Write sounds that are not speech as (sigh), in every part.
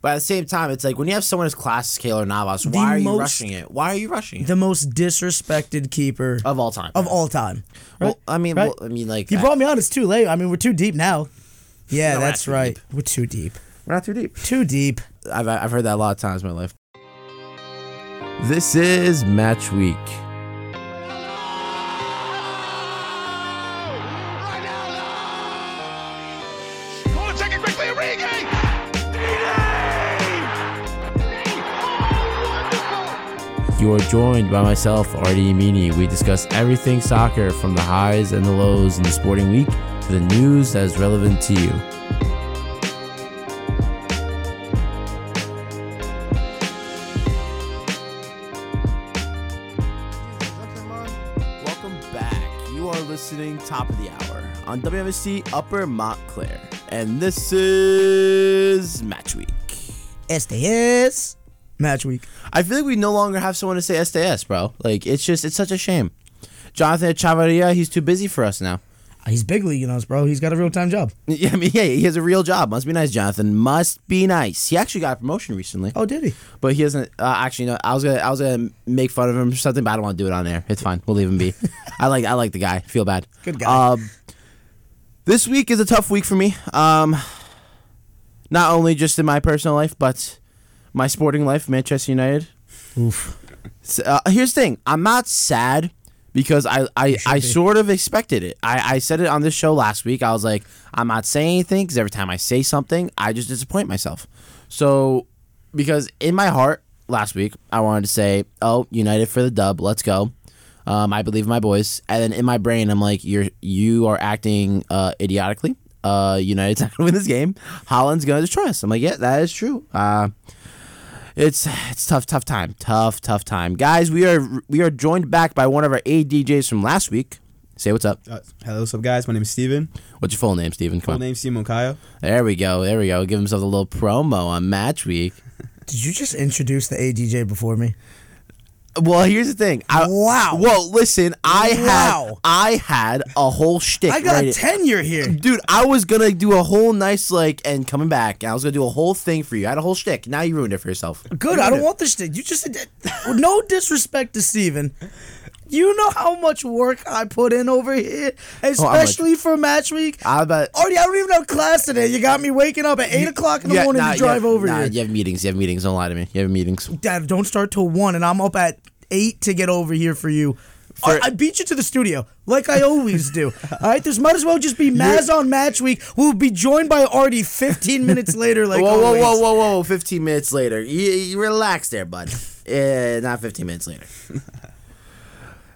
But at the same time, it's like when you have someone as class as Keylor Navas, The why are you most- rushing it? Why are you rushing it? The most disrespected keeper of all time. of all time. Well, I mean, Right. well, I mean, like You I- brought me on. It's too late. I mean, we're too deep now. Yeah, No, we're that's too right. deep. We're too deep. we're not too deep. Too deep. I've I've heard that a lot of times in my life. This is match week. You are joined by myself, Artie Amini. We discuss everything soccer from the highs and the lows in the sporting week to the news that is relevant to you. Welcome back. You are listening top of the hour on WMSC Upper Montclair, and this is Match Week. Este es match week. I feel like we no longer have someone to say SDS, bro. Like it's just it's such a shame. Jonathan Chavarria, he's too busy for us now. He's big league in us, bro. He's got a real time job. (laughs) Yeah, I mean, yeah, he has a real job. Must be nice, Jonathan. Must be nice. He actually got a promotion recently, Oh, did he? but he doesn't. Uh, actually, no. I was gonna, I was gonna make fun of him or something, but I don't want to do it on air. It's fine. We'll leave him be. (laughs) I like, I like the guy. Feel bad. Good guy. Um, this week is a tough week for me. Um, not only just in my personal life, but my sporting life. Manchester United. Oof. S- Uh, here's the thing. I'm not sad because I I, I sort of expected it. I, I said it on this show last week. I was like, I'm not saying anything because every time I say something, I just disappoint myself. So because in my heart last week, I wanted to say, "Oh, United for the dub. Let's go." Um, I believe in my boys, and then in my brain, I'm like, "You're you are acting uh, idiotically. Uh, United's (laughs) not gonna win this game. Haaland's gonna destroy us." I'm like, "Yeah, that is true." Uh, it's it's tough, tough time, tough, tough time, guys. We are we are joined back by one of our ADJs from last week. Say what's up. Uh, hello, what's up, guys? My name is Steven. What's your full name, Steven? Come Full on. name Simon Kayo. There we go. There we go. Give himself a little promo on Match Week. (laughs) Did you just introduce the ADJ before me? Well, here's the thing. I, Wow. Well, listen. I Wow. had I had a whole shtick. I got ready. tenure here. Dude, I was gonna do a whole nice like and coming back. I was gonna do a whole thing for you. I had a whole shtick. Now you ruined it for yourself. Good. I don't want this shit. You just (laughs) no disrespect to Steven. You know how much work I put in over here, especially for match week. I bet. Already, I don't even have class today. You got me waking up at eight o'clock in the Yeah, morning nah, to drive have, over nah, here. You have meetings. You have meetings. Don't lie to me. You have meetings. Dad, don't start till one, and I'm up at eight to get over here for you. For- I, beat you to the studio like I always do. (laughs) All right, this might as well just be Maz on match week. We'll be joined by Artie 15 minutes later. Like whoa, whoa, always. whoa, whoa, whoa! Fifteen minutes later, you, you relax there, bud. (laughs) Eh, not fifteen minutes later. (laughs)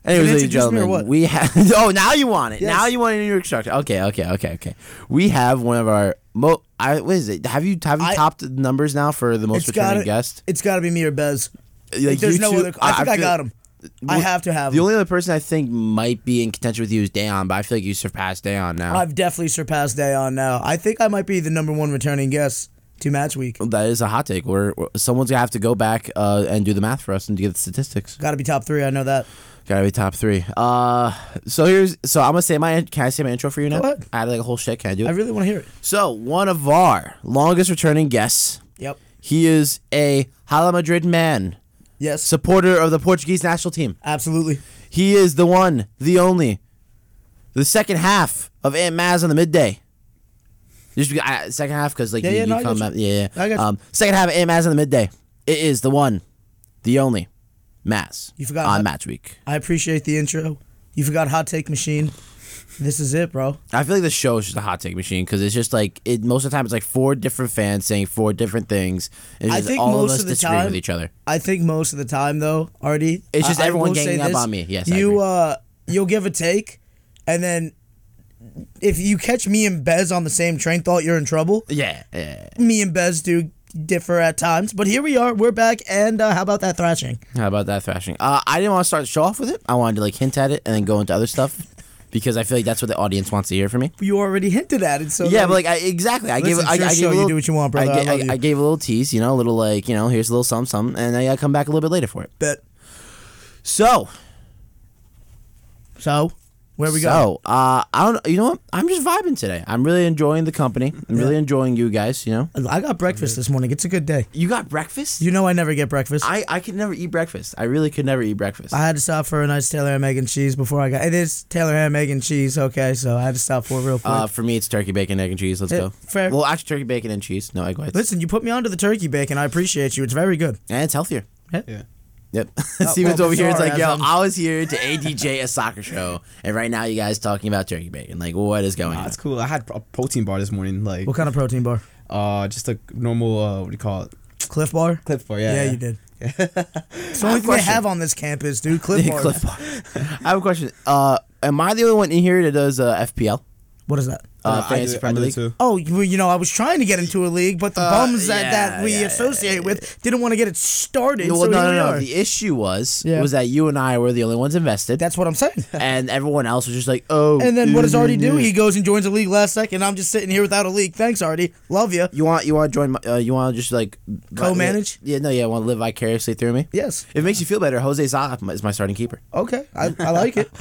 Anyways, ladies and introduce me or gentlemen, what? we have. (laughs) Oh, now you want it. Yes. Now you want a new instructor. Okay, okay, okay, okay. We have one of our mo. I what is it? Have you have you I- topped the numbers now for the most returning to guest? It's got to be me or Bez. Like, There's no other. I, think I, feel- got him. I have to have The him. only other person I think might be in contention with you is Dayon, but I feel like you surpassed Dayon now. I've definitely surpassed Dayon now. I think I might be the number one returning guest to match week. that is a hot take. Where someone's gonna have to go back uh, and do the math for us and get the statistics. Got to be top three. I know that. Gotta be top three. Uh, so here's so I'm gonna say my. Can I say my intro for you now? I had like a whole shit. Can I do it? I really want to hear it. so one of our longest returning guests. Yep. He is a Hala Madrid man, Yes. supporter of the Portuguese national team. absolutely. He is the one, the only, the second half of Aunt Maz on the midday. Just because, I, second half because like Yeah, you, yeah, you no, come up, yeah, yeah. I got you. Um, second half of Aunt Maz on the midday. It is the one, the only, Maz. You forgot on how- match week. I appreciate the intro. You forgot hot take machine. This is it, bro. I feel like the show is just a hot take machine because it's just like it. Most of the time, it's like four different fans saying four different things. And it's I think most of us of the time- with each other. I think most of the time, though, Artie, It's just I- I everyone say ganging up this. on me. Yes, I you uh, you'll give a take, and then if you catch me and Bez on the same train thought, you're in trouble. Yeah, yeah. Me and Bez do differ at times, but here we are. We're back, and uh, how about that thrashing? How about that thrashing? Uh, I didn't want to start the show off with it. I wanted to like hint at it and then go into other stuff (laughs) because I feel like that's what the audience wants to hear from me. You already hinted at it, so yeah, but like I, exactly, I gave Listen, I, it's your I gave show. a You do what you want, brother. I, I ga- love I, you. I gave a little tease, you know, a little like you know, here's a little something, something, and I gotta come back a little bit later for it. bet. So So Where we go? So, uh, I don't. You know what? I'm just vibing today. I'm really enjoying the company. I'm really enjoying you guys. You know, I got breakfast this morning. It's a good day. you got breakfast. You know I never get breakfast. I, I I could never eat breakfast. I really could never eat breakfast. I had to stop for a nice Taylor ham, egg, and cheese before I got. It is Taylor ham, egg, and cheese. Okay, so I had to stop for it real quick. Uh, for me, it's turkey bacon, egg, and cheese. Let's Yeah, go. fair. Well, actually, turkey bacon and cheese. No egg whites. Listen, you put me onto the turkey bacon. I appreciate you. It's very good. and it's healthier. Yeah. Yep. (laughs) Oh, Steven's well, over here. It's like, yo, I'm- I was here to ADJ a soccer show, and right now you guys talking about turkey bacon. Like, what is going Nah, on? it's cool. I had a protein bar this morning, like What kind of protein bar? uh, just a normal uh, what do you call it? Clif Bar. Clif bar. Yeah, Yeah, yeah. you did. (laughs) It's the only thing they have on this campus, dude. Clif (laughs) Bar. Clif Bar. I have a question. Uh, am I the only one in here that does uh, FPL? What is that? Uh, Uh, I fantasy do- I Premier do League. too. Oh, you you know, I was trying to get into a league, but the Uh, bums that, yeah, that we yeah, associate yeah, with didn't want to get it started. No, so no, no, no. The issue was Yeah. was that you and I were the only ones invested, That's what I'm saying. (laughs) and everyone else was just like, oh. And then what does Artie do? He goes and joins a league last second. I'm just sitting here without a league. Thanks, Artie. Love you. You want you want to join? My, uh, you want to just like Co-manage? Yeah, no, yeah. Want to live vicariously through me? Yes. If it makes you feel better, Jose Sa is my starting keeper. Okay. I, I like it. (laughs)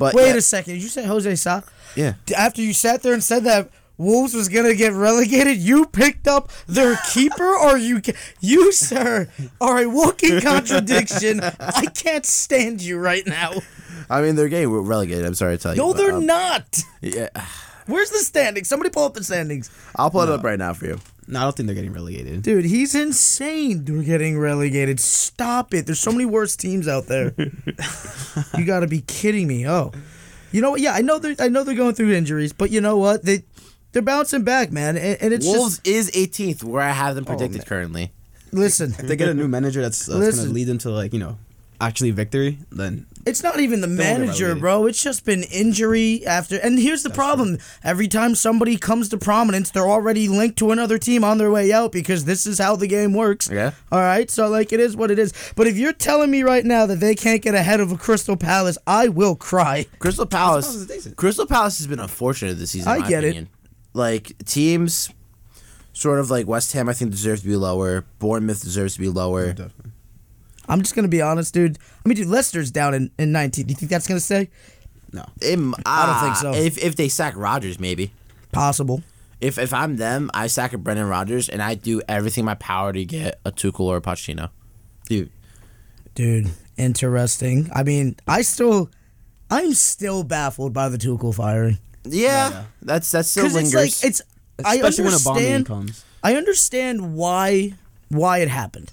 But Wait yeah, a second. Did you say Jose Sa? yeah. After you sat there and said that Wolves was gonna get relegated, you picked up their (laughs) keeper, or you, you sir, are a walking (laughs) contradiction. I can't stand you right now. I mean, they're getting relegated. I'm sorry to tell you. No, but, they're um, not. Yeah, Where's the standings? Somebody pull up the standings. I'll pull it up right now for you. No, I don't think they're getting relegated. Dude, he's insane. They're getting relegated. Stop it. There's so many worse teams out there. (laughs) you got to be kidding me. Oh, you know what? Yeah, I know they're I know they're going through injuries, but you know what? They they're bouncing back, man. And, and it's Wolves just is 18th, where I have them oh, predicted man. currently. listen. If they get a new manager that's, that's gonna lead them to like you know actually victory, then It's not even the won't manager, bro. It's just been injury after. And here's the problem: every time somebody comes to prominence, they're already linked to another team on their way out because this is how the game works. Yeah. All right. So like, it is what it is. But if you're telling me right now that they can't get ahead of a Crystal Palace, I will cry. Crystal Palace. Palace is decent. Crystal Palace has been unfortunate this season. I in my get it. Like teams, sort of like West Ham, I think deserves to be lower. Bournemouth deserves to be lower. definitely. I'm just gonna be honest, dude. I mean, dude, Leicester's down in, in 19. Do you think that's gonna stay? No. Im- I don't think ah, so. If if they sack Rodgers, maybe. Possible. If if I'm them, I sack a Brendan Rodgers and I do everything in my power to get a Tuchel or a Pochettino. Dude, Dude, interesting. I mean, I still, I'm still baffled by the Tuchel firing. yeah, yeah. that's that's still Because it's like it's. I Especially when a bombing comes. I understand why why it happened.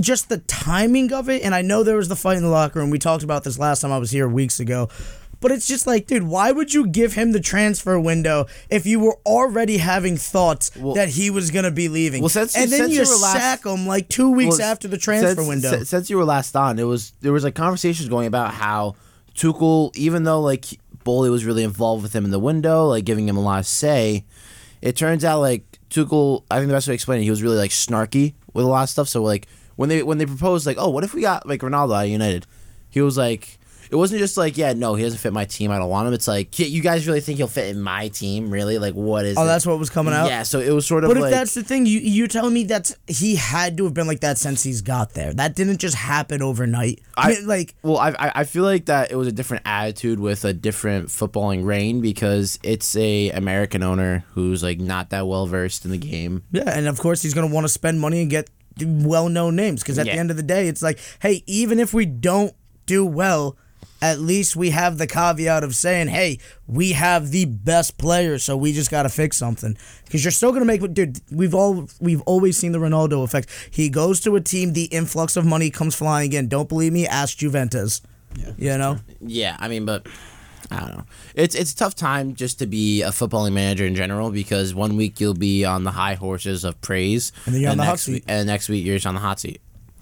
Just the timing of it, and I know there was the fight in the locker room. We talked about this last time I was here weeks ago. But it's just like, dude, why would you give him the transfer window if you were already having thoughts Well- that he was gonna be leaving? Well, since- and then since you were last- sack him like two weeks Well, after the transfer since, window. Since, since you were last on, it was there was like conversations going about how Tuchel, even though like Boehly was really involved with him in the window, like giving him a lot of say, it turns out like Tuchel, I think the best way to explain it, he was really like snarky with a lot of stuff. So like when they when they proposed like, oh, what if we got like Ronaldo at United? He was like. It wasn't just like, yeah, no, he doesn't fit my team. I don't want him. It's like, yeah, you guys really think he'll fit in my team? Really? Like, what is? oh, it? that's what was coming out. Yeah, so it was sort of But like. if that's the thing, you you're telling me that he had to have been like that since he's got there. That didn't just happen overnight. I, I- mean, like Well, I, I I feel like that it was a different attitude with a different footballing reign because it's a American owner who's like not that well versed in the game. yeah, and of course he's gonna want to spend money and get well known names because at the end of the day, it's like, hey, even if we don't do well. At least we have the caveat of saying, "Hey, we have the best player, so we just got to fix something." Because you're still gonna make, dude. We've all we've always seen the Ronaldo effect. He goes to a team, the influx of money comes flying in. Don't believe me? Ask Juventus. Yeah, you know, Yeah, I mean, but I don't know. It's it's a tough time just to be a footballing manager in general because one week you'll be on the high horses of praise, And then you're on the hot next seat. week, and next week you're just on the hot seat.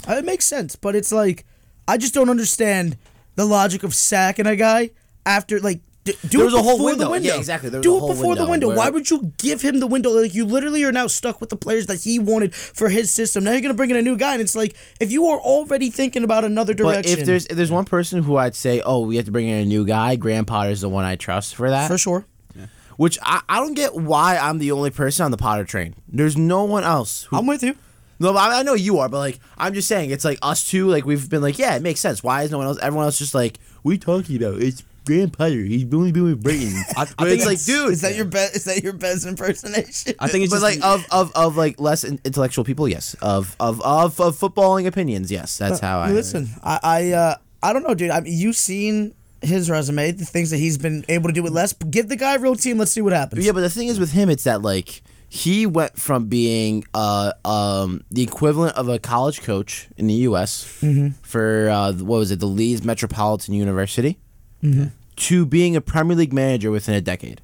Uh, It makes sense, but it's like I just don't understand the logic of sacking a guy after like d- do There it was a whole before the window. window. Yeah, exactly. Do a it before the window window. Why would you give him the window? Like you literally are now stuck with the players that he wanted for his system. Now you're gonna bring in a new guy, and it's like if you are already thinking about another But direction, if there's if there's one person who I'd say, oh, we have to bring in a new guy, Graham Potter's the one I trust for that. for sure. Which I, I don't get why I'm the only person on the Potter train. There's no one else. Who, I'm with you. no, I, I know you are, but like I'm just saying, it's like us two. Like we've been like, yeah, it makes sense. Why is no one else? Everyone else just like we talking about it's Graham Potter. He's only been with Brighton. (laughs) I, I think it's like, dude, Is that your best? Is that your best impersonation? I think it's but just like of, of of like less in- intellectual people, yes. Of of of, of footballing opinions, yes. That's how I listen. I I, uh, I don't know, dude. I mean, you've seen his resume, the things that he's been able to do with less. Give the guy a real team. Let's see what happens. Yeah, but the thing is with him, it's that like he went from being uh um the equivalent of a college coach in the U.S. for uh, what was it, the Leeds Metropolitan University, to being a Premier League manager within a decade.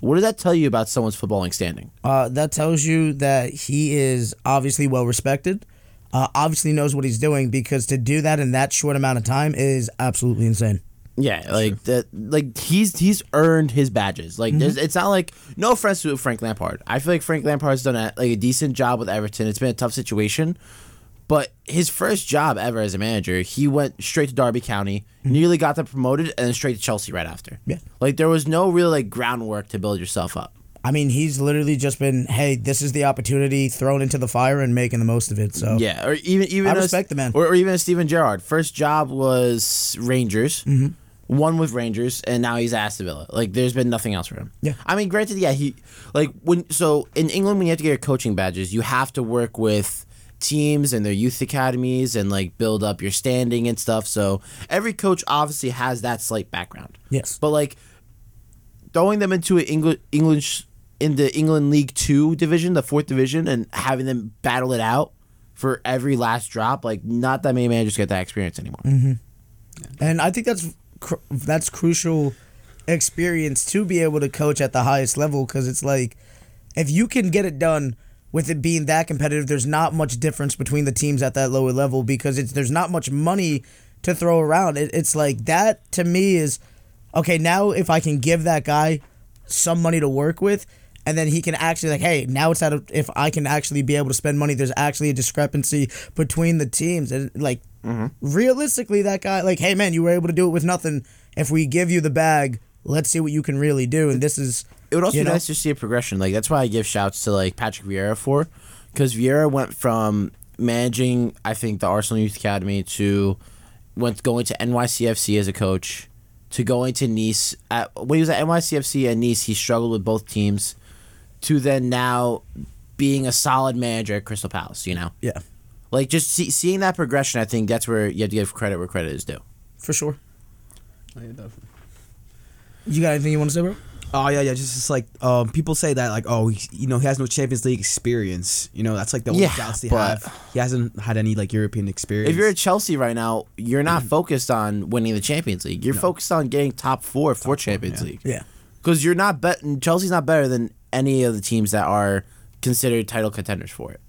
What does that tell you about someone's footballing standing? Uh, that tells you that he is obviously well respected. Uh, obviously knows what he's doing because to do that in that short amount of time is absolutely insane. Yeah, like that. Like he's he's earned his badges. Like there's, it's not like no offense to Frank Lampard. I feel like Frank Lampard's done a, like a decent job with Everton. It's been a tough situation, but his first job ever as a manager, he went straight to Derby County, nearly got them promoted, and then straight to Chelsea right after. Yeah. like there was no real like groundwork to build yourself up. I mean, he's literally just been, hey, this is the opportunity, thrown into the fire and making the most of it. So Yeah, or even even I respect the man. or, or even Steven Gerrard. First job was Rangers. Mm-hmm. One with Rangers, and now he's at Aston Villa. Like, there's been nothing else for him. Yeah. I mean, granted, yeah, he like when so in England when you have to get your coaching badges, you have to work with teams and their youth academies and like build up your standing and stuff. So every coach obviously has that slight background. Yes. But like throwing them into an England English in the England League Two division, the fourth division, and having them battle it out for every last drop, like not that many managers get that experience anymore. Mm-hmm. And I think that's cr- that's crucial experience to be able to coach at the highest level because it's like if you can get it done with it being that competitive, there's not much difference between the teams at that lower level because it's there's not much money to throw around. It, it's like that to me is okay. Now if I can give that guy some money to work with. And then he can actually like, hey, now it's at a, if I can actually be able to spend money. There's actually a discrepancy between the teams, and like mm-hmm. realistically, that guy, like, hey man, you were able to do it with nothing. If we give you the bag, let's see what you can really do. And this is It would also you be know? nice to see a progression. Like that's why I give shouts to like Patrick Vieira for, because Vieira went from managing I think the Arsenal Youth Academy to went going to NYCFC as a coach to going to Nice. At, when he was at NYCFC and Nice, he struggled with both teams. To then now being a solid manager at Crystal Palace. You know, yeah, like just see, seeing that progression. I think that's where you have to give credit where credit is due. for sure. Oh, yeah, definitely. You got anything you want to say, bro? Oh yeah, yeah. Just, just like um, people say that like oh he, you know he has no Champions League experience. You know that's like the only Yeah, doubts they but- have. He hasn't had any like European experience. If you're at Chelsea right now, you're not focused on winning the Champions League. You're focused on getting top four for Champions yeah. League. Yeah, Because you're not bet. Chelsea's not better than any of the teams that are considered title contenders for it.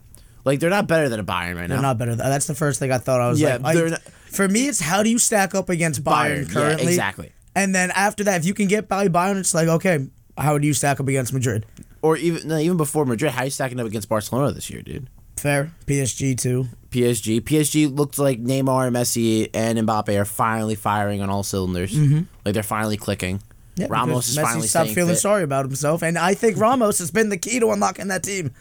Like they're not better than a Bayern right now. they're not better. Than, that's the first thing I thought. I was Yeah, like, I- not- for me, it's how do you stack up against Bayern, Bayern, yeah, currently? exactly. And then after that, if you can get by Bayern, it's like okay, how do you stack up against Madrid? or even no, even before Madrid, how are you stacking up against Barcelona this year, dude? Fair. PSG too. PSG. PSG looks like Neymar, Messi, and Mbappe are finally firing on all cylinders. Like they're finally clicking. Mm-hmm. Yeah, Ramos is Messi finally stopped feeling fit. sorry about himself, and I think Ramos has been the key to unlocking that team.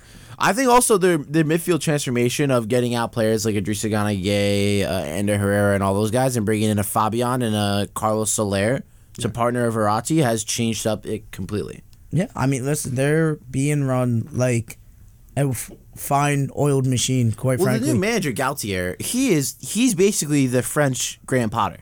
I think also their their midfield transformation of getting out players like Idrissa Gana Gueye, uh, Ander Herrera, and all those guys, and bringing in a Fabian and a Carlos Soler to partner of Verratti has changed up it completely. Yeah, I mean, listen, they're being run like a fine oiled machine. Quite Well, frankly, the new manager Galtier, he is he's basically the French Graham Potter.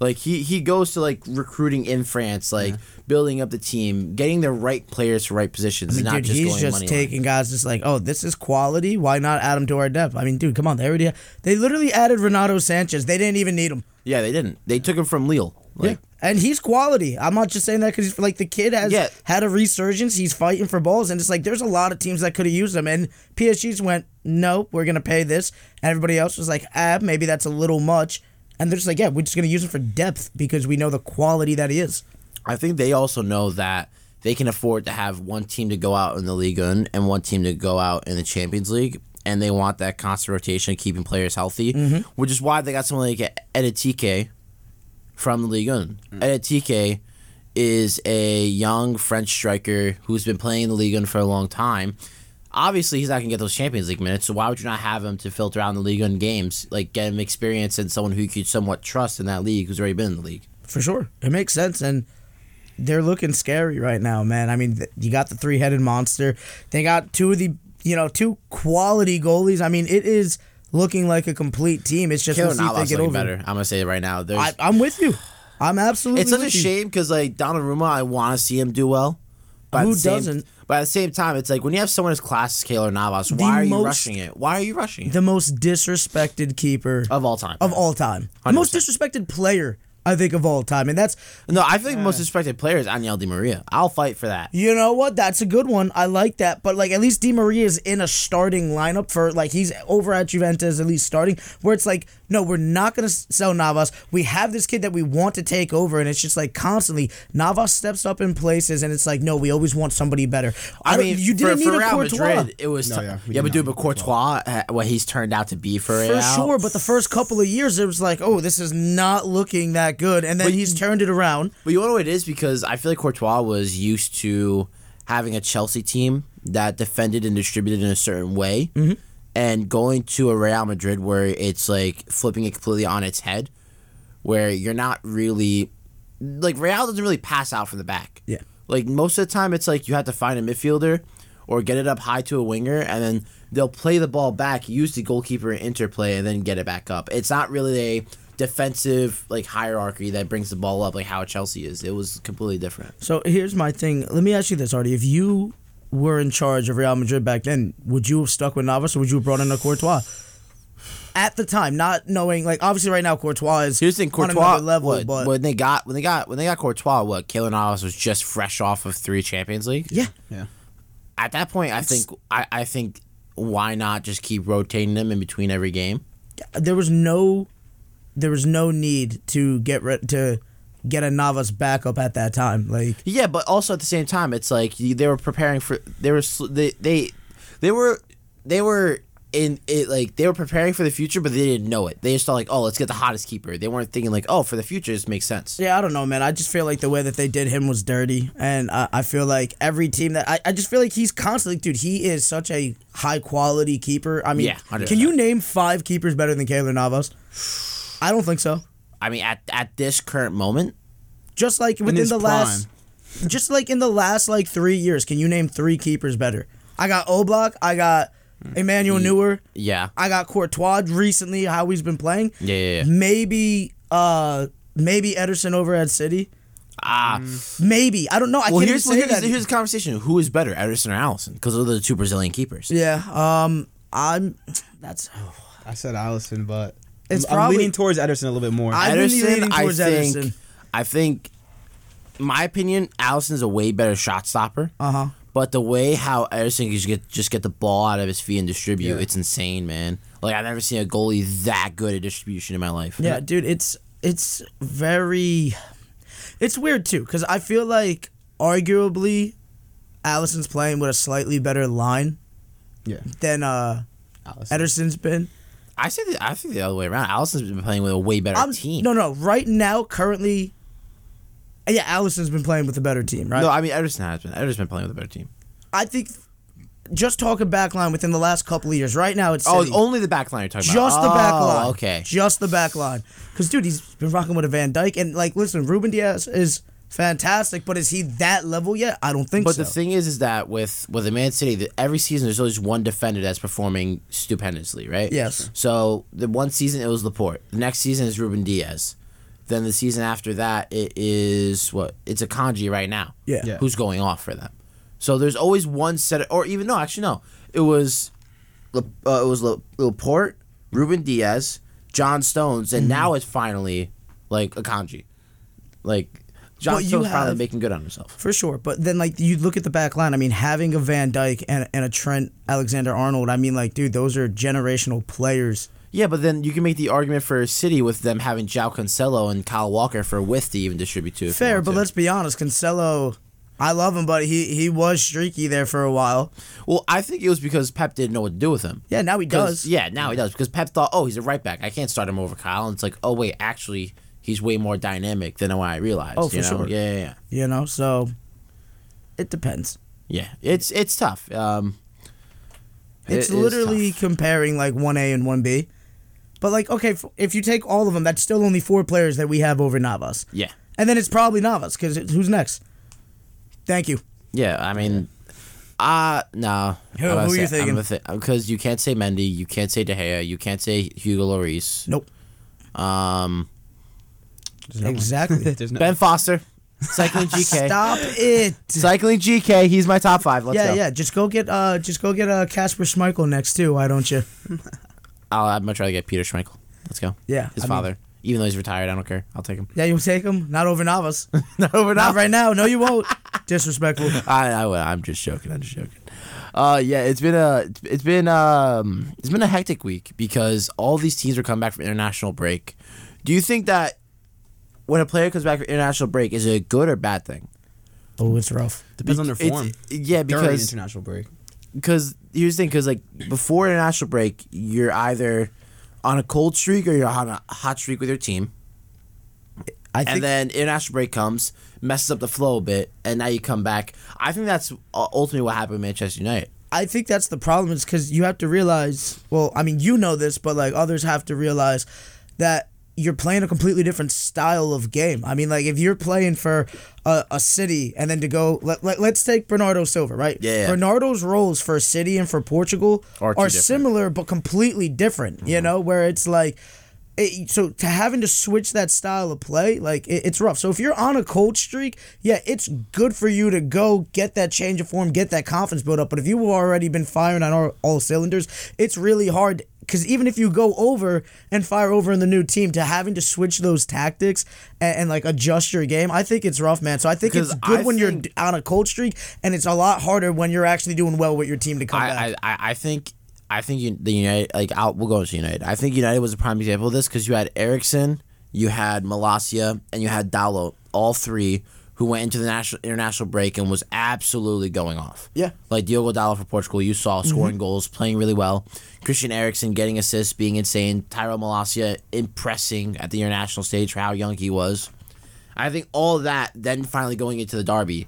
Yeah, Like he he goes to like recruiting in France, like building up the team, getting the right players for right positions, I mean, not dude, just he's going just money line. taking guys just like, oh, this is quality. Why not add him to our depth? I mean, dude, come on, they already they literally added Renato Sanches. They didn't even need him. Yeah, they didn't. They took him from Lille. Like, yeah, and he's quality. I'm not just saying that because like the kid has Yeah. had a resurgence. He's fighting for balls, and it's like there's a lot of teams that could have used him, and PSG's went, no, we're gonna pay this, and everybody else was like, ah, maybe that's a little much, and they're just like, yeah, we're just gonna use him for depth because we know the quality that he is. I think they also know that they can afford to have one team to go out in the Ligue 1 and one team to go out in the Champions League, and they want that constant rotation, keeping players healthy, mm-hmm. which is why they got someone like Ekitike from the Ligue 1. Mm. Ekitike is a young French striker who's been playing in the Ligue 1 for a long time. Obviously, he's not going to get those Champions League minutes, so why would you not have him to filter out in the league 1 games, like get him experience and someone who you could somewhat trust in that league who's already been in the league? For sure. It makes sense. And they're looking scary right now, man. I mean, th- you got the three headed monster. They got two of the, you know, two quality goalies. I mean, it is looking like a complete team. It's just Keylor we'll see if they get looking over. better. I'm gonna say it right now. I, I'm with you. I'm absolutely it's such a shame because like Donnarumma, I want to see him do well. But Who same- doesn't? But at the same time, it's like when you have someone as class as Keylor Navas, The why are you most- rushing it? Why are you rushing it? The most disrespected keeper of all time. of all time. The most 100%. disrespected player, I think, of all time. And that's no, I feel like the most respected player is Angel Di Maria. I'll fight for that. You know what? That's a good one. I like that. But like at least Di Maria is in a starting lineup for like he's over at Juventus at least starting where it's like no, we're not going to sell Navas. We have this kid that we want to take over and it's just like constantly Navas steps up in places and it's like no, we always want somebody better. I, I mean, you didn't for need a Real Courtois. Madrid, it was No, yeah, yeah, but not dude, but Courtois, uh, what he's turned out to be for for Real, sure, but the first couple of years it was like, oh, this is not looking that good, and then But he's turned it around. But you know what it is because I feel like Courtois was used to having a Chelsea team that defended and distributed in a certain way, Mm-hmm. And going to a Real Madrid where it's like flipping it completely on its head, where you're not really like Real doesn't really pass out from the back. Yeah. Like most of the time, it's like you have to find a midfielder or get it up high to a winger, and then they'll play the ball back, use the goalkeeper interplay, and then get it back up. It's not really a defensive like hierarchy that brings the ball up like how Chelsea is. It was completely different. So here's my thing. Let me ask you this, Artie. If you were in charge of Real Madrid back then, would you have stuck with Navas or would you have brought in a Courtois? At the time, not knowing, like obviously right now Courtois is Here's the thing, on Courtois another level, what, but when they got when they got when they got Courtois, what Keylor Navas was just fresh off of three Champions League. yeah, Yeah. At that point, I think I, I think why not just keep rotating them in between every game? there was no, there was no need to get rid to get a Navas backup at that time. Like Yeah, but also at the same time, it's like they were preparing for they were they they they were they were in it like they were preparing for the future, but they didn't know it. They just thought like, oh, let's get the hottest keeper. They weren't thinking like, oh, for the future, this makes sense. Yeah, I don't know, man. I just feel like the way that they did him was dirty, and I, I feel like every team that I, I just feel like he's constantly, dude. He is such a high quality keeper. I mean, Yeah, 100%. can you name five keepers better than Keylor Navas? I don't think so. I mean, at at this current moment, Just like within his the last, (laughs) just like in the last like three years, can you name three keepers better? I got Oblak, I got Emmanuel Neuer, yeah, I got Courtois recently. How he's been playing, yeah, yeah. yeah. maybe, uh, maybe Ederson over at City. Ah, Maybe I don't know. I well, can't here's even say here's, that. here's the conversation: Who is better, Ederson or Alisson? Because those are the two Brazilian keepers. Yeah, um, I'm. That's. I said Alisson, but It's I'm, I'm probably- leaning towards Ederson a little bit more. I- I've been Ederson, leaning I think, Ederson. I think, my opinion, Alisson's a way better shot stopper. Uh huh. But the way how Ederson can just get just get the ball out of his feet and distribute, Yeah. it's insane, man. Like I've never seen a goalie that good at distribution in my life. Yeah, dude, it's it's very, it's weird too because I feel like arguably, Alisson's playing with a slightly better line yeah, than uh Alisson. Ederson's been. I say the, I think the other way around. Alisson's been playing with a way better I'm, team. No, no, right now, currently. Yeah, Alisson's been playing with a better team, right? no, I mean Ederson has been. Ederson's been playing with a better team. I think just talking back line within the last couple of years. Right now, it's Oh, City. only the back line you're talking Just about. Just the back Oh, line. Okay. Just the back line. Because, dude, he's been rocking with a Van Dijk. And, like, listen, Ruben Dias is fantastic, but is he that level yet? I don't think But so. the thing is, is that with with the Man City, that every season there's always one defender that's performing stupendously, right? Yes. So the one season it was Laporte. The next season is Ruben Dias. Then the season after that it is what? It's Akanji right now. Yeah. Yeah. Who's going off for them? So there's always one set, of, or even no, actually no, it was, La- uh, it was Laporte, Ruben Dias, John Stones, Mm-hmm. and now it's finally like Akanji, like. John Stones finally making good on himself. For sure. But then, like, you look at the back line. I mean, having a Van Dijk and, and a Trent Alexander Arnold, I mean, like, dude, those are generational players. Yeah, but then you can make the argument for City with them having João Cancelo and Kyle Walker for width to even distribute to. Fair, but to. let's be honest. Cancelo, I love him, but he, he was streaky there for a while. Well, I think it was because Pep didn't know what to do with him. Yeah, now he does. Yeah, now he does because Pep thought, oh, he's a right back. I can't start him over Kyle. And it's like, oh wait, actually, he's way more dynamic than what I realized. Oh, you for know? sure. Yeah, yeah, yeah. You know, so it depends. Yeah, it's it's tough. Um, It's is literally tough. comparing like one A and one B. But like, okay, f- if you take all of them, that's still only four players that we have over Navas. yeah. and then it's probably Navas because who's next? Thank you. Yeah, I mean, uh no. Who- who you say- I'm thinking? gonna thi- Because you can't say Mendy, you can't say De Gea, you can't say Hugo Lloris. Nope. Um, There's no. Exactly. (laughs) There's no. Ben (laughs) Foster, cycling (laughs) GK. Stop it. Cycling GK, he's my top five. Let's yeah, go. yeah. Just go get uh, just go get uh, Kasper Schmeichel next too. Why don't you? I'll, I'd much rather get Peter Schmeichel. Let's go. Yeah, His I mean- father. Even though he's retired, I don't care. I'll take him. Yeah, you'll take him. Not over Navas. no, we're Not right now. No, you won't. Disrespectful. I, I, will. I'm just joking. I'm just joking. Uh, yeah, it's been a, it's been um, it's been a hectic week because all these teams are coming back from international break. Do you think that when a player comes back from international break, is it a good or bad thing? Oh, it's rough. Depends on their It's- form. yeah, During because international break. because here's the thing because like before international break you're either on a cold streak or you're on a hot streak with your team I think and then international break comes messes up the flow a bit and now you come back i think that's ultimately what happened with manchester united I think that's the problem is because you have to realize. Well, I mean, you know this, but like others have to realize that you're playing a completely different style of game. I mean, like if you're playing for a, a city and then to go, let, let, let's take Bernardo Silva, right? Yeah, yeah. Bernardo's roles for a City and for Portugal Are are. Mm-hmm. similar but completely different. You know, where it's like. It, so to having to switch that style of play, like it, it's rough. So if you're on a cold streak, yeah, it's good for you to go get that change of form, get that confidence built up. But if you've already been firing on all, all cylinders, it's really hard because even if you go over and fire over in the new team, to having to switch those tactics and, and like adjust your game, I think it's rough, man. So I think it's good I when you're on a cold streak, and it's a lot harder when you're actually doing well with your team to come back. I, I, I- I think I think you, the United like I'll, we'll go into United. I think United was a prime example of this because you had Eriksen, you had Malacia, and you had Dalot, all three who went into the national international break and was absolutely going off. Yeah. like Diogo Dalot for Portugal, you saw mm-hmm. scoring goals, playing really well. Christian Eriksen getting assists, being insane. Tyrell Malacia impressing at the international stage for how young he was. I think all that, then finally going into the derby,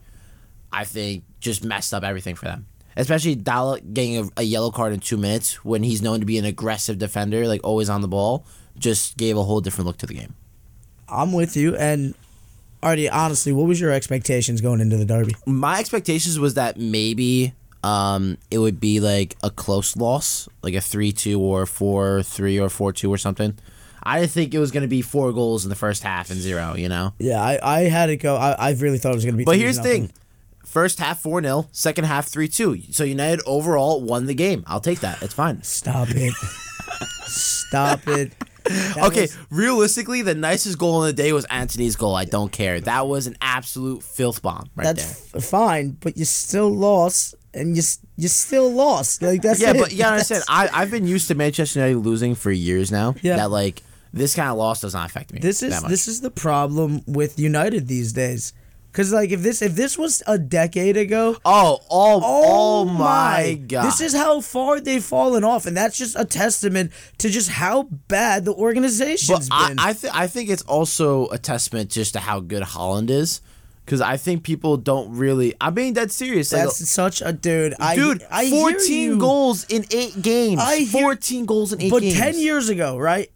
I think just messed up everything for them. Especially Dalot getting a, a yellow card in two minutes when he's known to be an aggressive defender, like always on the ball, just gave a whole different look to the game. I'm with you. And Artie, honestly, what was your expectations going into the derby? My expectations was that maybe um, it would be like a close loss, like a 3 2 or 4 3 or 4 2 or something. I didn't think it was going to be four goals in the first half and zero, you know? Yeah, I, I had it go. I, I really thought it was going to be. But 3 here's the thing. First half 4 0, second half 3 2. So United overall won the game. I'll take that. It's fine. Stop it. (laughs) Stop it. (laughs) Okay, was- realistically, the nicest goal in the day was Antony's goal. I don't care. That was an absolute filth bomb right that's there. f- fine, but you still lost, and you you still lost. Like that's Yeah, it. but you gotta understand, (laughs) I, I've been used to Manchester United losing for years now. Yeah. That, like, this kind of loss does not affect me. This is this is the problem with United these days. Cause like if this if this was a decade ago, Oh, oh, Oh, oh my god! This is how far they've fallen off, and that's just a testament to just how bad the But organization's I, been. I, th- I think it's also a testament just to how good Haaland is, because I think people don't really. I'm being dead serious. Like, that's such a dude. I, dude, I hear 14 you. goals in eight games. I hear- 14 goals in eight But games. ten years ago, right?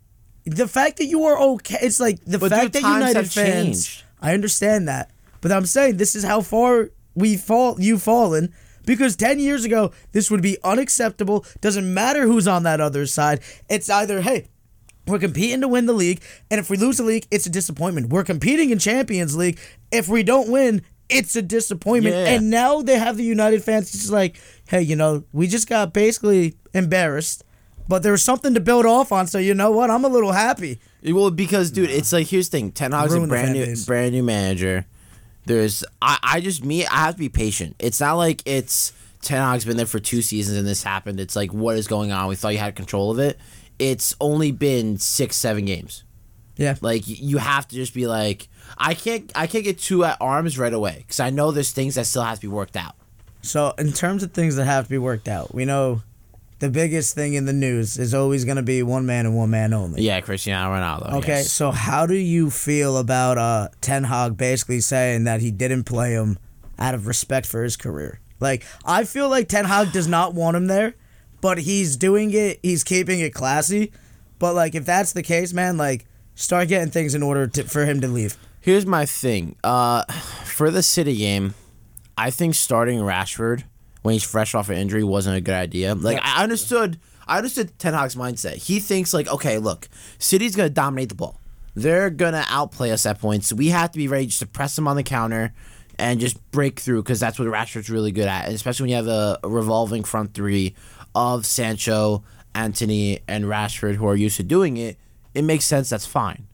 The fact that you are okay, it's like the But, fact dude, that United have fans. changed. I understand that, but I'm saying this is how far we fall. You've fallen because ten years ago this would be unacceptable. Doesn't matter who's on that other side. It's either hey. We're competing to win the league, and if we lose the league, it's a disappointment. We're competing in Champions League. If we don't win, it's a disappointment. Yeah. And now they have the United fans just like, hey, you know, we just got basically embarrassed, but there was something to build off on. So you know what? I'm a little happy. Well, because dude, it's like here's the thing: Ten Hag's a brand new, base. brand new manager. There's, I, I just me, I have to be patient. It's not like it's Ten Hag's been there for two seasons and this happened. It's like what is going on? We thought you had control of it. It's only been six, seven games. Yeah. Like you have to just be like, I can't, I can't get two at arms right away because I know there's things that still have to be worked out. So in terms of things that have to be worked out, we know the biggest thing in the news is always going to be one man and one man only. Yeah, Cristiano Ronaldo. Okay, yes. so how do you feel about uh, Ten Hag basically saying that he didn't play him out of respect for his career? Like, I feel like Ten Hag does not want him there, but he's doing it. He's keeping it classy. But like, if that's the case, man, like, start getting things in order to, for him to leave. Here's my thing. Uh, (sighs) for the City game, I think starting Rashford when he's fresh off an injury wasn't a good idea. Like I understood, I understood Ten Hag's mindset. He thinks like, okay, look, City's gonna dominate the ball. They're gonna outplay us at points. We have to be ready just to press them on the counter and just break through because that's what Rashford's really good at. And especially when you have a, a revolving front three of Sancho, Antony, and Rashford who are used to doing it. It makes sense. That's fine,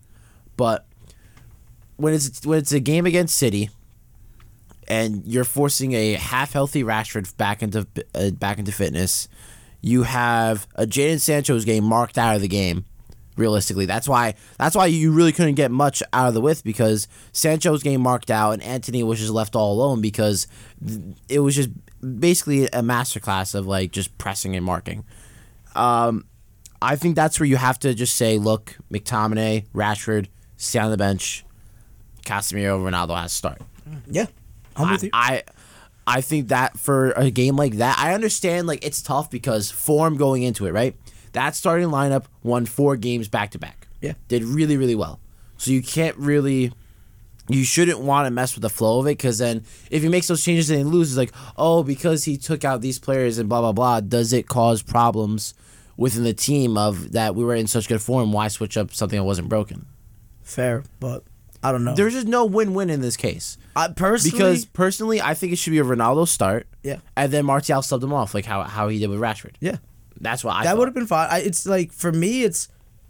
but when it's when it's a game against City, and you're forcing a half healthy Rashford back into uh, back into fitness, you have a Jadon Sancho's game marked out of the game. Realistically, that's why that's why you really couldn't get much out of the width because Sancho's game marked out and Antony was just left all alone because it was just basically a masterclass of like just pressing and marking. Um, I think that's where you have to just say, look, McTominay, Rashford, stay on the bench. Casemiro, Ronaldo has to start. Yeah, I'm with you. I, I I think that for a game like that, I understand like it's tough because form going into it, right? That starting lineup won four games back to back. Yeah. Did really, really well. So you can't really you shouldn't want to mess with the flow of it because then if he makes those changes and he loses, like, oh, because he took out these players and blah blah blah, does it cause problems within the team of that we were in such good form? Why switch up something that wasn't broken? Fair, but I don't know. There's just no win-win in this case. I personally Because personally, I think it should be a Ronaldo start. Yeah. And then Martial subbed him off, like how, how he did with Rashford. yeah, That's what I that would have been fine. I, it's like for me, it's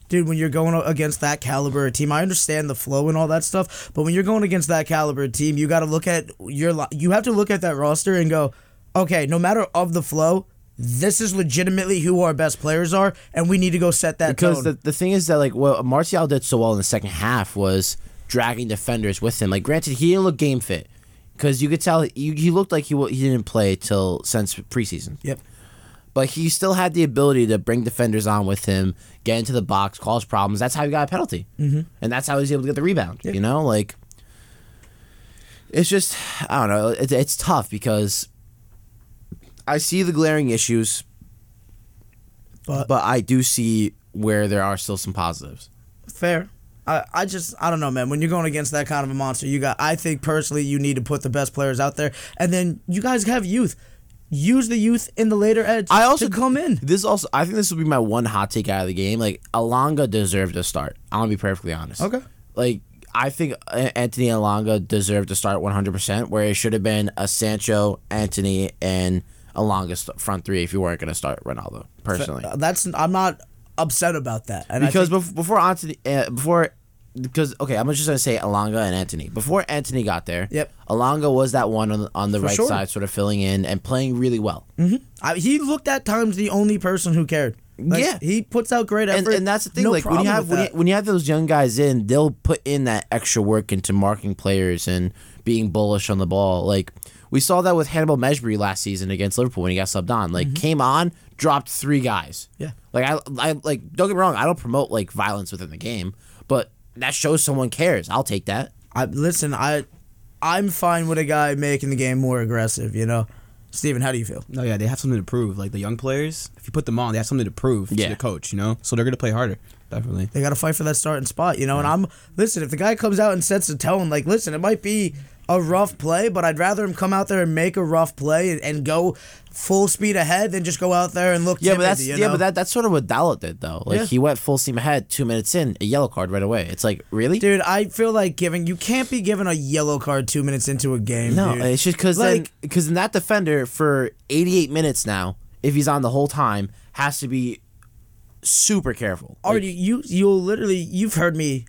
dude when you're going against that caliber of team. I understand the flow and all that stuff, but when you're going against that caliber of team, you got to look at your you have to look at that roster and go, okay, no matter of the flow. This is legitimately who our best players are, and we need to go set that Because tone. the, the thing is that like what Martial did so well in the second half was dragging defenders with him. Like granted, he didn't look game fit because you could tell he, he looked like he he didn't play till since preseason. yep. But he still had the ability to bring defenders on with him, get into the box, cause problems. That's how he got a penalty, mm-hmm. and that's how he was able to get the rebound. You know, like it's just I don't know. It's, it's tough because I see the glaring issues, But- but I do see where there are still some positives. Fair. I, I just I don't know, man. When you're going against that kind of a monster, you got. I think personally, you need to put the best players out there, and then you guys have youth. Use the youth in the later edge. I also to come in. This also, I think this will be my one hot take out of the game. Like Elanga deserved to start. I'm gonna be perfectly honest. Okay. Like I think A- Anthony Elanga deserved to start 100. percent Where it should have been a Sancho, Antony, and Elanga st- front three if you weren't gonna start Ronaldo. Personally, Uh, That's I'm not upset about that. And because think- before Antony, uh, before because okay, I'm just gonna say Elanga and Antony. Before Antony got there, Yep. Elanga was that one on the, on the For right sure. side, sort of filling in and playing really well. I, he looked at times the only person who cared. Like, Yeah. he puts out great and, effort. and that's the thing. No like when you have when you, when you have those young guys in, they'll put in that extra work into marking players and being bullish on the ball. Like we saw that with Hannibal Mejbri last season against Liverpool when he got subbed on. Like came on, dropped three guys. Mm-hmm. Yeah. Like I, I like don't get me wrong. I don't promote like violence within the game, that shows someone cares. I'll take that. I listen. I I'm fine with a guy making the game more aggressive. You know, Steven, how do you feel? No, yeah, they have something to prove. Like the young players, if you put them on, they have something to prove Yeah. to the coach. You know, so they're gonna play harder. Definitely. They got to fight for that starting spot, you know. And I'm listen. If the guy comes out and sets the tone, like, listen, it might be a rough play, but I'd rather him come out there and make a rough play and, and go full speed ahead than just go out there and look. Yeah, but that's you yeah, but that that's sort of what Dalot did though. Like Yeah. he went full steam ahead, two minutes in, a yellow card right away. It's like really, Dude, I feel like giving you can't be given a yellow card two minutes into a game. No, dude. it's just because Like- because then that defender for 88 minutes now, if he's on the whole time, has to be super careful. Like, already you you'll literally you've heard me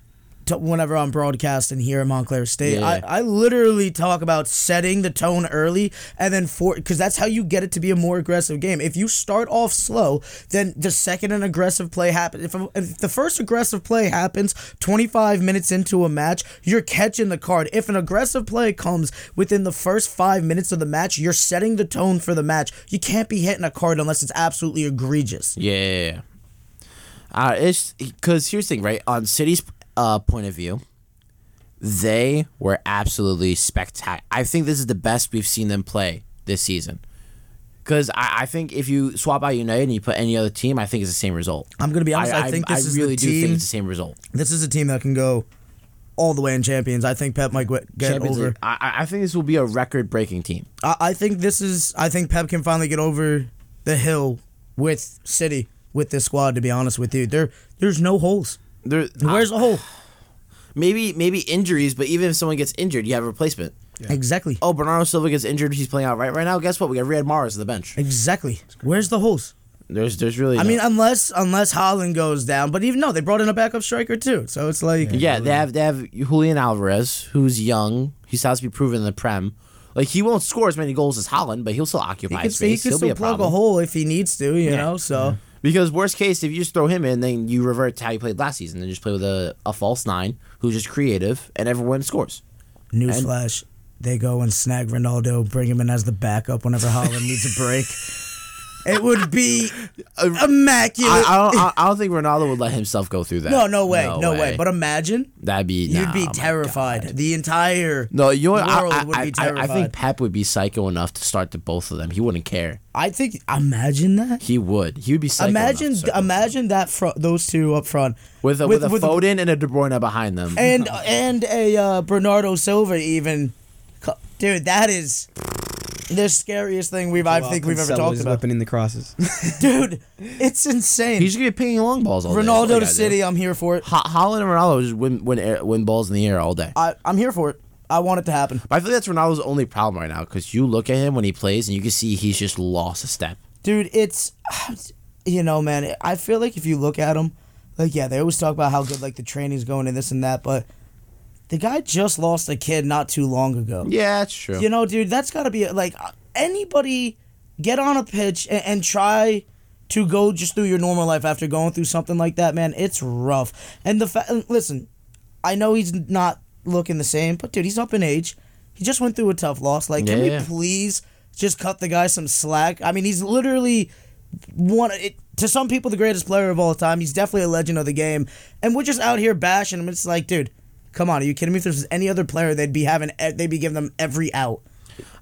t- whenever I'm broadcasting here at Montclair State. Yeah. I, I literally talk about setting the tone early and then for because that's how you get it to be a more aggressive game. If you start off slow, then the second an aggressive play happens, if, if the first aggressive play happens 25 minutes into a match, you're catching the card. If an aggressive play comes within the first five minutes of the match, you're setting the tone for the match. You can't be hitting a card unless it's absolutely egregious. yeah. Uh, it's because here's the thing, right? On City's uh, point of view, they were absolutely spectacular. I think this is the best we've seen them play this season. Because I, I think if you swap out United and you put any other team, I think it's the same result. I'm gonna be honest. I, think this is really the do think it's the same result. This is a team that can go all the way in champions. I think Pep might get Champions over. League. I, I- I think this will be a record-breaking team. I, I think this is. I think Pep can finally get over the hill with City with this squad. To be honest with you, there there's no holes. There, Where's the hole? (sighs) maybe maybe injuries, but even if someone gets injured, you have a replacement. Exactly. Oh, Bernardo Silva gets injured. He's playing out right right now. Guess what? We got Riyad Mahrez on the bench. Exactly. Where's the holes? There's there's really. I no- mean, unless unless Haaland goes down, but even no, they brought in a backup striker too. So it's like, yeah, they have they have Julian Alvarez, who's young. He still has to be proven in the Prem. Like he won't score as many goals as Haaland, but he'll still he occupy can, he space. can He'll still be a plug problem. a hole if he needs to, you Yeah. know. So Because worst case, if you just throw him in, then you revert to how you played last season and just play with a, a false nine who's just creative and everyone scores. newsflash, they go and snag Ronaldo, bring him in as the backup whenever Haaland needs a break. (laughs) It would be immaculate. I, I, don't, I, don't think Ronaldo would let himself go through that. no, no way, no, way. But imagine that'd be you'd nah, be oh terrified. The entire No, you know world I, would be terrified. I, think Pep would be psycho enough to start the both of them. He wouldn't care. I think imagine that. He would. He would be psycho. Imagine, enough to start both of them. imagine that front, those two up front with a, with, a Foden and a De Bruyne behind them. and (laughs) and a uh, Bernardo Silva even, dude. That is the scariest thing we've I think we've ever talked about, weapon in the crosses. (laughs) (laughs) dude. It's insane. He's gonna be pinging long balls all day. Ronaldo you to gotta do. City. I'm here for it. Ho- Haaland and Ronaldo just win win air, win balls in the air all day. I, I'm here for it. I want it to happen, But I feel that's Ronaldo's only problem right now because you look at him when he plays and you can see he's just lost a step. dude. It's, (sighs) you know, man. I feel like if you look at him, like yeah, they always talk about how good like the training's going and this and that, but the guy just lost a kid not too long ago. Yeah, that's true. You know, dude, that's got to be like uh, anybody get on a pitch and, and try to go just through your normal life after going through something like that, man. It's rough. And the fact, listen, I know he's not looking the same, but dude, he's up in age. He just went through a tough loss. Like, can Yeah, we please just cut the guy some slack? I mean, he's literally one it, to some people the greatest player of all time. He's definitely a legend of the game, and we're just out here bashing him. It's like, dude, come on, are you kidding me? If this was any other player, they'd be having they'd be giving them every out.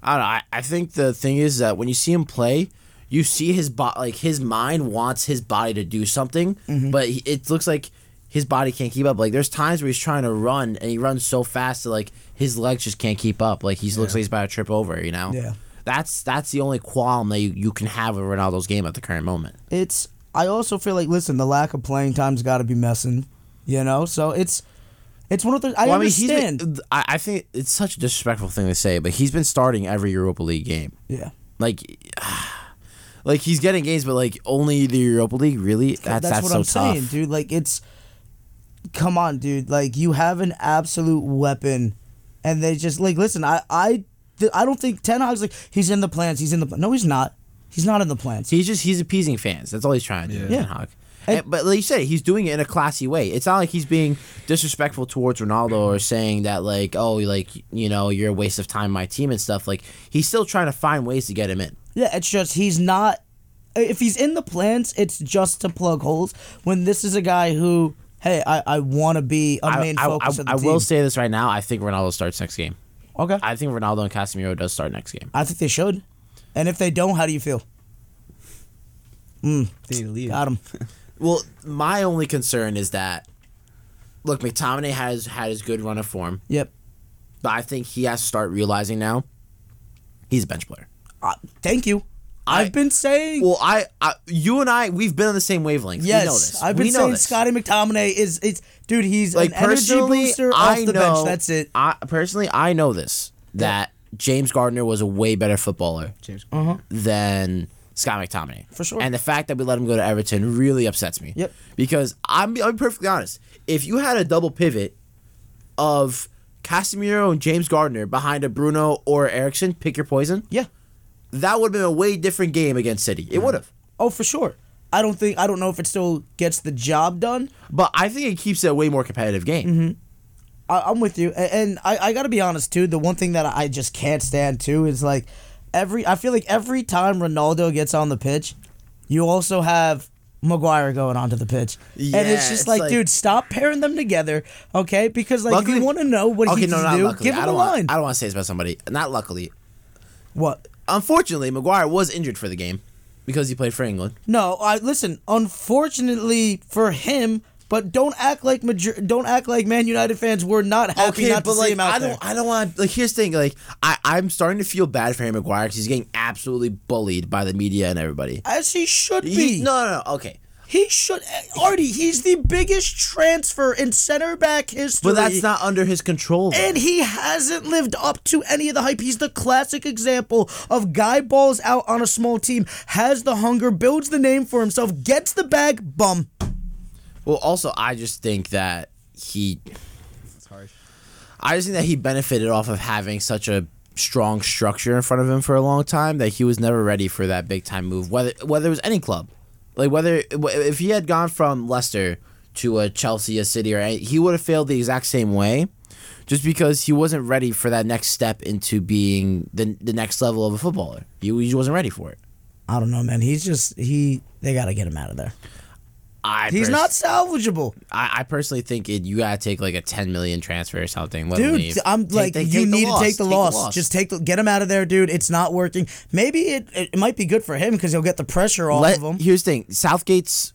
I don't know. I, I think the thing is that when you see him play, you see his body, like his mind wants his body to do something, Mm-hmm. but he, it looks like his body can't keep up. Like there's times where he's trying to run and he runs so fast that like his legs just can't keep up. Like he looks like he's about to trip over. You know. Yeah. That's that's the only qualm that you, you can have with Ronaldo's game at the current moment. It's I also feel like listen, the lack of playing time's got to be messing, you know. So it's it's one of the I Well, I mean, he's understand. been, I, I think it's such a disrespectful thing to say, but he's been starting every Europa League game. yeah. Like, (sighs) like he's getting games, but like only the Europa League. Really, that's that's, what so I'm tough. saying, dude. Like it's come on, dude. Like you have an absolute weapon, and they just like listen. I I I don't think Ten Hag's like he's in the plans. He's in the no, he's not. He's not in the plans. He's just he's appeasing fans. That's all he's trying to do. Yeah. Ten Hag. And, but like you said, he's doing it in a classy way. It's not like he's being disrespectful towards Ronaldo or saying that like, oh, like you know, you're a waste of time, my team and stuff. Like he's still trying to find ways to get him in. Yeah, it's just he's not. If he's in the plans, it's just to plug holes. When this is a guy who, hey, I, I want to be a main I, focus I, of the I team. will say this right now. I think Ronaldo starts next game. okay. I think Ronaldo and Casemiro does start next game. I think they should. And if they don't, how do you feel? Mm. They need to leave. Got him. (laughs) Well, my only concern is that look, McTominay has had his good run of form, Yep. but I think he has to start realizing now he's a bench player. Uh, thank you. I- I've been saying. Well, I, I, you and I, we've been on the same wavelength. yes, we know this. I've been we saying. Scotty McTominay is it's dude. He's like an energy personally, booster I off the know. bench. That's it. I personally, I know this that James Gardner was a way better footballer James. than Scott McTominay. For sure. And the fact that we let him go to Everton really upsets me. Yep. Because I'm, I'm perfectly honest. If you had a double pivot of Casemiro and James Gardner behind a Bruno or Eriksen, pick your poison. Yeah. That would have been a way different game against City. It would have. Oh, for sure. I don't think I don't know if it still gets the job done. But I think it keeps it a way more competitive game. Mm-hmm. I, I'm with you, A- and I, I got to be honest too. The one thing that I just can't stand too is like every. I feel like every time Ronaldo gets on the pitch, you also have Maguire going onto the pitch, and it's just it's like, like- dude, stop pairing them together, okay? Because like if Luckily- you want to know what okay, he no, do, luckily. give I him a don't line. want. I don't want to say this about somebody. Not luckily. what? Unfortunately, Maguire was injured for the game because he played for England. No, I listen. Unfortunately for him, but don't act like Madrid, don't act like Man United fans were not happy not to see him out I don't, I don't want. Like, here's the thing. Like, I, I'm starting to feel bad for Harry Maguire because he's getting absolutely bullied by the media and everybody. As he should be. He, no, no, no. Okay, He should. Artie, he's the biggest transfer in center back history. but that's not under his control. though. And he hasn't lived up to any of the hype. He's the classic example of guy balls out on a small team, has the hunger, builds the name for himself, gets the bag, bum. Well, also, I just think that he. I just think that he benefited off of having such a strong structure in front of him for a long time that he was never ready for that big time move. Whether whether it was any club, like whether if he had gone from Leicester to a Chelsea, a City, or he would have failed the exact same way, just because he wasn't ready for that next step into being the the next level of a footballer. He, he wasn't ready for it. I don't know, man. He's just he. They gotta get him out of there. I He's pers- not salvageable, I, I personally think it, you gotta take like a ten million transfer or something. Let dude. leave. I'm Take- like, take- you take need to take the Take loss. Just take the get him out of there, dude. It's not working. Maybe it it might be good for him because he'll get the pressure off Let, of him. here's the thing: Southgate's,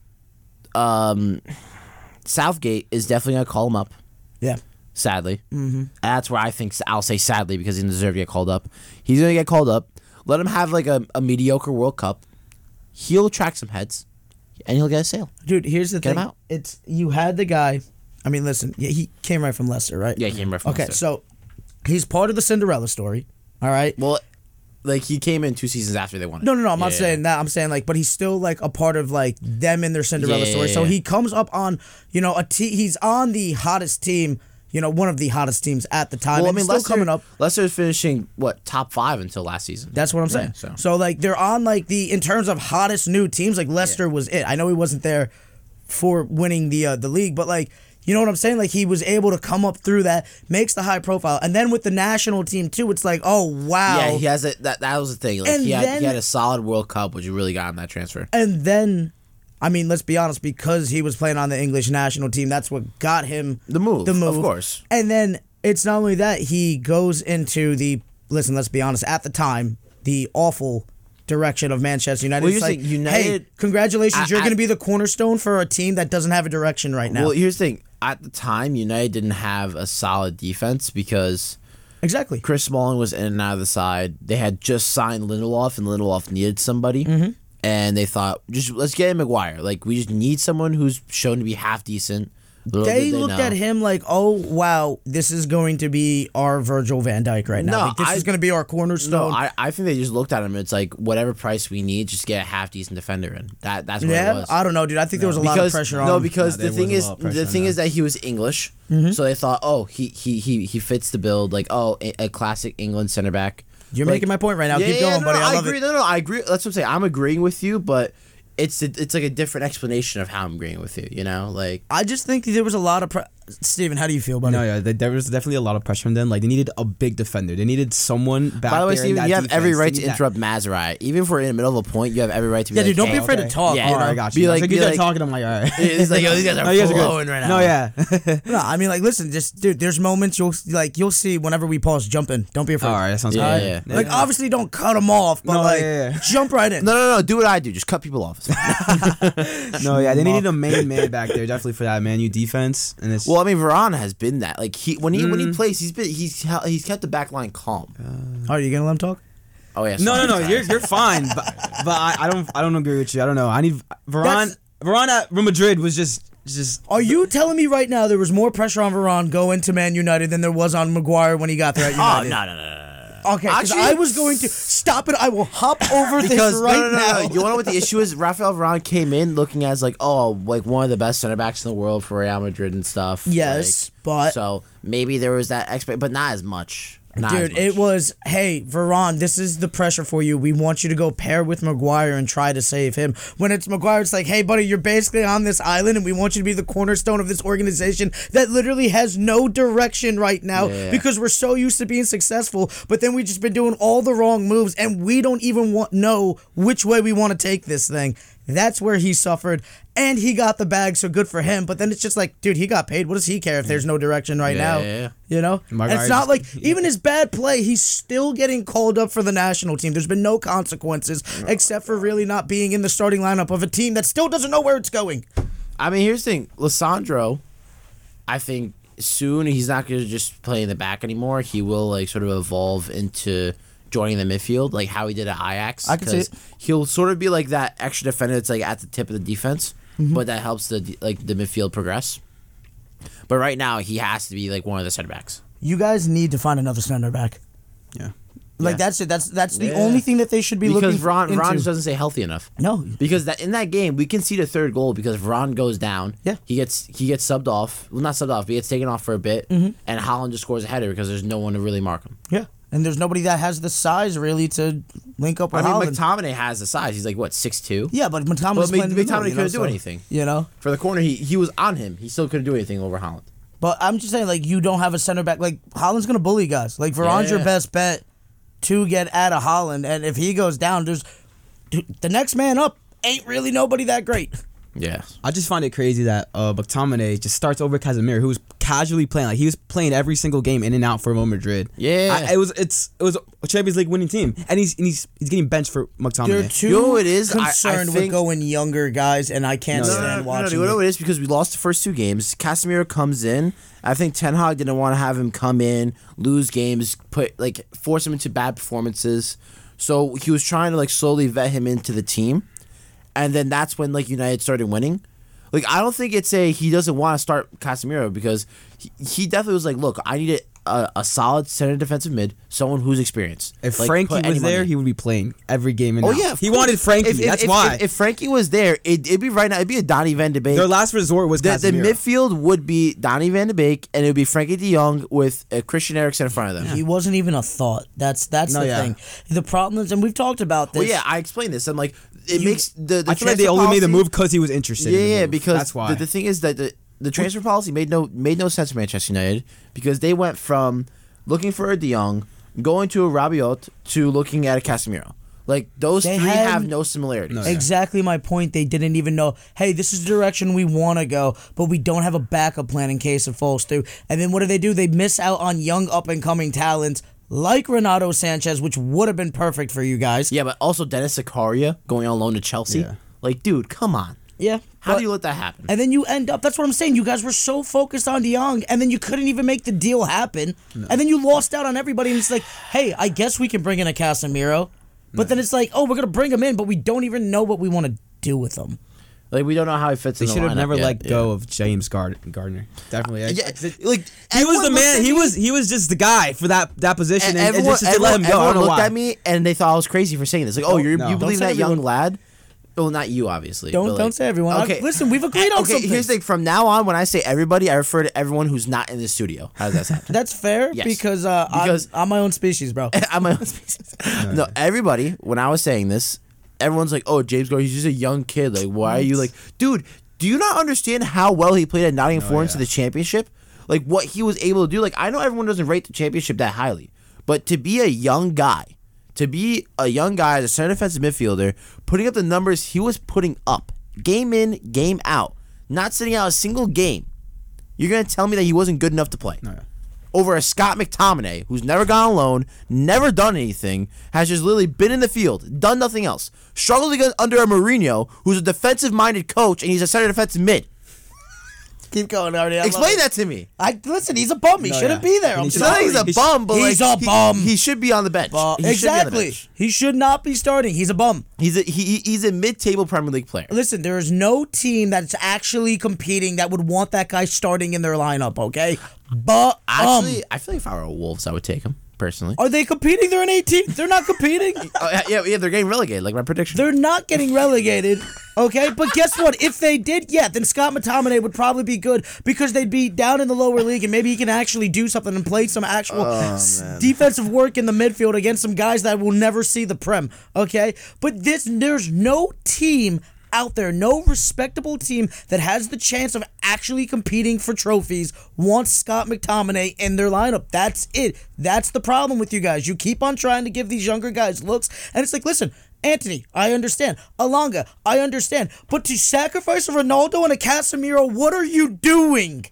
um, Southgate is definitely gonna call him up. Yeah. Sadly, mm-hmm. that's where I think I'll say sadly because he didn't deserve to get called up. He's gonna get called up. Let him have like a, a mediocre World Cup. He'll attract some heads, and he'll get a sale. Dude, here's the Get him thing. out. It's you had the guy. I mean, listen, yeah, he came right from Leicester, right? Yeah, he came right from Okay, Leicester. so he's part of the Cinderella story. All right. Well, like he came in two seasons after they won. it. No, no, no. I'm Yeah, not yeah. saying that. I'm saying like, but he's still like a part of like them in their Cinderella Yeah, yeah, story. So yeah. he comes up on, you know, a te- He's on the hottest team. You know, one of the hottest teams at the time. Well, I mean, still Leicester, coming up. Leicester's finishing what top five until last season. That's what I'm Yeah, saying. so. so. like they're on like the in terms of hottest new teams. Like Leicester was it. I know he wasn't there for winning the uh, the league, but like you know what I'm saying. Like he was able to come up through that, makes the high profile, and then with the national team too, it's like oh wow. Yeah, he has it. that. That was the thing. Like And he had, then- he had a solid World Cup, which you really got him that transfer. And then, I mean, let's be honest, because he was playing on the English national team, that's what got him The move, The move, of course. And then it's not only that he goes into the listen. Let's be honest. At the time, the awful direction of Manchester United. Well, you're like, United- hey, congratulations, I- you're going to be the cornerstone for a team that doesn't have a direction right now. Well, here's the thing. At the time, United didn't have a solid defense because exactly. Chris Smalling was in and out of the side. They had just signed Lindelof, and Lindelof needed somebody. Mm-hmm. And they thought, just let's get in Maguire. Like we just need someone who's shown to be half decent. Little They did looked know. at him like, "Oh wow, this is going to be our Virgil Van Dijk right now. No, Like, this I- is going to be our No, cornerstone." I, I think they just looked at him. It's like whatever price we need, just get a half decent defender in. That that's what it yeah, was. I don't know, dude. I think there was a lot of because pressure on him. no, because Nah, the thing is lot of pressure the thing is that he was English, Mm-hmm. so they thought, oh, he he he he fits the build. Like, oh, a, a classic England center back. You're Like- making my point right now. Yeah, Keep yeah, going, no, buddy. no, I I love agree. it. No, no, I agree. That's what I'm saying. I'm agreeing with you, but it's it's like a different explanation of how I'm agreeing with you. You know, like I just think there was a lot of pre- Steven, how do you feel, buddy? No, yeah, there- there was definitely a lot of pressure on them. Like they needed a big defender. They needed someone back there. by the way, there in Steven, you have every right to that. interrupt Mazerai. Even if we're in the middle of a point, you have every right to be Yeah, like, dude, don't hey, be afraid to talk. Yeah, All right, know? I got Be you. like- Like, be you guys like- talking. I'm like, all right. It's like, yo, these guys (laughs) are No, you guys flowing good. right now. No, yeah. (laughs) (laughs) No, I mean, like, listen, just dude. There's moments you'll like you'll see whenever we pause. jumping. Don't be afraid. All right, that sounds Yeah, good. yeah, yeah. Like, obviously, don't cut them off, but No, like, yeah, yeah. jump right in. No, no, no. Do what I do. Just cut people off. No, yeah, they needed a main man back there, definitely for that Man U defense. And it's well, I mean, Varane has been that. Like he when he when Mm. he plays, he's been he's he's kept the back line calm. Are you gonna let him talk? Oh yeah. no, sorry, no, no. sorry. You're you're fine, but but I, I don't I don't agree with you. I don't know. I need Varane. That's- Varane at Real Madrid was just just. Are you telling me right now there was more pressure on Varane going to Man United than there was on Maguire when he got there at Oh United? no, no, no, no, no. Okay, because Actually- I was going to stop it. I will hop over Because this right no, no, no, now. no. You want to know what the issue is? Rafael Varane came in looking as like oh like one of the best center backs in the world for Real Madrid and stuff. Yes, Like, but- so maybe there was that expect, but not as much. Not Dude, it was, hey, Varane, this is the pressure for you. We want you to go pair with Maguire and try to save him. When it's Maguire, it's like, hey, buddy, you're basically on this island and we want you to be the cornerstone of this organization that literally has no direction right now Yeah. because we're so used to being successful, but then we've just been doing all the wrong moves and we don't even want know which way we want to take this thing. That's where he suffered. And he got the bag, so good for him. But then it's just like, dude, he got paid. What does he care if there's no direction right Yeah, now? yeah, yeah. You know? And it's not like even his bad play, he's still getting called up for the national team. There's been no consequences except for really not being in the starting lineup of a team that still doesn't know where it's going. I mean, here's the thing, Lissandro. I think soon he's not going to just play in the back anymore. He will like sort of evolve into joining the midfield, like how he did at Ajax. I can see 'cause it. He'll sort of be like that extra defender that's like at the tip of the defense, Mm-hmm. but that helps the like the midfield progress. But right now, he has to be like one of the center backs. You guys need to find another center back. Yeah. Like Yeah. that's it. That's that's the Yeah. only thing that they should be Because looking Ron, into. Ron just doesn't stay healthy enough. no, Because that in that game we can see the third goal because Ron goes down. Yeah. He gets he gets subbed off. Well, not subbed off. But he gets taken off for a bit, Mm-hmm. and Haaland just scores a header because there's no one to really mark him. yeah, and there's nobody that has the size really to link up with. I mean, Haaland. McTominay has the size. He's like what six two. yeah, but McTominay's But Mc- playing in the middle, McTominay you know, couldn't do so, anything. You know, For the corner, he he was on him. He still couldn't do anything over Haaland. but I'm just saying, like you don't have a center back. Like Haaland's gonna bully guys. Like Varane's your Yeah. best bet to get out of Holland, and if he goes down, there's dude, the next man up ain't really nobody that great. Yeah. I just find it crazy that uh, McTominay just starts over Casemiro, who was casually playing. Like he was playing every single game in and out for Real Madrid. Yeah. I, it was it's it was a Champions League winning team, and he's and he's he's getting benched for They're McTominay. too You know what it is? I- I concerned with think- going younger guys, and I can't No, stand no, No, no, no, watching. You know it. what it is? Because we lost the first two games. Casemiro comes in. I think Ten Hag didn't want to have him come in, lose games, put like force him into bad performances. So he was trying to like slowly vet him into the team, and then that's when like United started winning. Like I don't think it's a he doesn't want to start Casemiro because he, he definitely was like, look, I need a, a solid center defensive mid, someone who's experienced. If Like, Frankie was there, in. he would be playing every game. And Oh out. yeah, of he course. wanted Frankie. If- if- that's if- why If, if Frankie was there, it, it'd be right now. It'd be a Donny Van de Beek. their last resort was the, the midfield would be Donny Van de Beek, and it would be Frankie De Jong with uh, Christian Eriksen in front of them. He wasn't even a thought. That's that's No, the yeah. thing. The problem is, and we've talked about this. Well, yeah, I explained this. I'm like, it You- makes the. the I feel like they transfer only made the move because he was interested. Yeah, in the yeah, because that's why. The, the thing is that the the transfer policy made no made no sense for Manchester United because they went from looking for a De Jong, going to a Rabiot, to looking at a Casemiro. Like those They three had- have no similarities. No, yeah. Exactly my point. They didn't even know, hey, this is the direction we want to go, but we don't have a backup plan in case it falls through. And then what do they do? They miss out on young up and coming talents like Renato Sanches, which would have been perfect for you guys. Yeah, but also Denis Zakaria going on loan to Chelsea. Yeah. Like, dude, come on. Yeah. How but- do you let that happen? And then you end up. That's what I'm saying. You guys were so focused on De Jong, and then you couldn't even make the deal happen. And then you lost out on everybody. And it's like, hey, I guess we can bring in a Casemiro, but then it's like, oh, we're gonna bring him in, but we don't even know what we want to do with him. Like, we don't know how he fits. they in the should have never yet. let Yeah. go of James Gard- Gardner. Definitely. I- Yeah, like he was the man. He me- was he was just the guy for that that position, and, and everyone, just, just to let him go. Everyone looked why. at me and they thought I was crazy for saying this. Like, oh, Don't- you're, no. you believe say that young everyone. lad? Well, not you, obviously. Don't- but, don't like- say everyone. I- listen, we've agreed on okay, something. here's the thing. From now on, when I say everybody, I refer to everyone who's not in the studio. How does that sound? (laughs) That's fair Yes. because, uh, Because- I'm, I'm my own species, bro. (laughs) I'm my own species. (laughs) No, everybody. When I was saying this, everyone's like, "Oh, James Gordon, he's just a young kid. Like, why are you like, dude? Do you not understand how well he played at Nottingham oh, Forest yeah. in the championship? Like, what he was able to do. Like, I know everyone doesn't rate the championship that highly, but to be a young guy, to be a young guy as a center defensive midfielder, putting up the numbers he was putting up, game in, game out, not sitting out a single game. You're gonna tell me that he wasn't good enough to play? No. Over a Scott McTominay who's never gone alone, never done anything, has just literally been in the field, done nothing else, struggled under a Mourinho who's a defensive minded coach and he's a center defensive mid. Keep going, Artie. I Explain that to me. I listen. He's a bum. He No, shouldn't yeah. be there. I'm he It's not that sorry. he's a He's- bum, but he's like, a he- bum. He, should be on the bench. He should be on the exactly. bench. He should not be starting. He's a bum. He's a he, he's a mid table Premier League player. Listen, there is no team that's actually competing that would want that guy starting in their lineup. Okay, but Actually, I feel like if I were a Wolves, I would take him personally. are they competing? They're in 18th. They're not competing. (laughs) Oh, yeah, yeah, they're getting relegated, like my prediction. They're not getting relegated. Okay, but guess what? If they did, yeah, then Scott McTominay would probably be good because they'd be down in the lower league and maybe he can actually do something and play some actual oh, s- defensive work in the midfield against some guys that will never see the prem. Okay, but this there's no team out there, no respectable team that has the chance of actually competing for trophies wants Scott McTominay in their lineup. That's it. That's the problem with you guys. You keep on trying to give these younger guys looks, and it's like, listen, Antony, I understand. Elanga, I understand. But to sacrifice a Ronaldo and a Casemiro, what are you doing?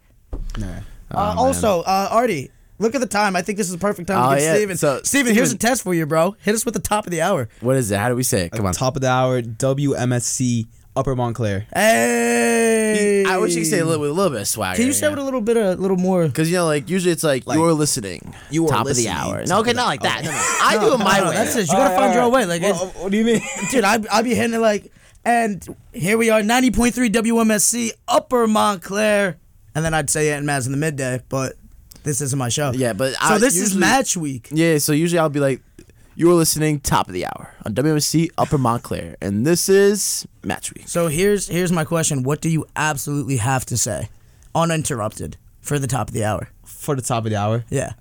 Nah. Uh, also, uh, Artie, look at the time. I think this is the perfect time Oh, to get yeah. Steven. So, Steven, here's a test for you, bro. Hit us with the top of the hour. what is it? How do we say it? Come on. Top of the hour, WMSC Upper Montclair. Hey, I wish you could say a little with a little bit of swagger. Can you say it with a little bit of a little more? Because you know, like usually it's like, Like, you're listening. you are top listening of the hour. No, okay, not like that. No, no. I do it my No, no, way. That's it. You gotta find your own way. Like, it's, what do you mean? (laughs) dude, I I be hitting it like, and here we are, ninety point three WMSC Upper Montclair, and then I'd say it in Maz in the midday, but this isn't my show. Yeah, but so I this is match week. Yeah, so usually I'll be like, you are listening top of the hour on WMC Upper Montclair, and this is match week. So here's here's my question: What do you absolutely have to say, uninterrupted, for the top of the hour? For the top of the hour. Yeah.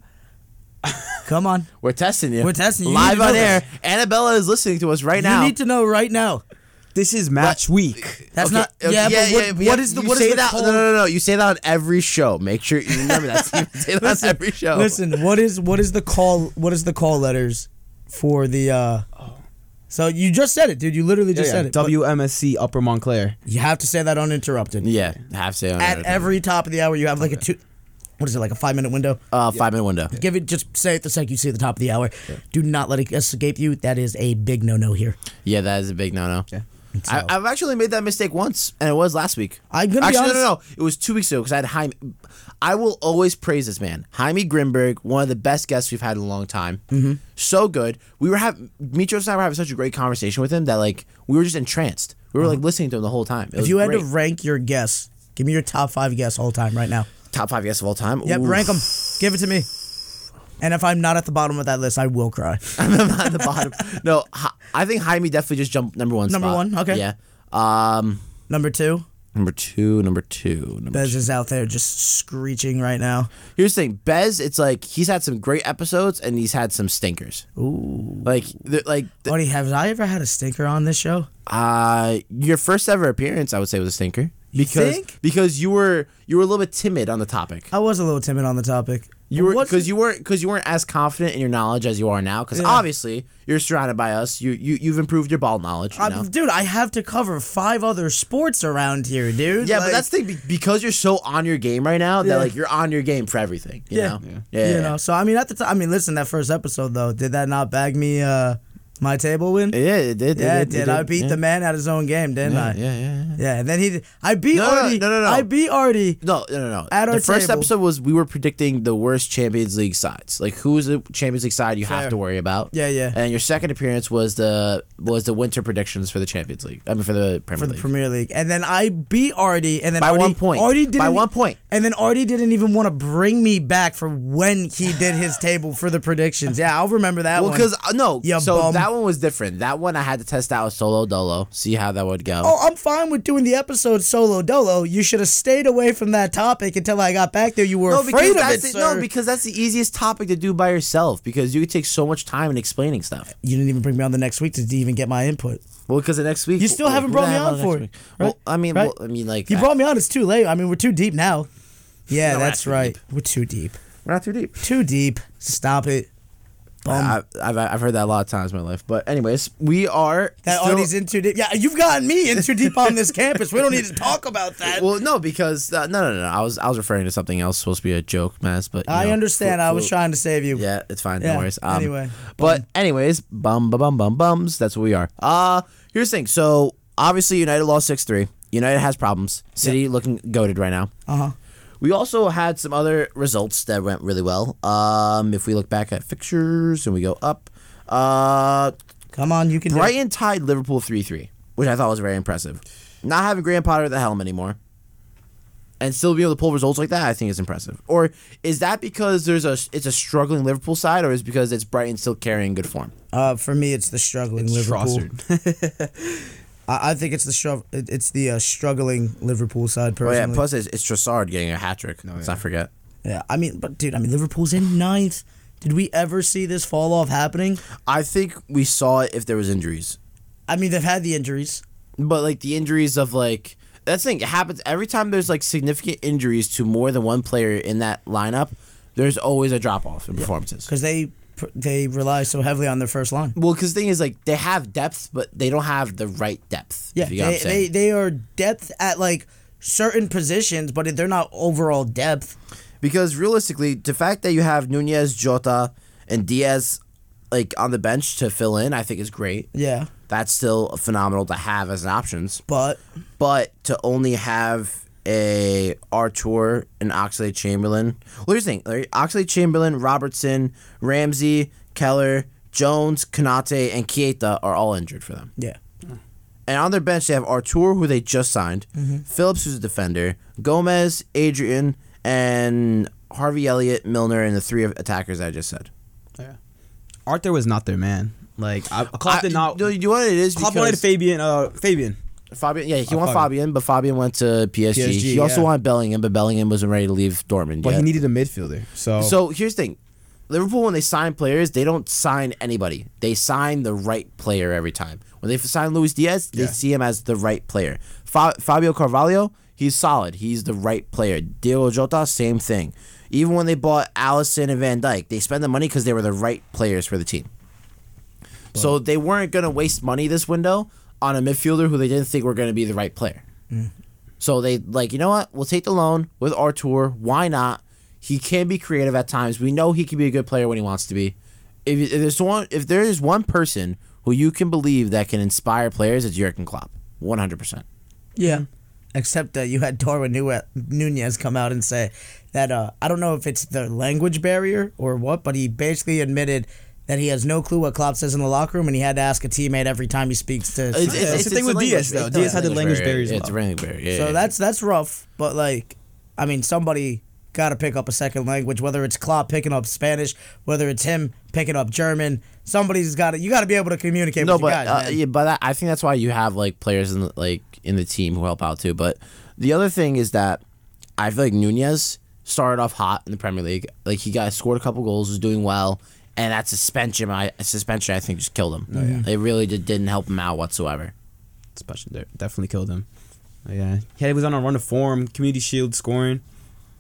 Come on. (laughs) We're testing you. We're testing you. You live need on air. this. Annabella is listening to us right now. You need to know right now. This is match week. That's Okay, not. okay, yeah, but what, what is the you what is say the that? call- No, no, no, no. You say that on every show. Make sure you remember that. (laughs) Steve. say that on every show. Listen, what is what is the call? What is the call letters for the? uh So you just said it, dude. You literally just said it. but WMSC Upper Montclair. You have to say that uninterrupted. Yeah, have to say on At everything. every top of the hour, you have like a two. What is it like a five minute window? uh, five minute window. Give it. Just say it the second you see at the top of the hour. Do not let it escape you. That is a big no no here. Yeah, that is a big no no. So- I, I've actually made that mistake once, and it was last week. I'm gonna actually no, no, no. It was two weeks ago because I had Jaime. I will always praise this man, Jaime Grimberg, one of the best guests we've had in a long time. Mm-hmm. So good. We were having Mitros and I were having such a great conversation with him that like we were just entranced. We were like listening to him the whole time. It Uh-huh. If you had great. to rank your guests, give me your top five guests all time right now. top five guests of all time. Yep, Oof. rank them. Give it to me. And if I'm not at the bottom of that list, I will cry. (laughs) I'm not at the bottom. No, I think Jaime definitely just jumped number one. Number spot. one, okay. Yeah. Um, Number two, number two. Number two. Number Bez is out there just screeching right now. Here's the thing, Bez. It's like he's had some great episodes and he's had some stinkers. Ooh. Like, the- like, the- Buddy, have I ever had a stinker on this show? uh, your first ever appearance, I would say, was a stinker because think? because you were you were a little bit timid on the topic. I was a little timid on the topic. You were because you weren't because you weren't as confident in your knowledge as you are now. Because Yeah. obviously you're surrounded by us. You you you've improved your ball knowledge. You know? dude, I have to cover five other sports around here, dude. Yeah, Like, but that's the thing because you're so on your game right now that like you're on your game for everything. You Yeah. know? Yeah. yeah, you yeah. know. So I mean, at the time, I mean, listen, that first episode though, did that not bag me uh my table win? Yeah, it did. yeah, it it did. I beat yeah. the man at his own game, didn't Yeah, I? yeah, yeah, yeah. Yeah, and then he, did- I beat No, no, no, Artie. no, no, no. I beat Artie. No, no, no, no. At the our first table. episode was we were predicting the worst Champions League sides. Like who's the Champions League side you Fair. have to worry about. Yeah, yeah. And your second appearance was the was the winter predictions for the Champions League. I mean for the Premier for the League. Premier League, and then I beat Artie, and then By Artie, one point. Artie didn't, By one point. and then Artie didn't even want to bring me back for when he did his table for the predictions. Yeah, I'll remember that well, one. because uh, no, Ya so bum. that one was different. That one I had to test out solo dolo, see how that would go. Oh, I'm fine with doing the episode solo dolo. You should have stayed away from that topic until I got back there. You were no, because afraid of that's it, the, sir. no, because that's the easiest topic to do by yourself. Because you could take so much time in explaining stuff. you didn't even bring me on the next week to even get my input. Well, because the next week You still haven't brought me on for it, week? right? Well, I mean, Right? well, I mean, like You I- brought me on. It's too late. I mean, we're too deep now. Yeah, No, that's right. deep. We're too deep. we're not too deep. Too deep. Stop it. Bum. I, I've I've heard that a lot of times in my life. But anyways, we are that still- Artie's in too deep. Yeah, you've gotten me in too deep on this campus. We don't need to talk about that. Well, no, because uh, no, no, no. I was I was referring to something else. Supposed to be a joke, Mass. But I know, understand. flu- I was trying to save you. Yeah, it's fine. Yeah, No worries. Um, anyway, but anyways, bum bum bum bum bums. That's what we are. Uh here's the thing. So obviously, United lost six three. United has problems. City looking goaded right now. Uh huh. We also had some other results that went really well. Um, if we look back at fixtures and we go up, uh, Come on, you can. do. Brighton tied Liverpool 3 3, which I thought was very impressive. Not having Graham Potter at the helm anymore and still be able to pull results like that, I think is impressive. Or is that because there's a it's a struggling Liverpool side, or is it because it's Brighton still carrying good form? Uh, for me, it's the struggling Liverpool. (laughs) Trossard. I, I think it's the stru- it- It's the uh, struggling Liverpool side. personally. Oh yeah, plus it's, it's Trossard getting a hat trick. No, Let's yeah. not forget. yeah. I mean, but dude, I mean, Liverpool's in ninth. Did we ever see this fall off happening? I think we saw it if there was injuries. I mean, they've had the injuries. But like the injuries of like that's the thing. It happens every time there's like significant injuries to more than one player in that lineup. There's always a drop off in performances. because they pr- they rely so heavily on their first line. Well, because the thing is like they have depth, but they don't have the right depth. Yeah, they, they they are depth at like certain positions, but they're not overall depth. because realistically, the fact that you have Nunez, Jota, and Diaz like on the bench to fill in, I think is great. Yeah, That's still phenomenal to have as an options. but But to only have a Artur and Oxlade Chamberlain. Well, here's the thing: like, Oxlade Chamberlain, Robertson, Ramsey, Keller, Jones, Konate, and Keita are all injured for them. yeah, And on their bench, they have Artur, who they just signed, Phillips, who's a defender, Gomez, Adrian, and Harvey Elliott, Milner, and the three attackers I just said. Yeah. Artur was not their man. Like I, Klopp did I- not. You know what it is? Klopp wanted Because Fabian. Uh, Fabian. Fabian, yeah, he Oh, wanted Fabian. But Fabian went to PSG. PSG, he also yeah. wanted Bellingham, but Bellingham wasn't ready to leave Dortmund But yet. he needed a midfielder. So So here's the thing. Liverpool, when they sign players, they don't sign anybody. They sign the right player every time. When they sign Luis Diaz, they Yeah. see him as the right player. Fa- Fabio Carvalho, he's solid. He's the right player. Diego Jota, same thing. Even when they bought Alisson and Van Dijk, they spent the money because they were the right players for the team. So they weren't going to waste money this window on a midfielder who they didn't think were going to be the right player. So they like, you know what? We'll take the loan with Artur. Why not? He can be creative at times. We know he can be a good player when he wants to be. If, if there's one, if there is one person who you can believe that can inspire players, it's Jurgen Klopp, one hundred percent. yeah. Except that you had Darwin Nunez come out and say that uh, I don't know if it's the language barrier or what, but he basically admitted that he has no clue what Klopp says in the locker room, and he had to ask a teammate every time he speaks to. It's, Yeah, it's the thing with Diaz, though. Diaz had the language barrier as It's a language barrier. Yeah, So yeah. that's that's rough, but like, I mean, somebody got to pick up a second language. Whether it's Klopp picking up Spanish, whether it's him picking up German, somebody's got to. You got to be able to communicate no, with but your guys. uh, man. yeah, but that, I think that's why you have like players in the, like in the team who help out too. But the other thing is that I feel like Nunez started off hot in the Premier League. Like he got scored a couple goals, was doing well, and that suspension, I suspension, I think just killed him. It really just didn't help him out whatsoever. Especially there, definitely killed him. But yeah, he was on a run of form, Community Shield scoring,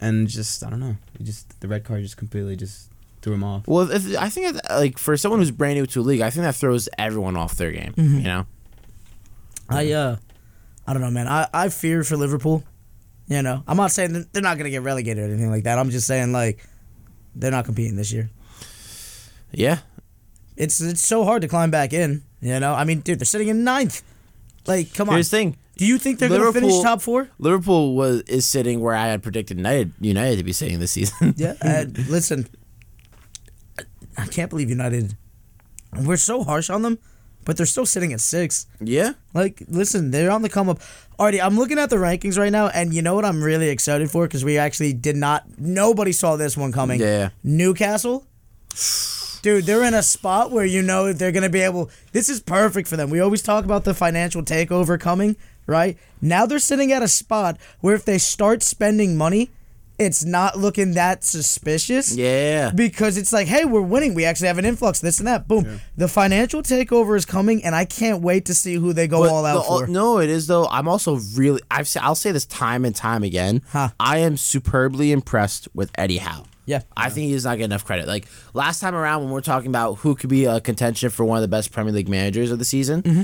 and just I don't know, he just the red card just completely just threw him off. Well, if, I think that, like for someone who's brand new to a league, I think that throws everyone off their game. You know, I uh, I don't know, man. I I fear for Liverpool. You know, I'm not saying they're not gonna get relegated or anything like that. I'm just saying like they're not competing this year. Yeah. It's it's so hard to climb back in. You know, I mean, dude, they're sitting in ninth. Like, come on. Here's the thing. Do you think they're gonna finish top four? Liverpool was is sitting where I had predicted United United to be sitting this season. Yeah. (laughs) Listen, I- I can't believe United. We're so harsh on them, but they're still sitting at six. yeah. Like, listen, they're on the come up. Already, I'm looking at the rankings right now, and you know what I'm really excited for because we actually did not. Nobody saw this one coming. Yeah. Newcastle. Dude, they're in a spot where you know they're going to be able. This is perfect for them. We always talk about the financial takeover coming, right? Now they're sitting at a spot where if they start spending money, it's not looking that suspicious. Yeah. Because it's like, hey, we're winning. We actually have an influx, this and that. Boom. The financial takeover is coming, and I can't wait to see who they go But all out the- for. No, it is though. I'm also really. I've, I'll say this time and time again. Huh. I am superbly impressed with Eddie Howe. Yeah. I think he does not get enough credit. Like last time around, when we are talking about who could be a contention for one of the best Premier League managers of the season, Mm-hmm.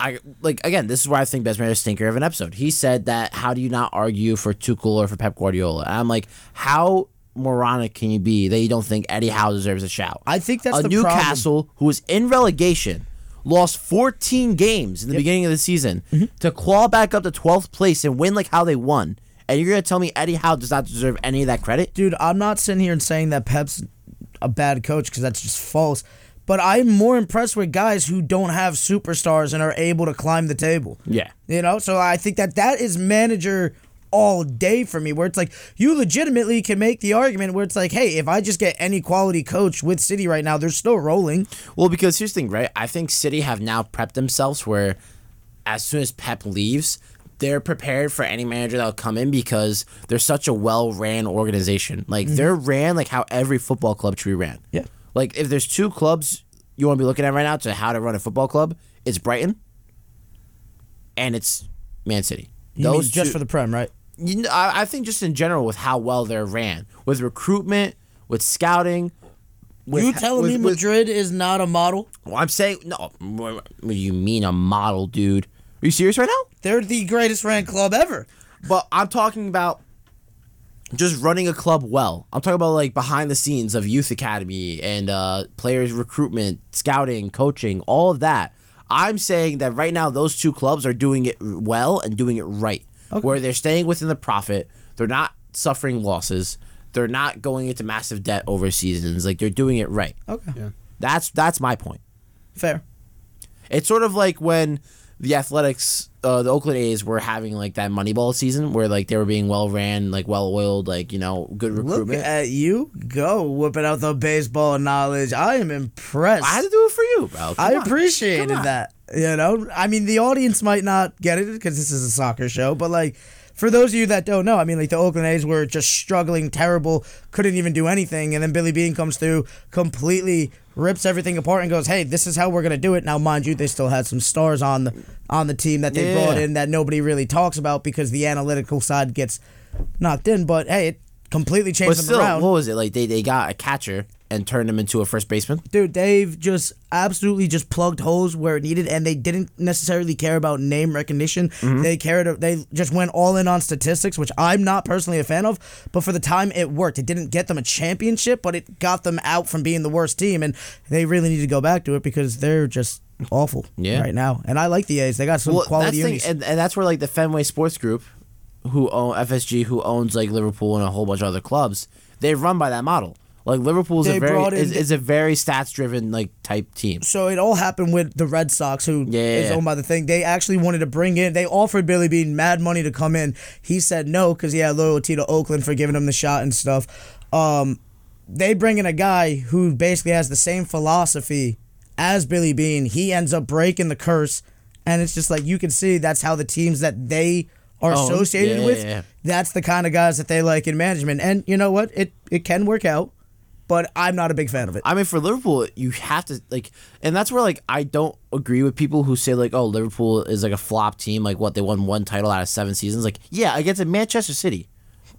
I like again. This is where I think best manager stinker of an episode. He said that how do you not argue for Tuchel or for Pep Guardiola? And I'm like, how moronic can you be that you don't think Eddie Howe deserves a shout? I think that's a the problem. Newcastle who was in relegation, lost 14 games in the beginning of the season Mm-hmm. to claw back up to 12th place and win like how they won. And you're gonna tell me Eddie Howe does not deserve any of that credit? Dude, I'm not sitting here and saying that Pep's a bad coach because that's just false. But I'm more impressed with guys who don't have superstars and are able to climb the table. Yeah. You know, so I think that that is manager all day for me, where it's like you legitimately can make the argument where it's like, hey, if I just get any quality coach with City right now, they're still rolling. Well, because here's the thing, right? I think City have now prepped themselves where as soon as Pep leaves, they're prepared for any manager that'll come in because they're such a well ran organization. Like mm-hmm. they're ran like how every football club should be ran. Yeah. Like if there's two clubs you want to be looking at right now to how to run a football club, it's Brighton and it's Man City. You mean just for the Prem, right? you know, I, I think just in general with how well they're ran with recruitment, with scouting. With, you telling with- me with- Madrid is not a model? well, I'm saying no. What do you mean a model, dude? Are you serious right now? They're the greatest ran club ever. But I'm talking about just running a club well. I'm talking about like behind the scenes of youth academy and uh, players recruitment, scouting, coaching, all of that. I'm saying that right now those two clubs are doing it well and doing it right, where they're staying within the profit. They're not suffering losses. They're not going into massive debt over seasons. Like they're doing it right. Okay. Yeah. That's that's my point. Fair. It's sort of like when the Athletics, uh, the Oakland A's were having like that Moneyball season where like they were being well ran, like well oiled, like you know, good recruitment. Look at you go whipping out the baseball knowledge. I am impressed. I had to do it for you, bro. Come I on. appreciated that. You know, I mean, the audience might not get it because this is a soccer show, but like, for those of you that don't know, I mean, like the Oakland A's were just struggling, terrible, couldn't even do anything, and then Billy Beane comes through, completely rips everything apart, and goes, "Hey, this is how we're gonna do it." Now, mind you, they still had some stars on the on the team that they Yeah. brought in that nobody really talks about because the analytical side gets knocked in. But hey, it completely changed But them still, around. what was it like? They they got a catcher and turned him into a first baseman. Dude, they've just absolutely just plugged holes where it needed, and they didn't necessarily care about name recognition. Mm-hmm. They cared. They just went all in on statistics, which I'm not personally a fan of. But for the time, it worked. It didn't get them a championship, but it got them out from being the worst team, and they really need to go back to it because they're just awful Yeah. right now. And I like the A's. They got some Well, quality that's thing, and, and that's where like the Fenway Sports Group, who own FSG, who owns like Liverpool and a whole bunch of other clubs, they run by that model. Like Liverpool's They a very brought in- is, is a very stats driven like type team. so it all happened with the Red Sox, who is Yeah. owned by the thing. They actually wanted to bring in. They offered Billy Beane mad money to come in. He said no because he had loyalty to Oakland for giving him the shot and stuff. Um, they bring in a guy who basically has the same philosophy as Billy Beane. He ends up breaking the curse, and it's just like you can see that's how the teams that they are Oh, associated yeah, with. yeah. That's the kind of guys that they like in management. And you know what? It it can work out, but I'm not a big fan of it. I mean, for Liverpool, you have to like, and that's where like I don't agree with people who say like, oh, Liverpool is like a flop team. Like, what they won one title out of seven seasons. Like, yeah, against Manchester City.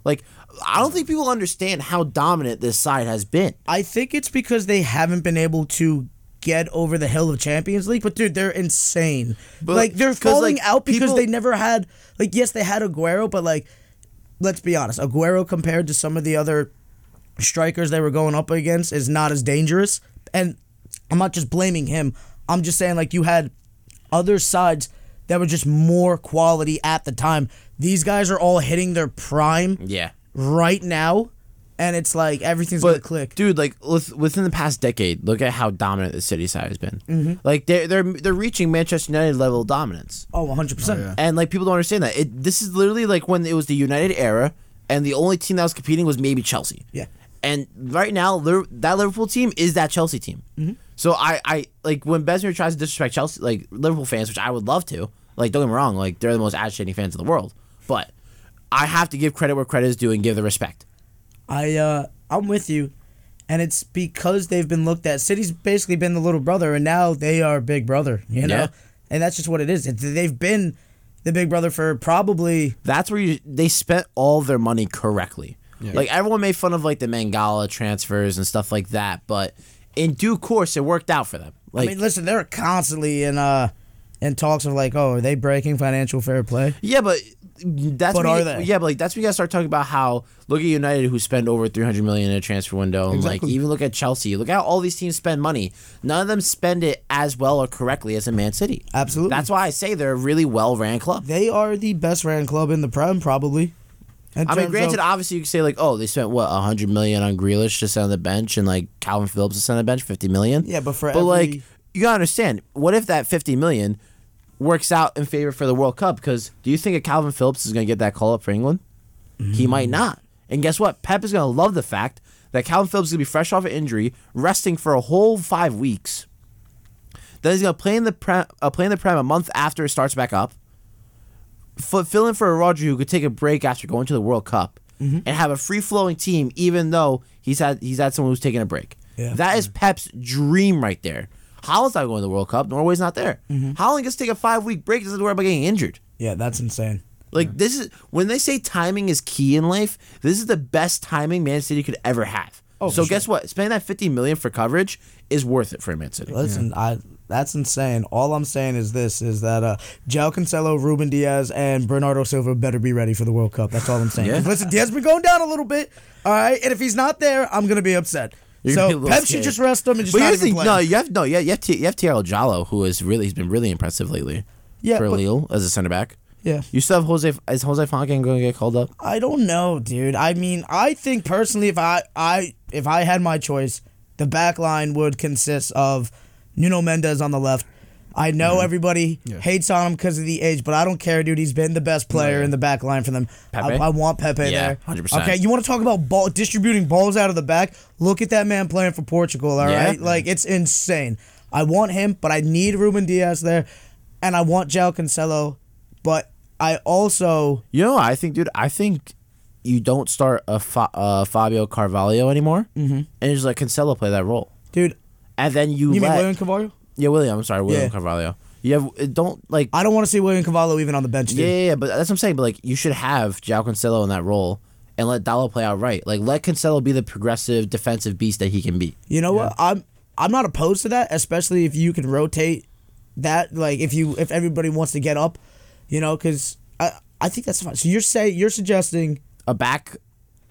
Like, I don't think people understand how dominant this side has been. I think it's because they haven't been able to get over the hill of Champions League. But dude, they're insane. But, like they're falling like, out because people- they never had like yes, they had Aguero, but like let's be honest, Aguero compared to some of the other strikers they were going up against is not as dangerous. And I'm not just blaming him. I'm just saying like you had other sides that were just more quality at the time. These guys are all hitting their prime Yeah. right now. And it's like everything's gonna click. dude, like with- within the past decade, look at how dominant the City side has been. Mm-hmm. Like they're they're they're reaching Manchester United level dominance. Oh, 100%. And like people don't understand that. It this is literally like when it was the United era, and the only team that was competing was maybe Chelsea. Yeah. And right now, that Liverpool team is that Chelsea team. Mm-hmm. So I, I like when Besmer tries to disrespect Chelsea, like Liverpool fans, which I would love to. Like don't get me wrong, like they're the most agitating fans in the world. But I have to give credit where credit is due and give the respect. I uh I'm with you. And it's because they've been looked at. City's basically been the little brother and now they are big brother, you know? Yeah. And that's just what it is. They've been the big brother for probably That's where you, they spent all their money correctly. Like everyone made fun of like the Mangala transfers and stuff like that, but in due course, it worked out for them. Like I mean, listen, they're constantly in uh in talks of like, oh, are they breaking financial fair play? Yeah, but that's But are you- they? Yeah, but like that's when you start talking about how look at United who spend over three hundred million in a transfer window, and Exactly. like even look at Chelsea. Look at how all these teams spend money. None of them spend it as well or correctly as a Man City. Absolutely. That's why I say they're a really well ran club. They are the best ran club in the Prem, probably. In I mean, granted, of- obviously you could say like, oh, they spent what hundred million on Grealish to sit on the bench, and like Kalvin Phillips to sit on the bench, fifty million. Yeah, but for but like you gotta understand, what if that fifty million works out in favor for the World Cup? Because do you think that Kalvin Phillips is gonna get that call up for England? He might not. And guess what? Pep is gonna love the fact that Kalvin Phillips is gonna be fresh off an injury, resting for a whole five weeks. Then he's gonna play in the pre- uh, play in the prem a month after it starts back up. F- fill in for a Roger who could take a break after going to the World Cup Mm-hmm. and have a free flowing team, even though he's had he's had someone who's taking a break. Yeah. That is Pep's dream right there. Haaland's not going to the World Cup. Norway's not there. Mm-hmm. Holland gets to take a five week break. Doesn't worry about getting injured. yeah, that's insane. Like this is when they say timing is key in life. This is the best timing Man City could ever have. Oh, so for guess what? Spending that fifty million for coverage is worth it for Man City. Listen, I That's insane. All I'm saying is this: is that uh, João Cancelo, Ruben Dias, and Bernardo Silva better be ready for the World Cup. That's all I'm saying. Yeah. Listen, Dias been going down a little bit. All right, and if he's not there, I'm gonna be upset. You're gonna be a so Pep should just rest him and just But not even play. no, you have no, yeah, you have T- you have Tiago Djaló, who is really he's been really impressive lately. Yeah, for but- Lille as a center back. Yeah. You still have Jose. Is Jose Fontaine going to get called up? I don't know, dude. I mean, I think personally, if I, I if I had my choice, the back line would consist of Nuno Mendes on the left. I know Mm-hmm. everybody hates on him because of the age, but I don't care, dude. He's been the best player in the back line for them. Pepe? I, I want Pepe Yeah, there. 100%. Okay, you want to talk about ball distributing balls out of the back? Look at that man playing for Portugal. All right, Yeah. like it's insane. I want him, but I need Ruben Dias there, and I want João Cancelo, but I also You know, what I think, dude. I think you don't start a Fa- uh, Fabio Carvalho anymore, mm-hmm. and just let Cancelo play that role, dude. And then you, You mean let William Carvalho? yeah William. I'm sorry, William Yeah. Carvalho. You have uh, don't like I don't want to see William Cavallo even on the bench. Dude. yeah, yeah, yeah, but that's what I'm saying. But like you should have João Cancelo in that role. And let Dalot play out right. Like let Cancelo be the progressive defensive beast that he can be. You know what? I'm I'm not opposed to that, especially if you can rotate that. Like if you if everybody wants to get up, you know, because I I think that's fine. So you're saying you're suggesting A back,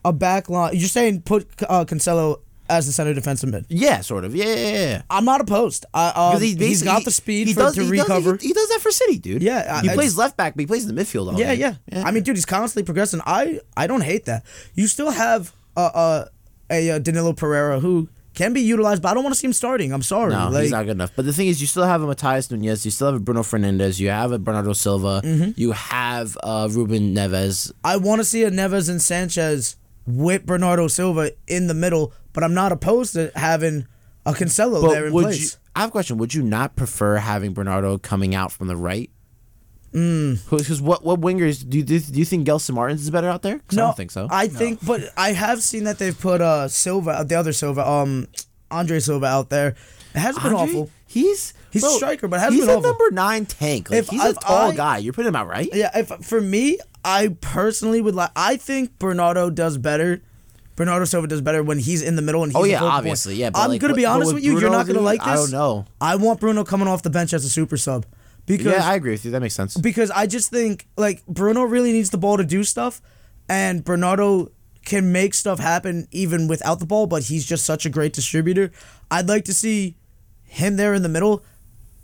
a back line. You're saying put uh, Cancelo as the center defensive mid. yeah, sort of, yeah, yeah, yeah. I'm not opposed. I, um, he, has got the speed he for, does- to he does- recover. he, he does that for City, dude. Yeah, he I plays left back, but he plays in the midfield all Yeah, day. yeah, I mean, dude, he's constantly progressing. I I don't hate that. You still have uh, uh, a uh, Danilo Pereira who can be utilized, but I don't want to see him starting. I'm sorry. no, like, he's not good enough. But the thing is, you still have a Matheus Nunes, you still have a Bruno Fernandes, you have a Bernardo Silva, Mm-hmm. you have uh, Ruben Neves. I want to see a Neves and Sanches with Bernardo Silva in the middle, but I'm not opposed to having a Cancelo there in would place. you? I have a question. Would you not prefer having Bernardo coming out from the right? Because what what wingers do you do you think Gelson Martins is better out there? 'Cause I don't think so. I think, but I have seen that they've put uh Silva, the other Silva, um, Andre Silva out there. It hasn't been Andre, awful. He's He's a striker, but hasn't he's been a awful. number nine tank. Like, If- he's a tall I- guy. You're putting him out right. Yeah, if for me, I personally would like. I think Bernardo does better. Bernardo Silva does better when he's in the middle and he's Oh, yeah, point. obviously, yeah, but, I'm like, gonna be honest with with you. You're not gonna dude, like this. I don't know. I want Bruno coming off the bench as a super sub because Yeah, I agree with you. That makes sense. because I just think like Bruno really needs the ball to do stuff, and Bernardo can make stuff happen even without the ball. But he's just such a great distributor. I'd like to see him there in the middle.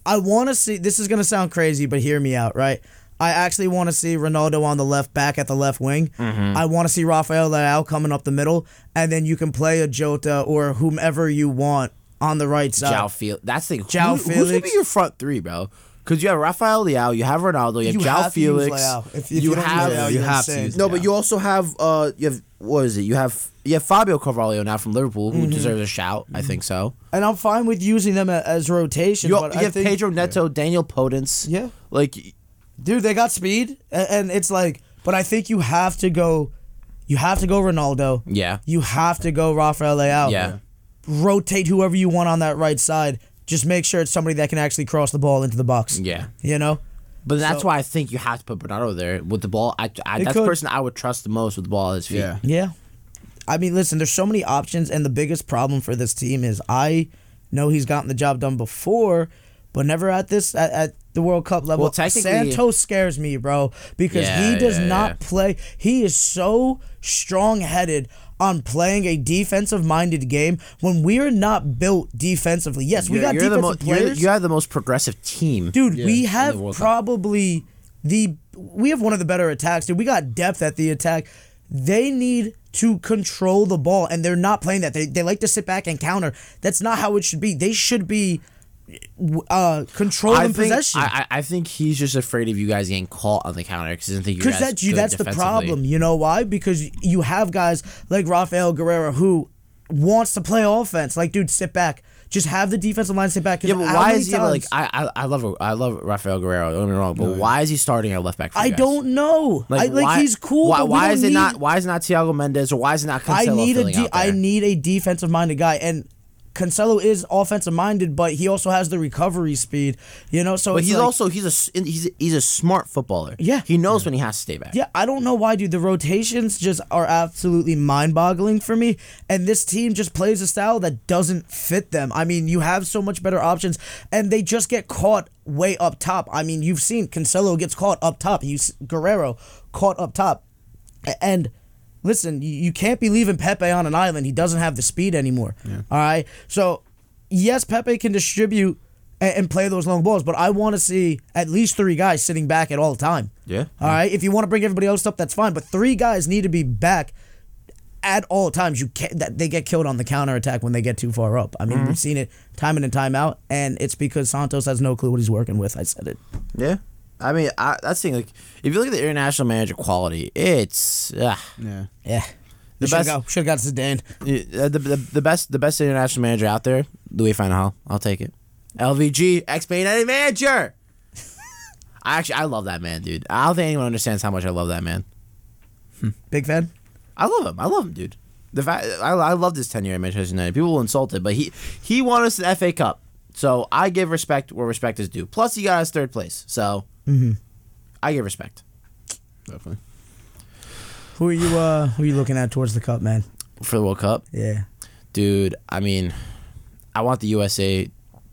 I want to see. This is gonna sound crazy, but hear me out, right? I actually want to see Ronaldo on the left, back at the left wing. Mm-hmm. I want to see Rafael Leao coming up the middle, and then you can play a Jota or whomever you want on the right side. João Felix. That's the thing. Joao Who, who's gonna be your front three, bro? Because you have Rafael Leao, you have Ronaldo, you have You João have Felix. If- if you, you have Leao, you you're have to use no, but you also have uh, you have what is it? You have you have Fabio Carvalho now from Liverpool, Mm-hmm. who deserves a shout. I think so. and I'm fine with using them as rotation. You, but you I have think, Pedro Neto, Daniel Podence. Yeah. like dude, they got speed, and, and it's like, but I think you have to go, you have to go Ronaldo. yeah, You have to go Rafael Leao. yeah. Rotate whoever you want on that right side. Just make sure it's somebody that can actually cross the ball into the box. Yeah. You know? But that's So- why I think you have to put Bernardo there with the ball. I, I They that's the person I would trust the most with the ball at his feet. Yeah. Yeah. I mean, listen, there's so many options, and the biggest problem for this team is I know he's gotten the job done before, but never at this at, at the World Cup level. Well, technically- Santos scares me, bro, because Yeah, he does yeah, not yeah. play. He is so strong headed on playing a defensive minded game when we're not built defensively. Yes, we You're- got you're the defensive mo- you're players. you have the most progressive team, Dude, we have the World Cup. probably the we have one of the better attacks, dude. We got depth at the attack. They need to control the ball, and they're not playing that. They, they like to sit back and counter. That's not how it should be. They should be uh, controlling I think, possession. I, I I think he's just afraid of you guys getting caught on the counter because he doesn't think you're Because that's you. good That's the problem. You know why? Because you have guys like Raphael Guerreiro who wants to play offense. Like, dude, sit back. Just have the defensive line sit back. Yeah, but why is he like? I, I I love I love Raphael Guerreiro. Don't get me wrong, but why is he starting at left back? For I guys? don't know. I, like why- he's cool. Why, but we why don't is it not? Why is not Thiago Mendes or why is it not Cancelo I need a de- out I need a defensive minded guy, and Cancelo is offensive minded, but he also has the recovery speed. You know, so But he's like- also he's a he's a, he's a smart footballer. Yeah. he knows when he has to stay back. Yeah, I don't know why, dude. The rotations just are absolutely mind boggling for me. And this team just plays a style that doesn't fit them. I mean, you have so much better options, and they just get caught way up top. I mean, you've seen Cancelo gets caught up top. You Guerreiro caught up top. And listen, you, you can't be leaving Pepe on an island. He doesn't have the speed anymore. All right. So, yes, Pepe can distribute and, and play those long balls, but I want to see at least three guys sitting back at all time. Yeah. All right. If you want to bring everybody else up, that's fine. But three guys need to be back at all times. You can't. That they get killed on the counter attack when they get too far up. I mean, mm-hmm. we've seen it time in and time out, and it's because Santos has no clue what he's working with. I said it. Yeah. I mean, I, that's the thing. Like, if you look at the international manager quality, it's ah, Yeah. Yeah. The Should have best- got, Zidane. the, the, the best the best international manager out there, Louis Van Gaal. I'll take it. LVG, ex Spain manager. I actually I love that man, dude. I don't think anyone understands how much I love that man. Big fan. I love him. I love him, dude. The fact I, I love this tenure at Manchester United. People will insult it, but he he won us the FA Cup, so I give respect where respect is due. Plus, he got us third place, so I give respect Definitely. Who are you? Uh, who are you looking at towards the cup, man? for the World Cup, Yeah. dude. I mean, I want the USA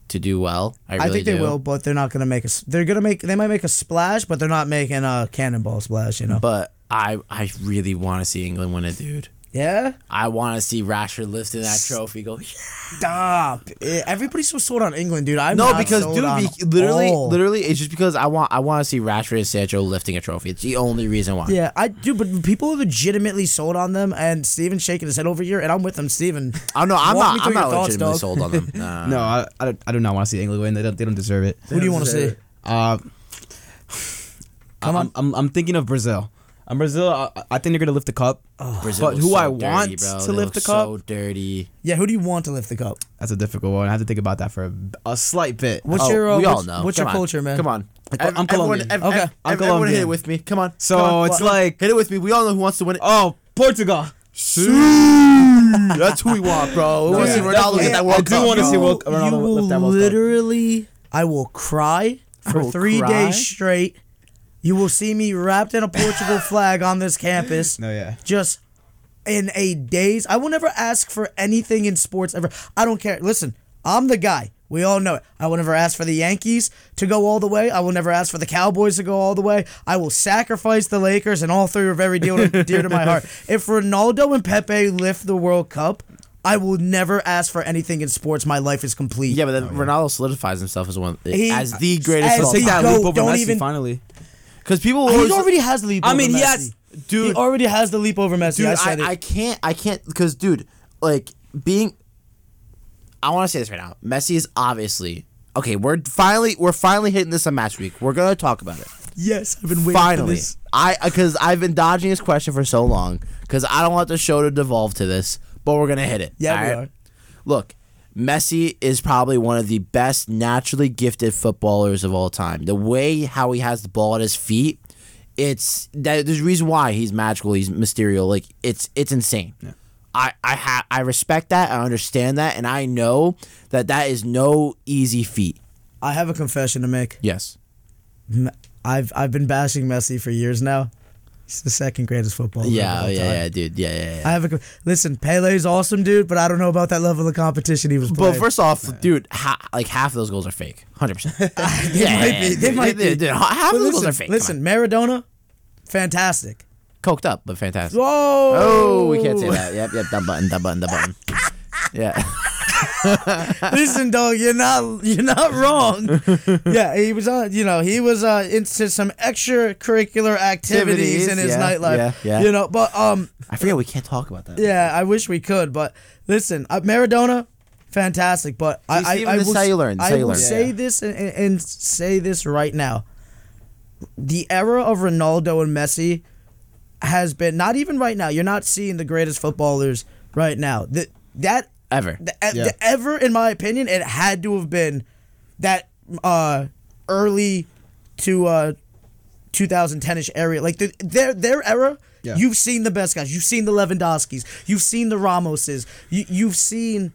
to do well. I, really I think they do. will, but they're not gonna make a. s- They're gonna make. They might make a splash, but they're not making a cannonball splash. You know. But I I really want to see England win it, dude. Yeah. I want to see Rashford lifting that trophy. Go Stop. Eh, Everybody's so sold on England, dude. I'm no, not because sold dude, on be, literally, all. literally, it's just because I want I want to see Rashford and Sancho lifting a trophy. It's the only reason why. Yeah, I do, but people are legitimately sold on them, and Steven's shaking his head over here, and I'm with him, Steven. I know I'm not I'm not thoughts, legitimately dog. sold on them. (laughs) No, No, I, I, I do not want to see England win. They don't, they don't deserve it. Who do you want to see? Uh, Come I'm, on. I'm, I'm thinking of Brazil. I'm Brazil. I, I think they're gonna lift the cup. Brazil but who so I dirty, want bro. to They lift look the cup? So dirty. Yeah, who do you want to lift the cup? That's a difficult one. I have to think about that for a, a slight bit. What's Oh, your uh, we what's, all know. What's Come your on. culture, man? Come on. I'm Ev- everyone, Colombian. ev- Okay. ev- I'm ev- everyone hit it with me. Come on. So Come on. it's Well, like- hit it with me. We all know who wants to win it. Oh, Portugal. That's who we want, bro. We No, want to see yeah, Ronaldo definitely. get that I do wanna see Ronaldo you will lift that World Cup. literally, I will cry for three days straight. You will see me wrapped in a Portugal (laughs) flag on this campus. No, yeah. Just in a daze. I will never ask for anything in sports ever. I don't care. Listen, I'm the guy. We all know it. I will never ask for the Yankees to go all the way. I will never ask for the Cowboys to go all the way. I will sacrifice the Lakers, and all three are very dear to, dear to my heart. (laughs) If Ronaldo and Pepe lift the World Cup, I will never ask for anything in sports. My life is complete. Yeah, but then oh, Ronaldo solidifies himself as one He- as the greatest as of all Take that time. GOAT, leap over don't Messi even- finally. Because people He always already has the leap. I over mean, Messi. yes, dude. He already has the leap over Messi. dude, I I, said I, it. can't, I can't, because, dude, like being. I want to say this right now. Messi is obviously okay. We're finally, we're finally hitting this on match week. We're gonna talk about it. yes, I've been waiting for this. I because I've been dodging this question for so long because I don't want the show to devolve to this, but we're gonna hit it. Yeah, we alright? are. Look, Messi is probably one of the best naturally gifted footballers of all time. The way how he has the ball at his feet, it's that there's a reason why he's magical. He's mysterious. Like it's it's insane. I I ha- I respect that. I understand that, and I know that that is no easy feat. I have a confession to make. Yes. I've I've been bashing Messi for years now. He's the second greatest footballer. Yeah. Yeah. Yeah. Dude. Yeah. Yeah. yeah. I have a listen. Pele's awesome, dude, but I don't know about that level of competition he was Playing. But first off, dude, ha- like half of those goals are fake. Hundred percent. (laughs) they might be. They might be. Dude, half But of those goals are fake. listen, Maradona, fantastic. coked up, but fantastic. Whoa! Oh, we can't say that. Yep, yep. That button, that button, that button. (laughs) Yeah. (laughs) Listen, dog, you're not you're not wrong. (laughs) yeah, he was on. You know, he was uh, into some extracurricular activities, Activities, in his yeah, nightlife. yeah, yeah. You know, but um, I forget we can't talk about that. yeah, I wish we could, but listen, uh, Maradona, fantastic. But I, I, I will, is how you learn. This I is how you will say this and, and, and say this right now. The era of Ronaldo and Messi has been not even right now. You're not seeing the greatest footballers right now. That that Ever. the, Yeah. the ever, in my opinion, it had to have been that uh, early to uh, 2010ish area. Like the, their their era. Yeah. You've seen the best guys. You've seen the Lewandowskis. You've seen the Ramoses. You, you've seen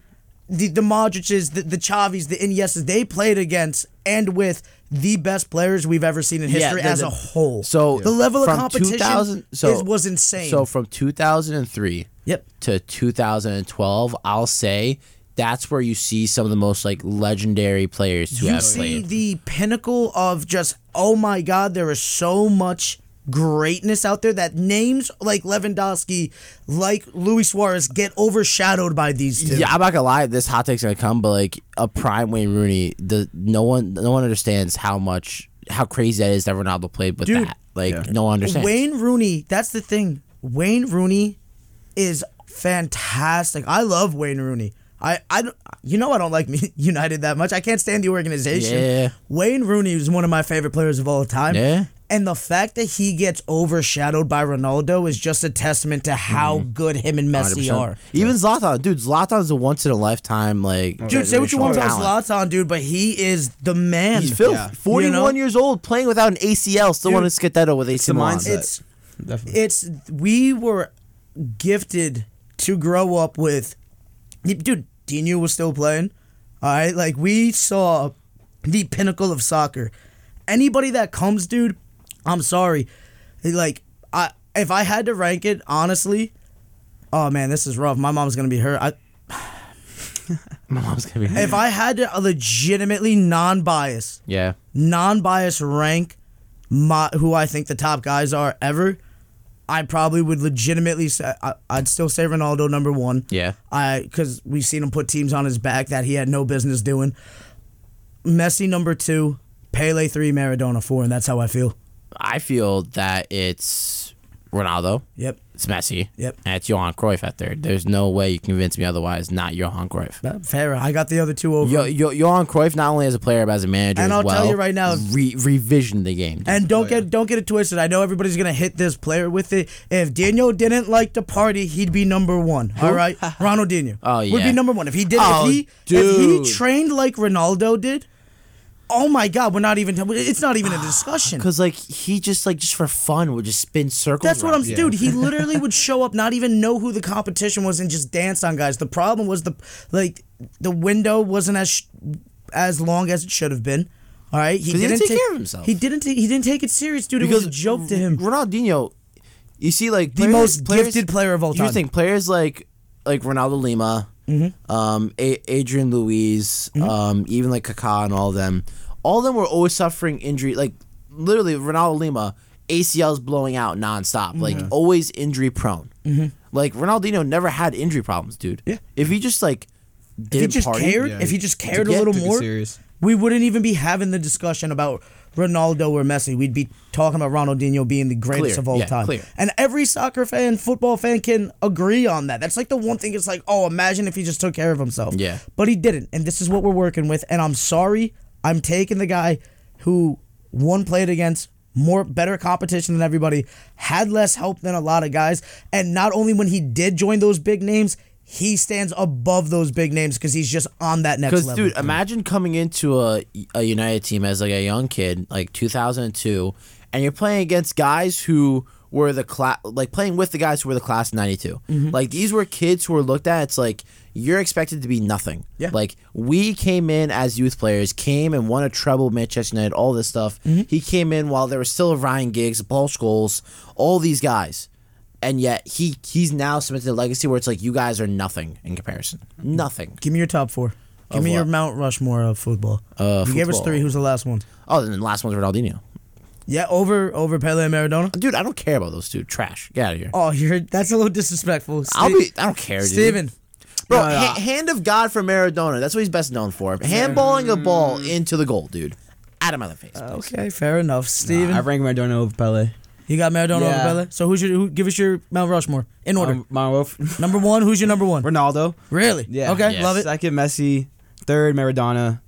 the the Modric's, the the Xavis, the Iniestas, they played against and with the best players we've ever seen in Yeah, history the- as the- a whole. So the level of competition so, is, was insane. So from 2003 yep. to 2012, I'll say that's where you see some of the most like legendary players to You have see played. the pinnacle of just oh my god, there is so much greatness out there that names like Lewandowski, like Luis Suarez get overshadowed by these two. Yeah, I'm not gonna lie. This hot take's gonna come, but like a prime Wayne Rooney, the no one, no one understands how much, how crazy that is that Ronaldo played with Dude. that. Like Yeah. no one understands. Wayne Rooney, that's the thing. Wayne Rooney is fantastic. I love Wayne Rooney. I, I don't- you know I don't like me (laughs) United that much. I can't stand the organization. Yeah. Wayne Rooney is one of my favorite players of all time. Yeah. And the fact that he gets overshadowed by Ronaldo is just a testament to how mm-hmm. good him and Messi 100%. are. Even Zlatan, dude. Zlatan's a once in a lifetime like. Dude, say what you want about. Zlatan, dude, but he is the man. He's filth. Yeah. 41 You know? years old, playing without an ACL, still Dude, on a Scudetto with AC the Milan. It's Definitely. it's we were gifted to grow up with. Dude Dino was still playing all right like we saw the pinnacle of soccer. Anybody that comes dude i'm sorry. Like i if i had to rank it honestly oh man this is rough. My mom's gonna be hurt. I, (laughs) My mom's gonna be. if i had to legitimately non-bias yeah. non-bias rank my who I think the top guys are ever, I probably would legitimately say I, uh, uh, I'd still say Ronaldo number one. Yeah. I because we've seen him put teams on his back that he had no business doing. Messi number two, Pele three, Maradona four, and that's how I feel. I feel that it's Ronaldo, Yep. It's Messi, Yep. and it's Johan Cruyff at third. There's no way you convince me otherwise. Not Johan Cruyff. Fair. I got the other two over. Yo, yo, Johan Cruyff not only as a player but as a manager And as I'll well. tell you right now- re- revision the game. dude. And don't Oh, yeah. get don't get it twisted. I know everybody's gonna hit this player with it. If Daniel didn't like to party, he'd be number one. All right, (laughs) Ronaldinho. Oh, would be number one if he did. Oh, if he dude. if he trained like Ronaldo did. Oh my God, we're not even. It's not even a (sighs) discussion. Because like he just like just for fun would just spin circles. That's what I'm, around. dude. He literally (laughs) would show up, not even know who the competition was, and just dance on guys. The problem was the like the window wasn't as sh- as long as it should have been. All right, he he didn't take take care of himself. He didn't. Take, he didn't take it serious, dude. it was a joke to him. Ronaldinho, you see, like The players- most players- gifted player of all time. You think players like like Ronaldo Lima, Mm-hmm. um, A- Adrian Luiz, um, even like Kaká and all of them, all of them were always suffering injury. Like literally, Ronaldo Lima ACLs blowing out nonstop, like always injury prone. Like Ronaldinho never had injury problems, dude. Mm-hmm. Yeah. If he just like If he didn't just party, cared, Yeah, if he he- just cared a little more, serious. we wouldn't even be having the discussion about Ronaldo or Messi. We'd be talking about Ronaldinho being the greatest Clear, of all yeah, time. clear. And every soccer fan, football fan can agree on that. That's like the one thing. It's like, oh, imagine if he just took care of himself. Yeah. But he didn't, and this is what we're working with. And I'm sorry, I'm taking the guy who one played against more better competition than everybody, had less help than a lot of guys, and not only when he did join those big names. He stands above those big names because he's just on that next Because, level. dude, imagine coming into a, a United team as like a young kid, like 2002, and you're playing against guys who were the class, like playing with the guys who were the class of '92. Mm-hmm. Like these were kids who were looked at. It's like you're expected to be nothing. Yeah. Like we came in as youth players, came and won a treble, Manchester United, all this stuff. Mm-hmm. He came in while there was still Ryan Giggs, Paul Scholes, all these guys. And yet he he's now cemented a legacy where it's like you guys are nothing in comparison. Nothing. Give me your top four. Give Of me your what? Mount Rushmore of football. Uh, you gave us football. three. Who's the last one? Oh, then the last one's Ronaldinho. Yeah, over over Pele and Maradona. Dude, I don't care about those two. Trash. Get out of here. Oh, you're that's a little disrespectful. I'll be. I don't care, dude. Steven. Bro, No, no, ha- hand of God for Maradona. That's what he's best known for. Handballing a ball into the goal, dude. Out of my face. please. Okay, fair enough. Steven. I rank Maradona over Pele. You got Maradona Yeah. over Pele. So who's your who, give us your Mount Rushmore in order. Um, my wolf. (laughs) number one. Who's your number one? Ronaldo. Really? Yeah. Okay, Yes. love it. Second, Messi. Third, Maradona.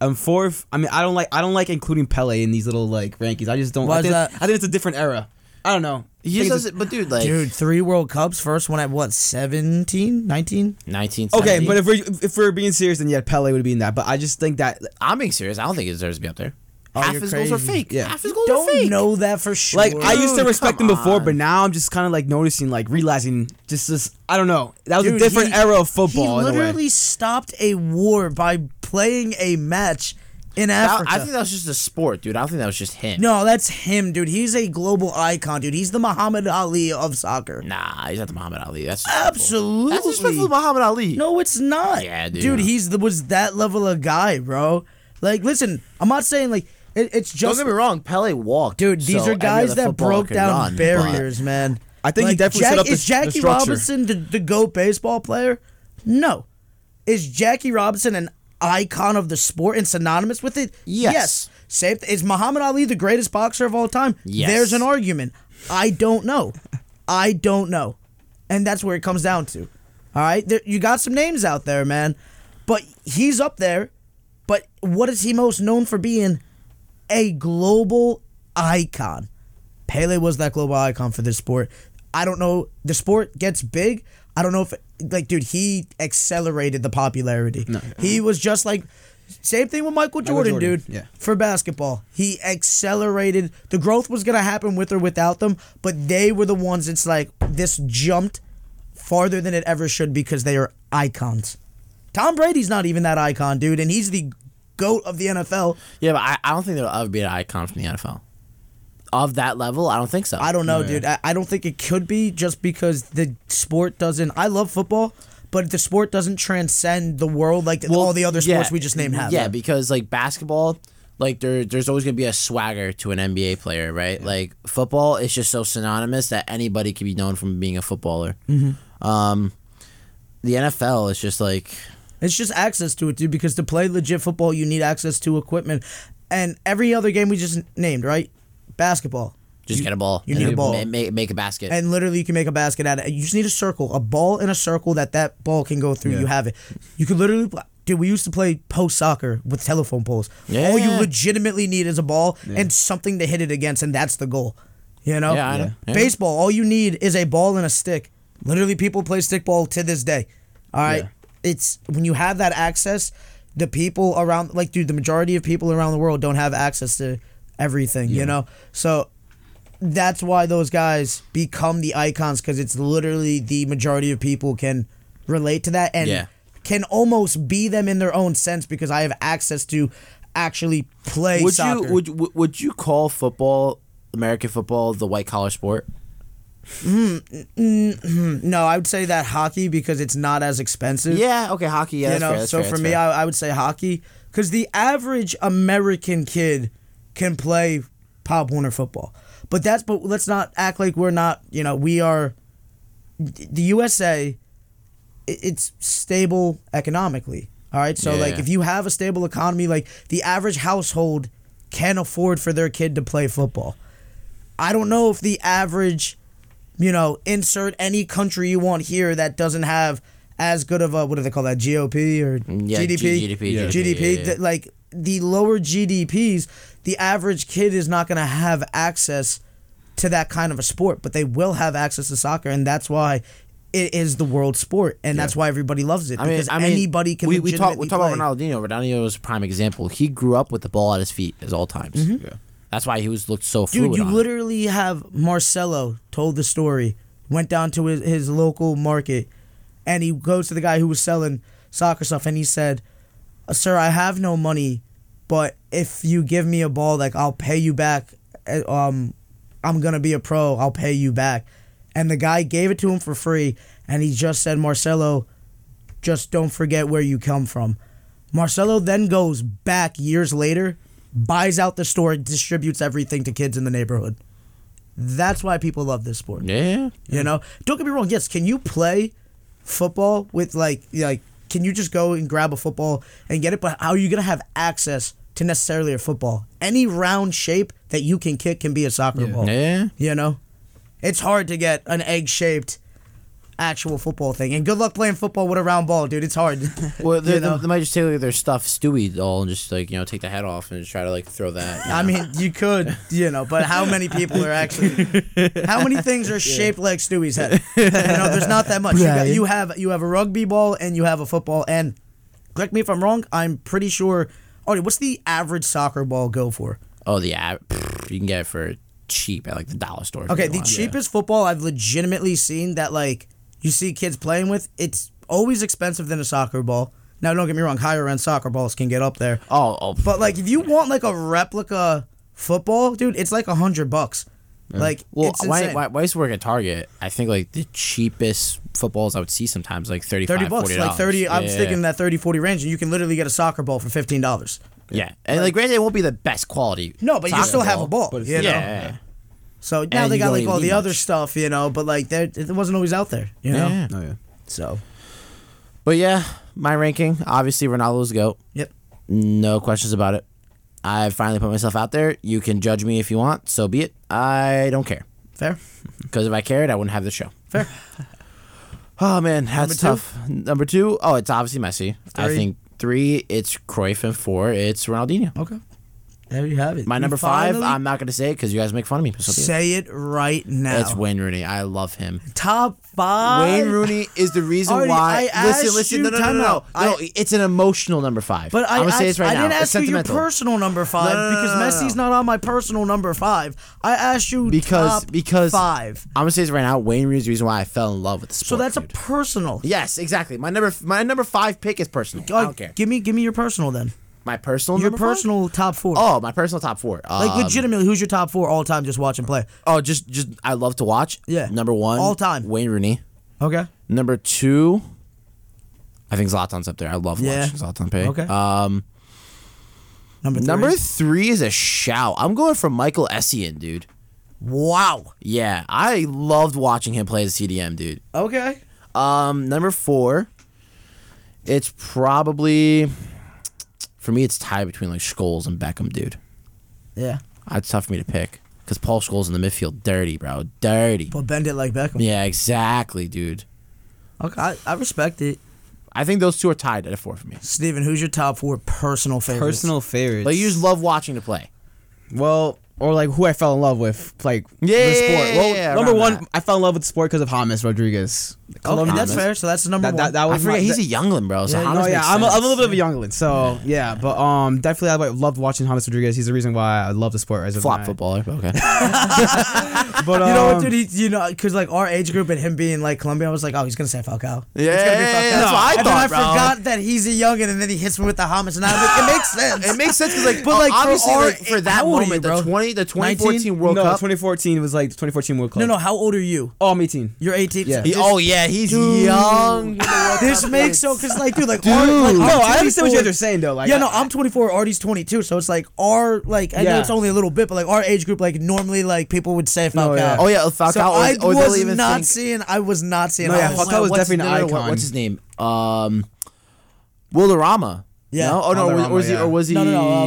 Um, fourth. I mean, I don't like. I don't like including Pele in these little like rankings. I just don't. Why I is think, that? I think it's a different era. I don't know. He just does it's it, but dude, like Dude, three World Cups. First one at what? 17, 19? 19. a- Okay, but if we're if we're being serious, then yeah, Pele would be in that. But I just think that I'm being serious. I don't think he deserves to be up there. Half you're his goals are fake. Yeah. Half his goals are Don't fake. know that for sure. Like I used to respect him before, on. but now I'm just kind of like noticing, like realizing, just this. I don't know. That was a different he- era of football. He in a way. literally stopped a war by playing a match in That- Africa. I think that was just a sport, dude. I don't think that was just him. no, that's him, dude. He's a global icon, dude. He's the Muhammad Ali of soccer. Nah, he's not the Muhammad Ali. That's disrespectful. Absolutely. That's disrespectful to Muhammad Ali. No, it's not. Yeah, dude. dude. he's the was that level of guy, bro. Like, listen, I'm not saying like it, it's Don't get me wrong. Pele walked, dude. These so are guys that broke down run, barriers, man. I think he definitely Jack- set up the- Is Jackie the structure. Robinson the, the goat baseball player? No. Is Jackie Robinson an icon of the sport and synonymous with it? Yes. Same. Th- is Muhammad Ali the greatest boxer of all time? Yes. There's an argument. I don't know. I don't know, and that's where it comes down to. All right, there, you got some names out there, man, but he's up there. But what is he most known for being? A global icon. Pele was that global icon for this sport. I don't know. The sport gets big. I don't know if, like, dude, he accelerated the popularity. He was just like, same thing with Michael Jordan, Jordan, dude. yeah. For basketball, he accelerated. The growth was gonna happen with or without them, but they were the ones. It's like this jumped farther than it ever should because they are icons. Tom Brady's not even that icon, dude, and he's the goat of the NFL. Yeah, but I, I don't think there'll ever be an icon from the NFL. Of that level, I don't think so. I don't know, Yeah. dude. I, I don't think it could be just because the sport doesn't. I love football, but the sport doesn't transcend the world like all the other sports yeah, we just named have. Yeah, because like basketball, like there, there's always gonna be a swagger to an NBA player, right? Like football is just so synonymous that anybody can be known from being a footballer. Mm-hmm. Um, the NFL is just like It's just access to it, dude. Because to play legit football, you need access to equipment, and every other game we just named, right? Basketball. just You- get a ball. you need a ball. ma- Make, make a basket. and literally you can make a basket out of it. You just need a circle, a ball in a circle that that ball can go through. Yeah. You have it. You could literally, pl- dude. We used to play post soccer with telephone poles. Yeah. All you legitimately need is a ball and something to hit it against, and that's the goal. You know, Yeah, I know. Yeah. baseball. All you need is a ball and a stick. Literally, people play stickball to this day. All right, Yeah. It's when you have that access. The people around, like, dude, the majority of people around the world don't have access to everything. You know, so that's why those guys become the icons because it's literally the majority of people can relate to that and Yeah. can almost be them in their own sense because I have access to actually play would soccer. you would would- would you call football American football the white collar sport? Mm, mm, mm, no, I would say that hockey because it's not as expensive. Yeah. Okay. Hockey. Yeah. you know, fair, so fair, for me. I, I would say hockey because the average American kid can play Pop Warner football. But that's but let's not act like we're not. You know, we are. The USA, it's stable economically. All right, so like Yeah. if you have a stable economy, like the average household can afford for their kid to play football. I don't know if the average, you know, insert any country you want here that doesn't have as good of a what do they call that GOP or mm, Yeah, GDP? G- GDP, Yeah. GDP. yeah, yeah. that, like the lower GDPs, the average kid is not going to have access to that kind of a sport, but they will have access to soccer, and that's why it is the world sport, and that's why everybody loves it I mean, because I mean, anybody can. We, we talk we talk play. about Ronaldinho. Ronaldinho is a prime example. He grew up with the ball at his feet at all times. Mm-hmm. Yeah. That's why he was looked so fluid. Dude, you on it. literally have Marcelo told the story. Went down to his, his local market, and he goes to the guy who was selling soccer stuff, and he said, "Uh, "Sir, I have no money, but if you give me a ball, like I'll pay you back. Uh, Um, I'm gonna be a pro. I'll pay you back." And the guy gave it to him for free, and he just said, "Marcelo, just don't forget where you come from." Marcelo then goes back years later, buys out the store, distributes everything to kids in the neighborhood. That's why people love this sport. Yeah. You know, don't get me wrong. Yes, can you play football with like like? Can you just go and grab a football and get it? But how are you gonna have access to necessarily a football? Any round shape that you can kick can be a soccer ball. Yeah. You know, it's hard to get an egg shaped actual football thing. And good luck playing football with a round ball, dude. It's hard. (laughs) (laughs) Well, they, You know? they might just take like their stuffed Stewie doll and just like you know take the head off and just try to like throw that. I know? mean, you could, you know, but how many people are actually? (laughs) How many things are shaped like Stewie's head? You know, there's not that much. You, got, you have you have a rugby ball and you have a football. And correct me if I'm wrong. I'm pretty sure Artie, what's the average soccer ball go for? Oh, the. You can get it for cheap at like the dollar store. Okay, the want. cheapest football I've legitimately seen that like you see kids playing with, it's always expensive than a soccer ball. Now, don't get me wrong, higher end soccer balls can get up there, Oh, oh, but like if you want like a replica football, dude, it's like a hundred bucks. Like, Well, it's why, why, why I used to work at Target. I think like the cheapest footballs I would see sometimes like 35 30 bucks, $40. like 30. I was Yeah, thinking that 30, 40 range, and you can literally get a soccer ball for $15. Yeah, and like granted, it won't be the best quality. No, but you still have a ball. you know? Yeah, So now And they got like all the need other stuff, you know, but like there, it wasn't always out there, you know? yeah. Oh yeah. So, But yeah, my ranking obviously Ronaldo's goat. yep. No questions about it. I finally put myself out there. You can judge me if you want. So be it. I don't care. Fair. Because if I cared, I wouldn't have the show. Fair. (laughs) Oh man, that's Number two? tough. Number two, oh, it's obviously Messi. I think three, it's Cruyff, and four, it's Ronaldinho. Okay. There you have it. My You number five, finally I'm not gonna say it because you guys make fun of me. So be it. Say it right now. It's Wayne Rooney. I love him. Top five. Wayne Rooney is the reason why. I listen, asked listen, you- no, no, no, time no, no. out. no. I- it's an emotional number five. But I, I'm gonna say this right I now. didn't It's ask you your sentimental. personal number five No, no, no, because no, no, Messi's not on my personal number five. I asked you because top because five. I'm gonna say this right now. Wayne Rooney's the reason why I fell in love with the sport. So that's a dude. personal. yes, exactly. My number my number five pick is personal. I don't care. Give me, give me your personal then. My personal Your five? personal top four. Oh, my personal top four. like Um, legitimately, who's your top four all time? Just watch and play. Oh, just just I love to watch. Yeah. Number one, All time. Wayne Rooney. Okay. Number two, I think Zlatan's up there. I love Yeah. watching Zlatan play. Okay. Um, Number three. number three is a shout. I'm going for Michael Essien, dude. Wow. Yeah, I loved watching him play as a CDM, dude. Okay. Um, number four, it's probably for me. It's tied between like Scholes and Beckham, dude. Yeah. It's tough for me to pick because Paul Scholes in the midfield, dirty, bro, dirty. But bend it like Beckham. Yeah, exactly, dude. Okay. I, I respect it. I think those two are tied at a four for me. Steven, who's your top four personal favorites? Personal favorites. But you just love watching to play. Well, or like who I fell in love with, like Yeah, the sport. yeah, Well, yeah, yeah, number around one, that. I fell in love with the sport because of James Rodriguez. Okay, that's fair. So that's the number That, one. that, that I forget my, he's that- a youngling, bro. So Yeah, James No, yeah, I'm a, I'm a little bit of a youngling, so yeah, but um, definitely I loved watching James Rodriguez. He's the reason why I love the sport as of flop now. footballer. Okay. (laughs) (laughs) But um, you know what, dude? He, you know, because like our age group and him being like Colombia, I was like, oh, he's gonna say Falcao. Yeah, it's gonna be yeah, Falcao. yeah, that's what I and then I bro. forgot that he's a youngin, and then he hits me with the homage, and I'm like, it makes sense. It makes sense because, like, But, like, for obviously, our- like, for that how you, moment, the twenty, the 2014 World no, Cup. 2014 was like the 2014 World Cup. no, no. How old are you? Oh, I'm 18. You're 18. Yeah. Oh yeah, he's Dude. young. This makes so because like dude like Dude. our, like, I'm No, I understand what you guys are saying though. Like, yeah, no, I- I'm 24. Artie's 22, so it's like our like I know Yeah. it's only a little bit, but like our age group, like normally like people would say Falcao. No, yeah. Oh yeah, Falcao. So or, I or they'll was even not think, seeing. I was not seeing. No, yeah, all this. Falcao was what's- definitely an no, no, what- icon. What's his name? Um, Wilderama. Yeah. No? Oh no. Valderrama, or was he? Or was he? No, no, no,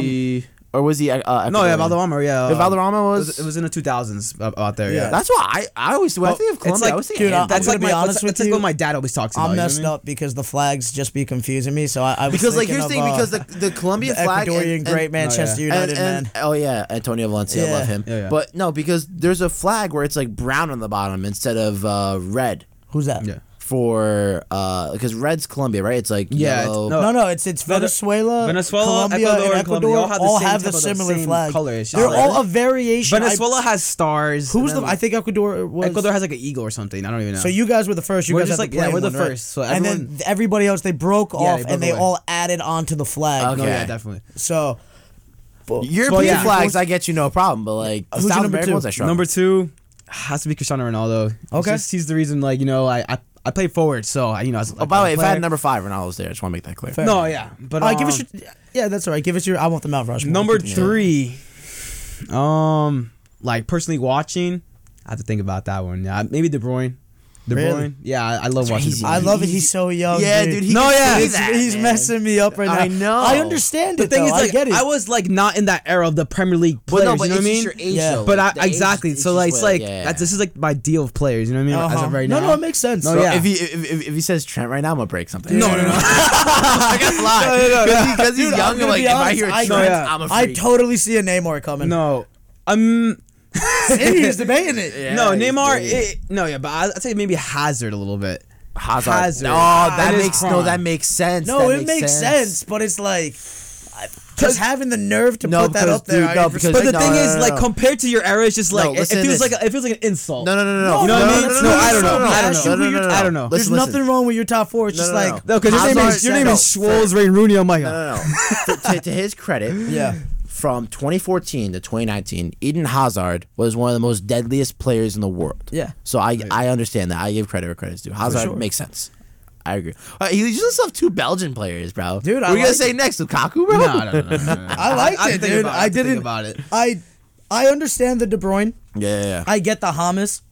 or was he? Uh, no, yeah, Valderrama, yeah. If um, Valderrama was, was, it was in the 2000s out- out there. Yeah. Yeah, That's why I, I always when I think of it's Colombia. like- I always think Dude, Andy. I'm that's gonna like be my, honest that's, with that's like you. what my dad always talks about. I'm you know what I messed mean? up because the flags just be confusing me. So I, I was because like thinking here's the thing uh, because the the Colombian the flag Ecuadorian and, great and, Manchester yeah. United and, man. oh yeah, Antonio Valencia, I Yeah. love him. Yeah, yeah. But no, because there's a flag where it's like brown on the bottom instead of uh, red Who's that? Yeah. For uh because red's Colombia, right? It's like Yeah, it's- no, No, no, it's it's Venezuela, Venezuela, Colombia, Ecuador, and and Ecuador Colombia all all have have the the same similar type of flag. color. It's They're just all like- a variation. I- Venezuela has stars. who's the? then I think Ecuador was. Ecuador has like an eagle or something. I don't even know. So you guys were the first. You We're guys just like- the yeah, we're the one, right? first, so and then everybody else they broke Yeah, off they broke and they all added onto the flag. no, Okay. yeah, definitely. So, but- European Well, yeah. flags, I get you no problem, but like Who's South number American two? ones, I struggle. Number two has to be Cristiano Ronaldo. Okay. just- he's the reason. Like you know, I I, I play forward, so I, you know. As, Oh, by the way, if I had number five, Ronaldo's there. I just want to make that clear. Fair. no, yeah, but All right, give us um, your. Yeah, that's all right. Give us your. I want the Mount Rushmore. number three. Um, like personally watching, I have to think about that one. Yeah, maybe De Bruyne. De Really? Yeah, I, I love watching. De Crazy. Bruyne. I love it. He's- He's so young. Yeah, dude. dude, he No, yeah. He's, that, he's messing me up right now. I know. I understand The it. thing though. is, like, I get it. I was like not in that era of the Premier League players. But no, but you know what I mean? your age, Yeah. though. But I, Like, the age- exactly. it's So like, it's what- like yeah. that's, this is like my deal of players. You know what I mean? As Uh-huh. of right no, now. no, no, it makes sense. No, So yeah. if he if, if, if he says Trent right now, I'm gonna break something. No, no, no. (laughs) (laughs) I got lie. No, no, no. Because he's young. Like if I hear Trent, No. I'm a I freak. totally see a Neymar coming. no, um, (laughs) he's debating it. Yeah, no, Neymar. It, no, yeah, but I, I'd say maybe Hazard a little bit. Hazard. Hazard. Oh, that That is makes no. That makes sense. No, That it makes sense. but it's like just having the nerve to No, put that up there. dude, no, because- But the No, thing no, is, no, like compared to your era, it's just like it, it feels like a, it feels like an insult. No, no, no, no. No, You know what I mean? no, No, no, I don't know. I don't know. you who your I don't know. There's Listen, nothing wrong with your top four. It's just no, no. like No, because your name is your name is no. Ray Rooney. I'm like, No, no, no. to, to, to his credit, (laughs) Yeah. From 2014 to 2019, Eden Hazard was one of the most deadliest players in the world. Yeah. So I I understand that. I give credit where credit's due. Hazard sure. makes sense. I agree. Uh, he he just have two Belgian players, bro. Dude, what I are you gonna say next, Lukaku, bro? no, no, no, no, no. (laughs) I liked I it, dude. about it. I didn't. about it. I I understand the De Bruyne. Yeah, yeah, yeah. I get the Hamas.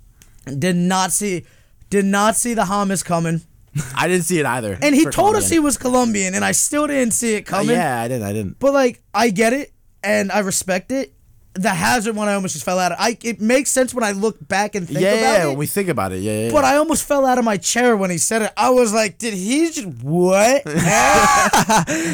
Did not see, did not see the Hamas coming. (laughs) I didn't see it either. And he told us he was Colombian, and I still didn't see it Uh, coming. yeah, I didn't. I didn't. But like, I get it, and I respect it. The Hazard one, I almost just fell out. Of, I it makes sense when I look back and think Yeah, about yeah, it. when we think about it, yeah, yeah. but yeah. I almost fell out of my chair when he said it. I was like, did he just what? (laughs)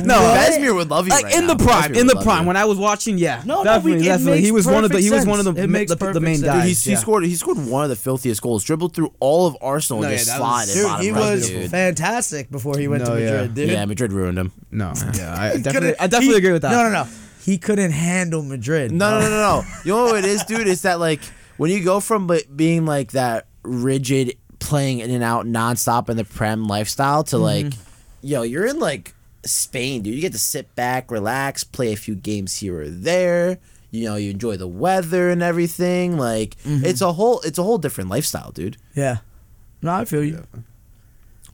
No, What? Vesemir would love you like right in now. the prime, Vesemir in the prime you. when I was watching, yeah, No, no, definitely, we- definitely. He was one of the he was one of the. It makes the, the perfect main sense. guys. Dude, he's, he yeah. scored. He scored one of the filthiest goals. Dribbled through all of Arsenal, No, and yeah, just that slide was- Dude, bottom he right, was dude. fantastic before he went No, to. Madrid. Yeah, Madrid ruined him. No, yeah, I (laughs) definitely, I definitely agree with that. No, no, no. He couldn't handle Madrid. No, no, no, no, no. (laughs) You know what it is, dude? It's that like when you go from but being like that rigid, playing in and out nonstop in the prem lifestyle to mm-hmm. like, yo, you're in like Spain, dude. You get to sit back, relax, play a few games here or there. You know, you enjoy the weather and everything. Like, mm-hmm. it's a whole, it's a whole different lifestyle, dude. Yeah. No, I feel you.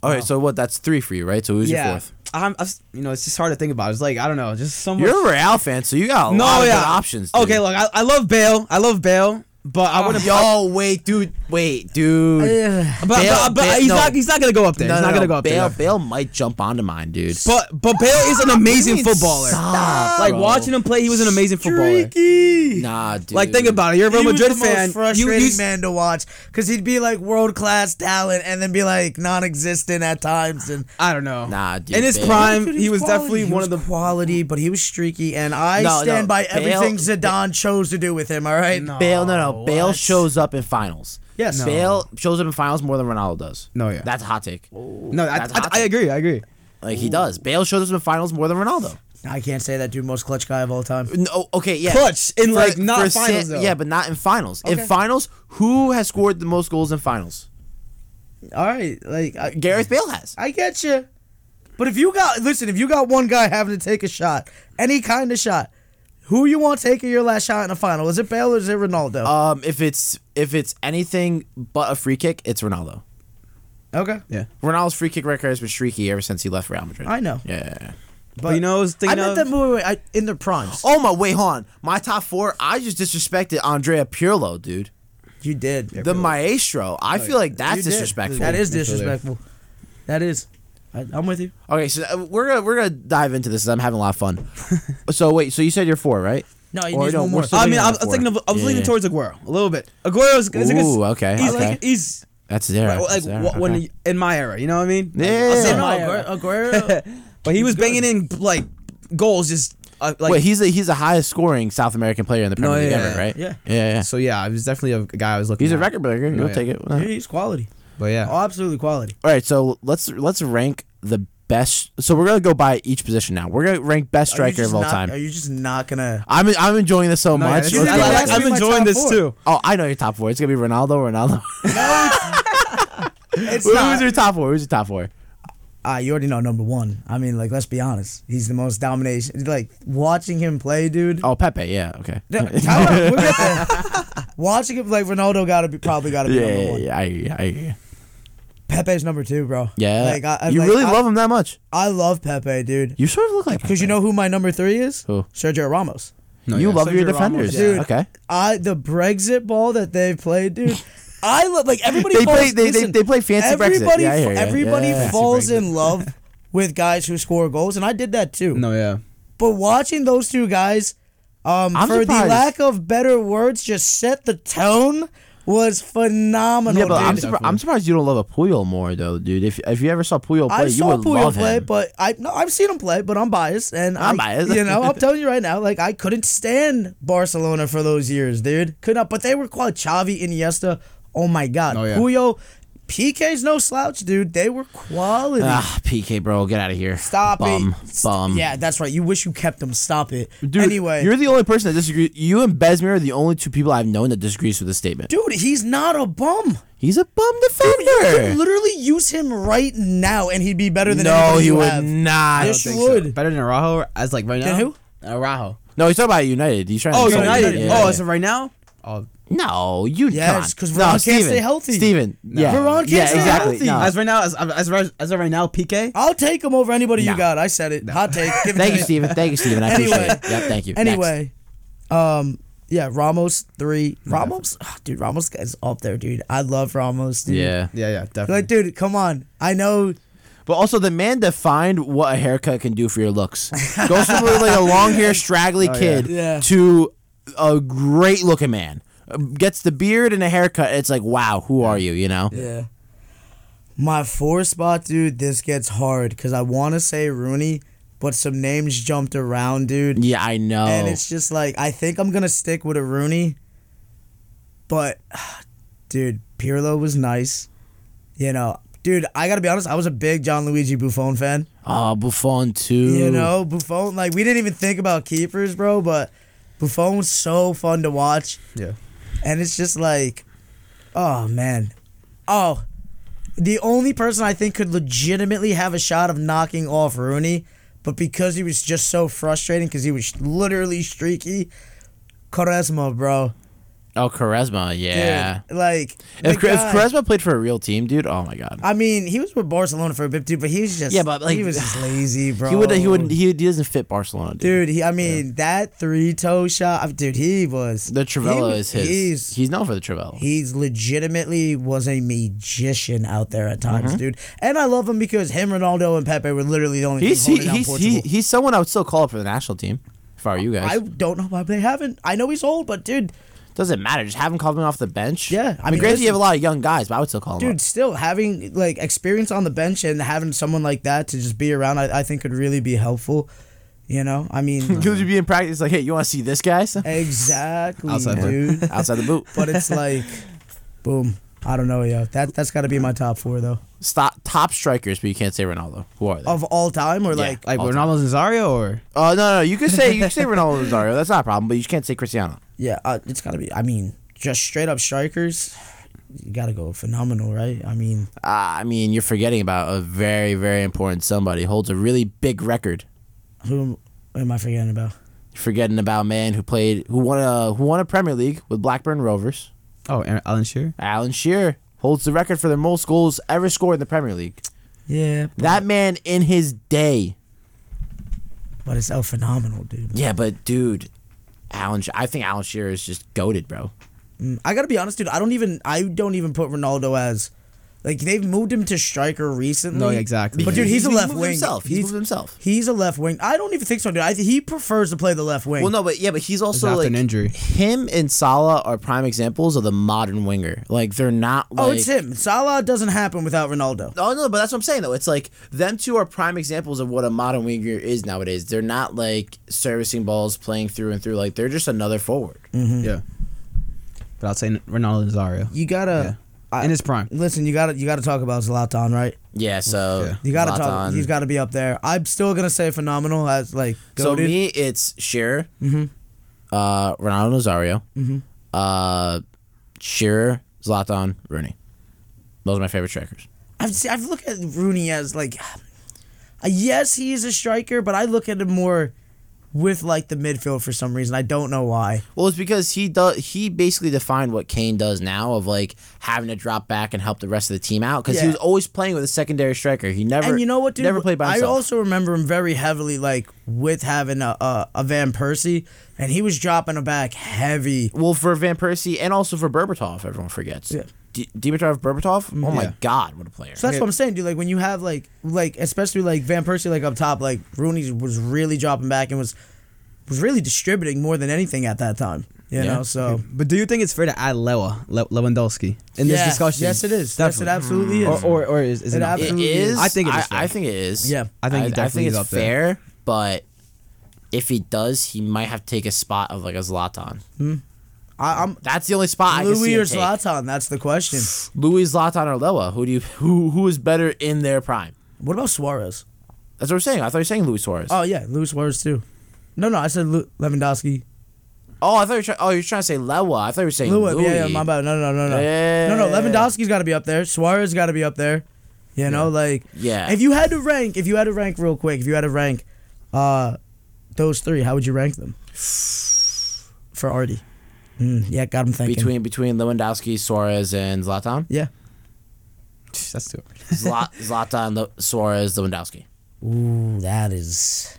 All right, so what? That's three for you, right? So who's your fourth? I'm, I you know, it's just hard to think about. It's like I don't know, just some. You're a Real fan, so you got a no, lot of good options. Dude. Okay, look, I, I love Bale. I love Bale, but I oh, wouldn't. Yo, wait, dude, wait, dude. Eh, but, but, Bale- but Bale- he's no. not. He's not gonna go up there. He's no, not gonna go up Bale, there. Bale might jump onto mine, dude. But but Bale is an amazing footballer. stop, like bro? watching him play, he was an amazing footballer. Streaky. nah, dude. Like think about it. You're a Real He was Madrid the most fan. You, frustrating you, man to watch because he'd be like world class talent and then be like non-existent at times. And I don't know. Nah, dude, In his Bale- prime, he was definitely one of the. quality, but he was streaky, and I No, stand no, by Bale- everything Zidane chose to do with him. All right. Bale, no, no, Bale what? shows up in finals. Yes. No. Bale shows up in finals more than Ronaldo does. No, yeah. that's a hot take. No, I, That's I, hot I take. agree. I agree. Like he does. Bale shows up in finals more than Ronaldo. I can't say that dude most clutch guy of all time. No, oh, okay, yeah, Clutch in, like, not Sa- finals, though. Yeah, but not in finals. In Okay. finals, who has scored the most goals in finals? All right, like I, Gareth Bale has. I get you, but if you got listen, if you got one guy having to take a shot, any kind of shot, who you want taking your last shot in a final? Is it Bale or is it Ronaldo? Um, if it's if it's anything but a free kick, it's Ronaldo. okay, Yeah. Ronaldo's free kick record has been streaky ever since he left Real Madrid. I know. Yeah. yeah, yeah. But, you know, I was I meant of. that movie wait, I, in their primes. Oh my, wait, hold on. My top four. I just disrespected Andrea Pirlo, dude. You did. The maestro. I feel like that's You disrespectful. That is That's disrespectful. That is. I, I'm with you. Okay, so uh, we're gonna we're gonna dive into this. I'm having a lot of fun. (laughs) so wait, so you said you're four, right? No, you need no, one more. I mean, I of was four. thinking of. I was Yeah, leaning towards Aguero a little bit. Aguero's. is good- Ooh, okay, He's okay. like he's That's there. like, that's there, wh- when he- in my era. You know what I mean? Like, Yeah. I'll say Yeah. No, my Aguero, (laughs) but he was banging in like goals. Just uh, like Wait, he's the he's the highest scoring South American player in the Premier No, League yeah, ever, right? yeah. yeah, yeah. so yeah. I was definitely a guy I was looking. He's a record breaker. You'll yeah. take it. Yeah, he's quality. But yeah. Oh, absolutely quality. All right, so let's let's rank the best. So we're gonna go by each position now. We're gonna rank best striker of all not- time. Are you just not gonna? I'm I'm enjoying this so No, much. this You is- didn't I even like, ask me I'm enjoying this four. too. oh, I know your top four. It's gonna be Ronaldo. Ronaldo. (laughs) It's Who's not. your top four? Who's your top four? Ah, you already know number one. I mean, like, let's be honest. He's the most domination. Like watching him play, dude. Oh, Pepe. Yeah. Okay. No, time out. We'll get there. Watching him like Ronaldo got to be probably got to be Yeah, number yeah, one. yeah, I, I, hear you. Pepe's number two, bro. yeah. like I, I- you like, really I, love him that much? I love Pepe, dude. You sort of look like Because you know who my number three is? Who? Sergio Ramos. No, you yeah, love your defenders, Ramos, Dude. Okay. I the Brexit ball that they've played, dude. (laughs) I love like everybody. They falls, play- they- they- listen, they play fancy Brexit. everybody, Yeah, I hear ya. Everybody Yeah. falls in love with guys who score goals, and I did that too. No, yeah. But watching those two guys, um, I'm for surprised. the lack of better words, just set the tone was phenomenal. Yeah, but I'm, dude. surpri- I'm surprised you don't love a Puyol more though, dude. If if you ever saw Puyol play, I you saw would Puyol love play, him. but I no, I've seen him play, but I'm biased, and I'm I- biased. You know, I'm (laughs) telling you right now, like I couldn't stand Barcelona for those years, dude. Could not, but they were called Xavi, Iniesta. Oh my God, Oh, yeah. Puyol, Piqué's no slouch, dude. They were quality. Ah, Piqué, bro, get out of here. Stop bum, it. Bum. Yeah, that's right. You wish you kept them. Stop it. Dude, anyway, you're the only person that disagrees. You and Besmir are the only two people I've known that disagrees with this statement. dude, he's not a bum. He's a bum defender. You could literally use him right now, and he'd be better than No, he you would have. not. Yes, you think so. would. Better than Araujo as like right Than now. who? Araujo. No, he's talking about United. He's trying. Oh, to United. Yeah, oh, yeah. as of right now. Oh, no, you. Yes, come 'cause on. Varane no, can't Steven, stay healthy. Steven, yeah, Varane can't yeah, stay exactly. healthy. No. as right now, as as as, as of right now, Piqué. I'll take him over anybody No. you got. I said it. Hot take. Give Thank you, me. Steven. Thank you, Steven. I Anyway. appreciate it. Yep, thank you. Next. Anyway, um, yeah, Ramos three. Ramos, ah, dude, Ramos is up there, dude. I love Ramos, dude. Yeah. Yeah, yeah, definitely. Like, dude, come on. I know. But also, the man defined what a haircut can do for your looks. Goes from like a long hair, (laughs) straggly Oh, yeah. kid Yeah. to a great looking man. Uh, Gets the beard and a haircut. It's like, wow, who are you? You know? Yeah. My four spot, dude. This gets hard because I want to say Rooney, but some names jumped around, dude. Yeah, I know. And it's just like I think I'm gonna stick with a Rooney. But, (sighs) dude, Pirlo was nice. You know, dude, I gotta be honest. I was a big Gianluigi Buffon fan. oh, Buffon too. You know, Buffon. Like we didn't even think about keepers, bro. But Buffon was so fun to watch, yeah. And it's just like, oh man, oh, the only person I think could legitimately have a shot of knocking off Rooney, but because he was just so frustrating because he was literally streaky, Quaresma, bro. Oh, Quaresma. Yeah. Dude, like If, the if Quaresma played for a real team, dude, oh my god. I mean, he was with Barcelona for a bit too, but he was just Yeah, but, like, he was just lazy, (sighs) bro. He would. He would. He, he doesn't fit Barcelona, dude. Dude, he, I mean that three toe shot, dude. He was The Trivela is his. He's He's, known for the Trivela. he's legitimately was a magician out there at Mm-hmm. times, dude. And I love him because him, Ronaldo, and Pepe were literally the only He's he, he's he, he's someone I would still call up for the national team. If I were you guys, I don't know why they haven't. I know he's old, but dude, doesn't matter. Just have him coming off the bench. Yeah, I I mean, mean, granted, you have a lot of young guys, but I would still call him. dude, still having like experience on the bench and having someone like that to just be around, I, I think could really be helpful. You know, I mean, (laughs) Because you'd be in practice, like, hey, you want to see this guy? (laughs) exactly, Outside the- dude. (laughs) Outside the boot. but it's like, boom. I don't know, yo. That that's got to be my top four though Stop top strikers, but you can't say Ronaldo. Who are they? of all time, or Yeah. like Like All Ronaldo Nazario or Oh no, no, you could say you could say Ronaldo Nazario. That's not a problem, but you can't say Cristiano. Yeah, uh, it's got to be. I mean, just straight up strikers, you got to go phenomenal, right? I mean, Uh, I mean, you're forgetting about a very, very important somebody. Holds a really big record. who am I forgetting about? You're forgetting about a man who played, who won a, who won a Premier League with Blackburn Rovers. oh Aaron- Alan Shearer. Alan Shearer holds the record for the most goals ever scored in the Premier League. Yeah, That man in his day. but it's so phenomenal, dude. Yeah, but dude, Alan, I think Alan Shearer is just goaded, bro. Mm, I gotta be honest, dude. I don't even. I don't even put Ronaldo as. Like they've moved him to striker recently. No, exactly. But dude, he's, a left moved wing. Himself. He's, moved himself. He's a left wing. I don't even think so, dude. I he prefers to play the left wing. Well, no, but yeah, but he's also after like an injury. Him and Salah are prime examples of the modern winger. Like they're not. Like, oh, it's him. Salah doesn't happen without Ronaldo. Oh no, but that's what I'm saying though. It's like them two are prime examples of what a modern winger is nowadays. They're not like servicing balls, playing through and through. Like they're just another forward. Mm-hmm. Yeah. But I'll say Ronaldo and Nazario You gotta. I- in his prime. Listen, you gotta you gotta talk about Zlatan, right? Yeah, so Yeah. You gotta talk. He's got to be up there. I'm still gonna say phenomenal as like So goated. me, it's Shearer, Mm-hmm. uh, Ronaldo Nazario, uh, Shearer, Zlatan, Rooney. Those are my favorite strikers. I've see, I've looked at Rooney as like, uh, (sighs) yes, he is a striker, but I look at him more with like the midfield for some reason. I don't know why. Well, it's because he does. He basically defined what Kane does now of like having to drop back and help the rest of the team out because Yeah. he was always playing with a secondary striker. He never. and you know what, dude? Never played by himself. I also remember him very heavily like with having a, a a Van Persie, and he was dropping a back heavy. Well, for Van Persie and also for Berbatov, everyone forgets. Yeah. D- Dimitar Berbatov. Mm-hmm. Oh my Yeah. God, what a player! So that's what I'm saying, dude. Like when you have like like especially like Van Persie like up top, like Rooney was really dropping back and was was really distributing more than anything at that time. You Yeah. know, so But do you think it's fair to add Lewa, Le- Lewandowski, in Yeah. this discussion? Yes, it is. Yes, it absolutely Or, is. or, or is, is it, It not? It absolutely is. I think it is I, fair. I think it is. Yeah. I think he I, definitely think is it's up there. fair, but if he does, he might have to take a spot of like a Zlatan. Hmm. I, I'm That's the only spot I can see Louis or. Zlatan. That's the question. (sighs) Louis, Zlatan, or Lewa. Who do you who who is better in their prime? What about Suarez? That's what we're saying. I thought you were saying Luis Suarez. Oh yeah, Luis Suarez too. No, no, I said Lu- Lewandowski. oh, I thought you were trying. Oh, you're trying to say Lewa. I thought you were saying Louis, Louis. yeah, yeah, my bad. No, no, no, no, Yeah. no, no. Lewandowski's got to be up there. Suarez got to be up there. You know, like Yeah. If you had to rank, if you had to rank real quick, if you had to rank, uh, those three, how would you rank them? (sighs) For Artie. Mm, yeah, got him thinking. between between Lewandowski, Suarez, and Zlatan. yeah. (laughs) That's too hard. Zla- Zlatan, Le- Suarez, Lewandowski. Ooh, that is.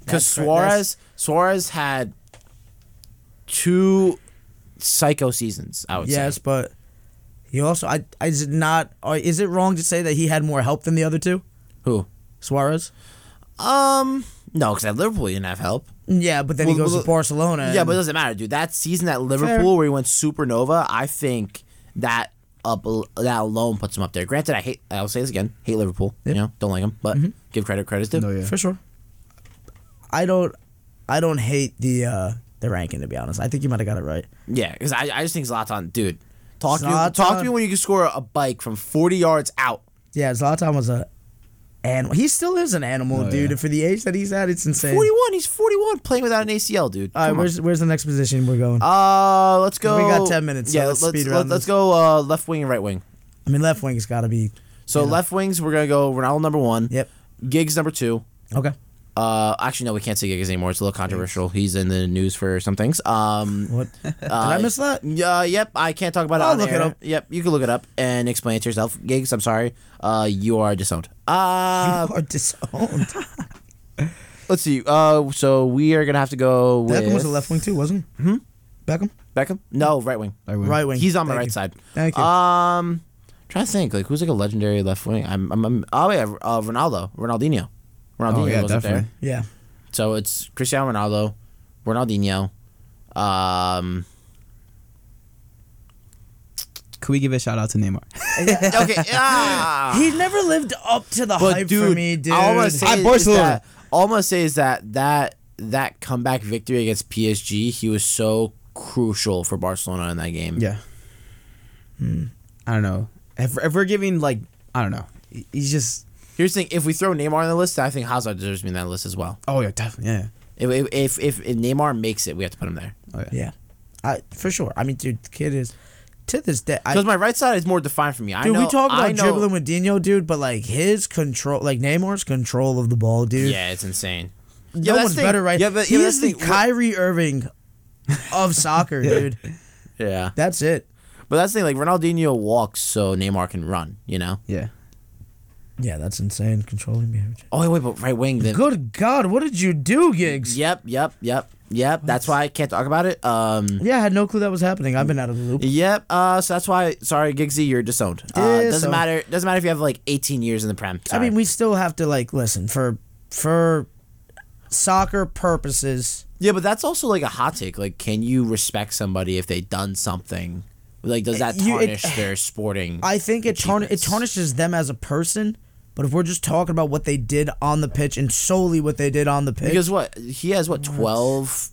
Because That's Suarez Suarez had two psycho seasons. I would Yes, say. Yes, but he also I, I is it not is it wrong to say that he had more help than the other two? Who? Suarez? Um, no, because at Liverpool he didn't have help. Yeah, but then he Well, goes well, to Barcelona. Yeah, and- but it doesn't matter, dude. That season at Liverpool where he went supernova, I think that up that alone puts him up there. Granted, I hate. I'll say this again. Hate Liverpool. Yeah. You know, don't like him, but give credit credit due. No, yeah. for sure. I don't I don't hate the uh the ranking to be honest. I think you might have got it right. Yeah, because I, I just think Zlatan, dude. Talk to me. Talk to me when you can score a bike from forty yards out. Yeah, Zlatan was a animal. He still is an animal, Oh, dude. yeah. For the age that he's at, it's insane. Forty-one. He's forty-one, playing without an ACL, dude. All right, Come on. where's where's the next position we're going? Uh, let's go. We got 10 minutes, so Yeah, let's let's speed let's, around let's this. go uh, left wing and right wing. I mean, left wing's got to be. So left wings, we're gonna go Ronaldo number one. Yep. Giggs number two. Okay. Uh, actually, no, we can't say Giggs anymore. It's a little controversial. He's in the news for some things. Um, What? (laughs) Did uh, I miss that? Yeah, yep. I can't talk about it. I'll on look it air. up. Yep, you can look it up and explain it to yourself. Giggs, I'm sorry. Uh, you are disowned. Uh, you are disowned. (laughs) let's see. Uh, so we are gonna have to go with Beckham was a left wing too, wasn't he? Hmm. Beckham, Beckham. No, right wing. Right wing. right wing. He's on my Thank right you. side. Thank you. Um, trying to think like who's like a legendary left wing. I'm, I'm, I'm oh yeah, uh, Ronaldo, Ronaldinho, Ronaldinho Oh, yeah, wasn't definitely. there. yeah. So it's Cristiano Ronaldo, Ronaldinho. Um, Could we give a shout out to Neymar? okay, yeah. (laughs) He never lived up to the but hype dude, for me, dude. all I'm gonna say At is Barcelona. that all I'm gonna say is that that that comeback victory against PSG, he was so crucial for Barcelona in that game. Yeah. I don't know. If, if we're giving like I don't know, he's just Here's the thing: if we throw Neymar on the list, I think Hazard deserves to be in that list as well. oh yeah definitely yeah If if if, if, if Neymar makes it, we have to put him there. oh yeah. yeah, I for sure. I mean, dude, the kid is to this day. Because my right side is more defined for me. I Dude, know, we talk I about know, dribbling with Dino, dude, but like his control, like Neymar's control of the ball, dude. Yeah, it's insane. no Yeah, that's one's thing. better, right? Yeah, but he yeah, is the thing. Kyrie Irving of (laughs) soccer, dude. Yeah, That's it. but that's the thing. Like Ronaldinho walks so Neymar can run. You know. yeah. Yeah, that's insane. Controlling behavior. Oh wait, but right wing. Then. Good God, what did you do, Giggs? Yep, yep, yep, yep. That's why I can't talk about it. Um. Yeah, I had no clue that was happening. I've been out of the loop. Yep. Uh. So that's why. Sorry, Giggsy, you're disowned. Uh, Yeah, doesn't matter. Doesn't matter if you have like 18 years in the prem. I mean, we still have to like listen for for soccer purposes. yeah, but that's also like a hot take. Like, can you respect somebody if they done something? Like, does that You- it- tarnish their sporting? I think it tarn- it tarnishes them as a person. But if we're just talking about what they did on the pitch and solely what they did on the pitch, Because what he has what 12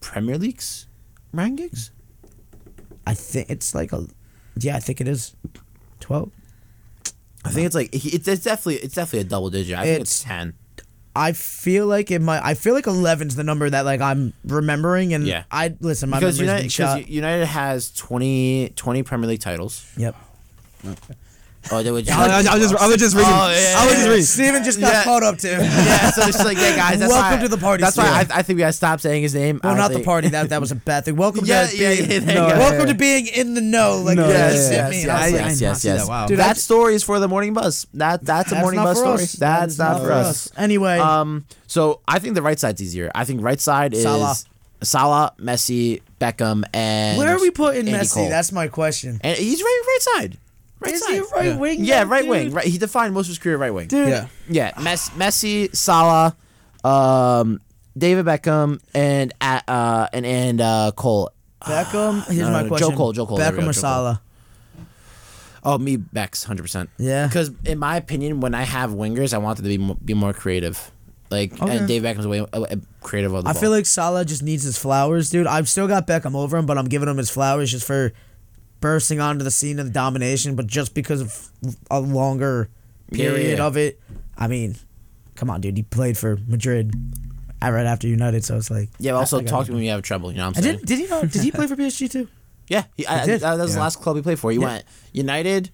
Premier Leagues, Ryan Giggs. I think it's like a yeah, I think it is twelve. I think it's like it's, it's definitely it's definitely a double digit. I think it's It's- ten. I feel like it might. I feel like 11's the number that like I'm remembering, and Yeah. I listen. My Because memory's United, been shot. because United has 20, 20 Premier League titles. Yep. Oh, they would. I, was- I was just I was just reading. Oh, yeah, I was yeah, just reading. Steven just got Yeah. caught up too. yeah, so it's just like yeah, guys. That's Welcome why, to the party, That's why I, Steven. I think we gotta stop saying his name. I Well, don't not the think- party. (laughs) That that was a bad thing. Welcome Yeah, to yeah, being, yeah, there you no, go. welcome Yeah. to being in the know. Like Yes, you yes, just yes, me. yes, I was yes, like, yes, I yes, that, wow. Dude, that story is for the morning bus. That that's a morning not buzz for story. us. That's That is not for us. Anyway, Um, so I think the right side's easier. I think right side is Salah. Salah, Messi, Beckham, and where are we putting Andy Messi? Cole. That's my question. and he's right right side. Right Is side. he right Yeah. wing? Yeah, right dude? wing. Right, he defined most of his career right wing. Dude, Yeah. Yeah, Mess, Messi, Salah, um, David Beckham, and uh, uh and and uh, Cole. Beckham. (sighs) Here's No, my no, question. Joe Cole, Joe Cole, Beckham or Joe Cole. Salah? Oh, me, Bex, hundred percent. Yeah. Because in my opinion, when I have wingers, I want them to be more, be more creative. Like Okay. and Dave Beckham's way uh, creative of the I ball. feel like Salah just needs his flowers, dude. I've still got Beckham over him, but I'm giving him his flowers just for bursting onto the scene of the domination. But just because of a longer Yeah, yeah, period yeah. of it, I mean, come on, dude. He played for Madrid right after United, so it's like yeah. but I- Also, I talk to me when you have trouble. You know what I'm saying? did. Did he not? Did he (laughs) play for PSG too? Yeah, he, I, did. that was the last club he played for. He Yeah. went United,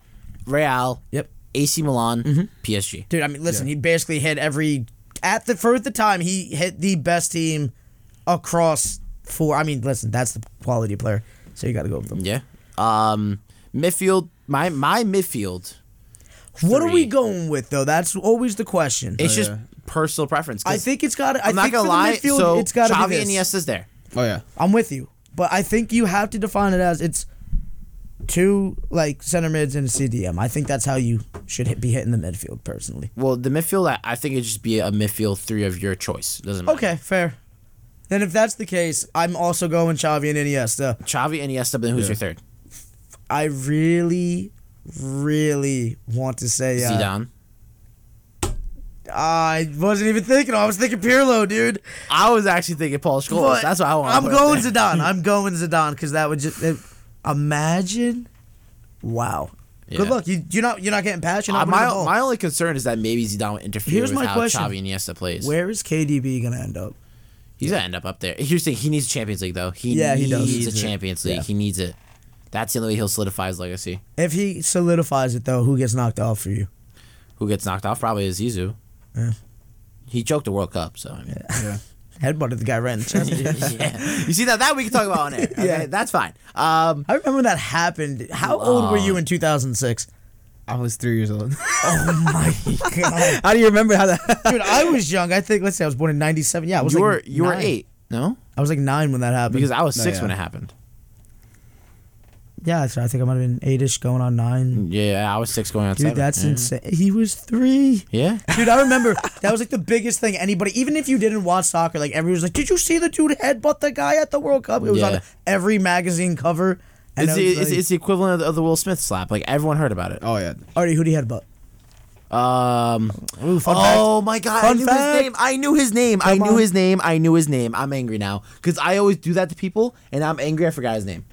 Real, Yep. AC Milan, Mm-hmm. PSG. Dude, I mean, listen, he basically hit every at the for the time he hit the best team across four. I mean, listen, that's the quality player, so you got to go with him. Yeah. Um, midfield. My my midfield. What are we going with though? That's always the question. It's Oh, just yeah. personal preference. 'cause I think it's got. I I'm not gonna lie. midfield, so it's got Xavi and this. Iniesta's there. Oh yeah. I'm with you, but I think you have to define it as it's two like center mids and a CDM. I think that's how you should hit, be hitting the midfield personally. Well, the midfield. I, I think it'd just be a midfield three of your choice. Doesn't matter. Okay, fair. Then if that's the case, I'm also going Xavi and Iniesta. Xavi, and Iniesta. But then who's Yeah. your third? I really, really want to say uh, Zidane. I wasn't even thinking. I was thinking Pirlo, dude. I was actually thinking Paul Scholes. But That's what I want. (laughs) I'm going Zidane. I'm going Zidane because that would just it, imagine. Wow. Good luck. You you're not you're not getting passion. Uh, not my the ball. my only concern is that maybe Zidane would interfere Here's with my how question. Xavi and Iniesta plays. Where is KDB gonna end up? He's gonna end up up there. Here's the thing: he needs a Champions League though. He Yeah, he needs does. a. Champions League. Yeah. He needs it. That's the only way he'll solidify his legacy. If he solidifies it though, who gets knocked off for you? Who gets knocked off? Probably is Zizou. Yeah. He choked the World Cup, so I mean, Yeah. (laughs) Headbutted the guy right in the (laughs) chest. yeah. You see that? That we can talk about on air. (laughs) Okay? Yeah. that's fine. Um, I remember when that happened. How old were you in 2006? I was three years old. Oh my god, How do you remember how that? dude! I was young. I think. Let's say I was born in '97. Yeah, I was you like were you were eight, no? I was like nine when that happened. Because I was No, six yeah. when it happened. Yeah, so I think I might have been eight-ish, going on nine. Yeah, I was six going on Dude, seven. that's yeah. insane. He was three. Yeah. Dude, I remember (laughs) that was like the biggest thing anybody, even if you didn't watch soccer, like everyone was like, "Did you see the dude headbutt the guy at the World Cup?" It was Yeah. on every magazine cover. And It's, it the, was it's, it's the equivalent of the, of the Will Smith slap. Like everyone heard about it. Oh yeah. Already, who did he headbutt? Um. Ooh, fun oh my god! Fun I knew fact. his name. I knew his name. I knew on. his name. I knew his name. I'm angry now because I always do that to people, and I'm angry. I forgot his name.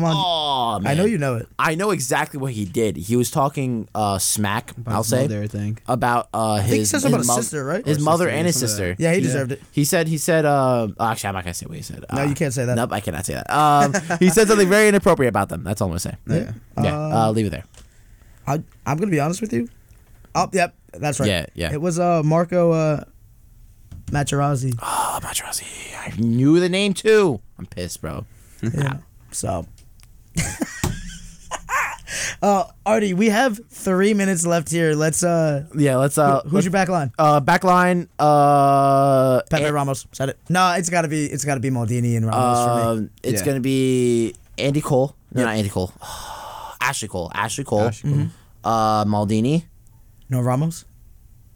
Fact. Come on, Oh man! I know you know it. I know exactly what he did. He was talking uh, smack. About I'll his say mother, I think. about uh, his. think he said something his about his mo- sister, right? His Or mother sister, and his something like sister. that. Yeah, he Yeah. deserved it. He said. He said. Uh, actually, I'm not gonna say what he said. No, Uh, you can't say that. Nope, I cannot say that. Um, he said something very inappropriate about them. That's all I'm gonna say. Yeah. Yeah, uh, leave it there. I, I'm gonna be honest with you. Oh, yep, that's right. Yeah, yeah. It was uh Marco uh Materazzi. Oh, Matrossi. I knew the name too. I'm pissed, bro. Yeah. So. (laughs) uh, Artie, we have three minutes left here. Let's uh, Yeah, let's uh, who's your back line? uh back line? Uh, Pepe An- Ramos. Said it. No, it's gotta be it's gotta be Maldini and Ramos for me. Um, it's Yeah. gonna be Andy Cole. No, not Andy Cole. (sighs) Ashley Cole. Ashley Cole. Ashley Cole. Uh, Maldini. No Ramos.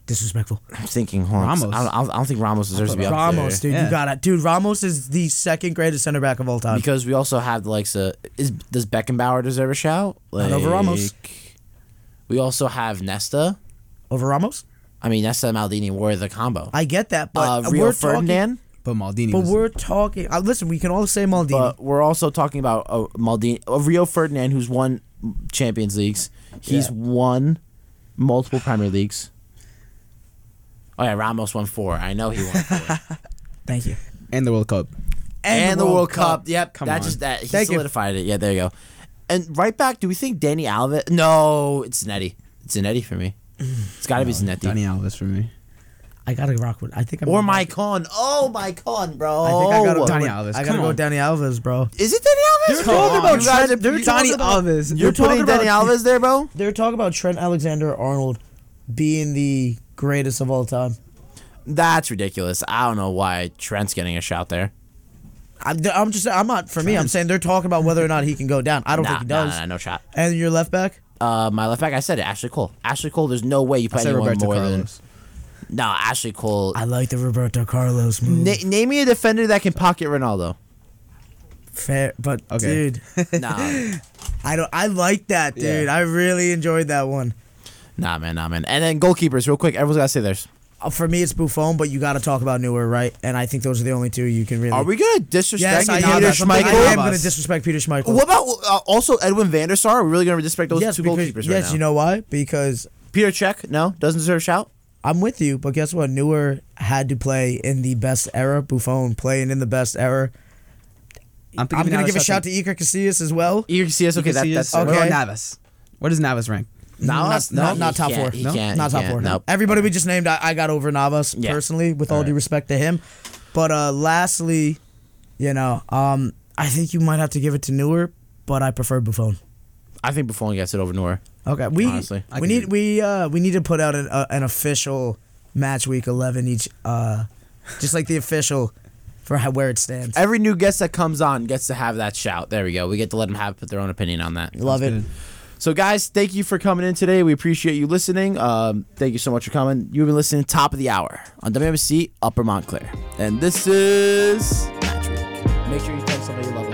Disrespectful. I'm thinking. Hold on, Ramos. I don't, I don't- think Ramos deserves to be up Ramos, there dude, you Yeah. got it. Dude, Ramos is the second greatest center back of all time. because we also have the likes of. Is does Beckenbauer deserve a shout? Not over Ramos. We also have Nesta. Over Ramos? I mean, Nesta and Maldini were the combo. I get that, but uh, we're Rio talking. Ferdinand. But Maldini. But was, we're talking. Uh, listen, we can all say Maldini. But we're also talking about uh, Maldini, uh, Rio Ferdinand, who's won Champions Leagues. He's Yeah. won multiple Premier Leagues. Oh yeah, Ramos won four. I know he won four. (laughs) Thank you. and the World Cup. and, the World Cup. Yep, Come that on. just that he Thank you. solidified it. Yeah, there you go. And right back, do we think Dani Alves? No, it's Zanetti. It's Zanetti for me. It's got to be Zanetti. Dani Alves for me. I gotta rock with. I think I'm Or gonna- Mike Con. Oh, Maicon, bro. I think I gotta go Dani Alves, I gotta come go on. Dani Alves, bro. Is it Dani Alves? They're talking about You guys Trent- are- they're Dani about- Alves. You're You're talking putting Dani Alves there, bro? They're talking about Trent Alexander Arnold being the greatest of all time. That's ridiculous. I don't know why Trent's getting a shout there. I'm, I'm just. I'm not. For me, I'm saying they're talking about whether or not he can go down. I don't Nah, think he does. nah, no shot. And your left back, Uh, my left back, I said it. Ashley Cole. Ashley Cole. There's no way you I put said anyone Roberto more Carlos. than no Ashley Cole. I like the Roberto Carlos move. Na- name me a defender that can pocket Ronaldo. Fair, but Okay. dude, (laughs) Nah, (laughs) I don't. I like that, dude. Yeah. I really enjoyed that one. Nah, man, nah, man. And then goalkeepers, real quick. Everyone's gotta say theirs. uh, for me, it's Buffon, but you got to talk about Neuer, right? And I think those are the only two you can really. Are we gonna disrespect Yes, I Peter Schmeichel? Navas. I'm I thinking Schmeichel? am Navas. going to disrespect Peter Schmeichel. What about uh, also Edwin van der Sar? Are we really gonna disrespect those yes, two because, goalkeepers right yes, now? you know why? Because Peter Čech, no, doesn't deserve a shout. I'm with you, but guess what? Neuer had to play in the best era. Buffon playing in the best era. I'm, I'm going to give a shout to Iker Casillas as well. You can see us. Okay, that, that's okay. What about Navas? What does Navas rank? Not, no, not, he not top four. he no? can't, not he top can't, four. nope. Everybody we just named, I, I got over Navas Yeah. personally, with all due respect to him. But uh, lastly, you know, um, I think you might have to give it to Neuer, but I prefer Buffon. I think Buffon gets it over Neuer. Okay, we Honestly. We need we uh we need to put out an uh, an official match week eleven each uh just like the official for how, where it stands. Every new guest that comes on gets to have that shout. There we go. We get to let them have put their own opinion on that. Love it. good. So, guys, thank you for coming in today. We appreciate you listening. Um, thank you so much for coming. You've been listening to Top of the Hour on WMSC Upper Montclair. And this is Week. Make sure you tell somebody you love.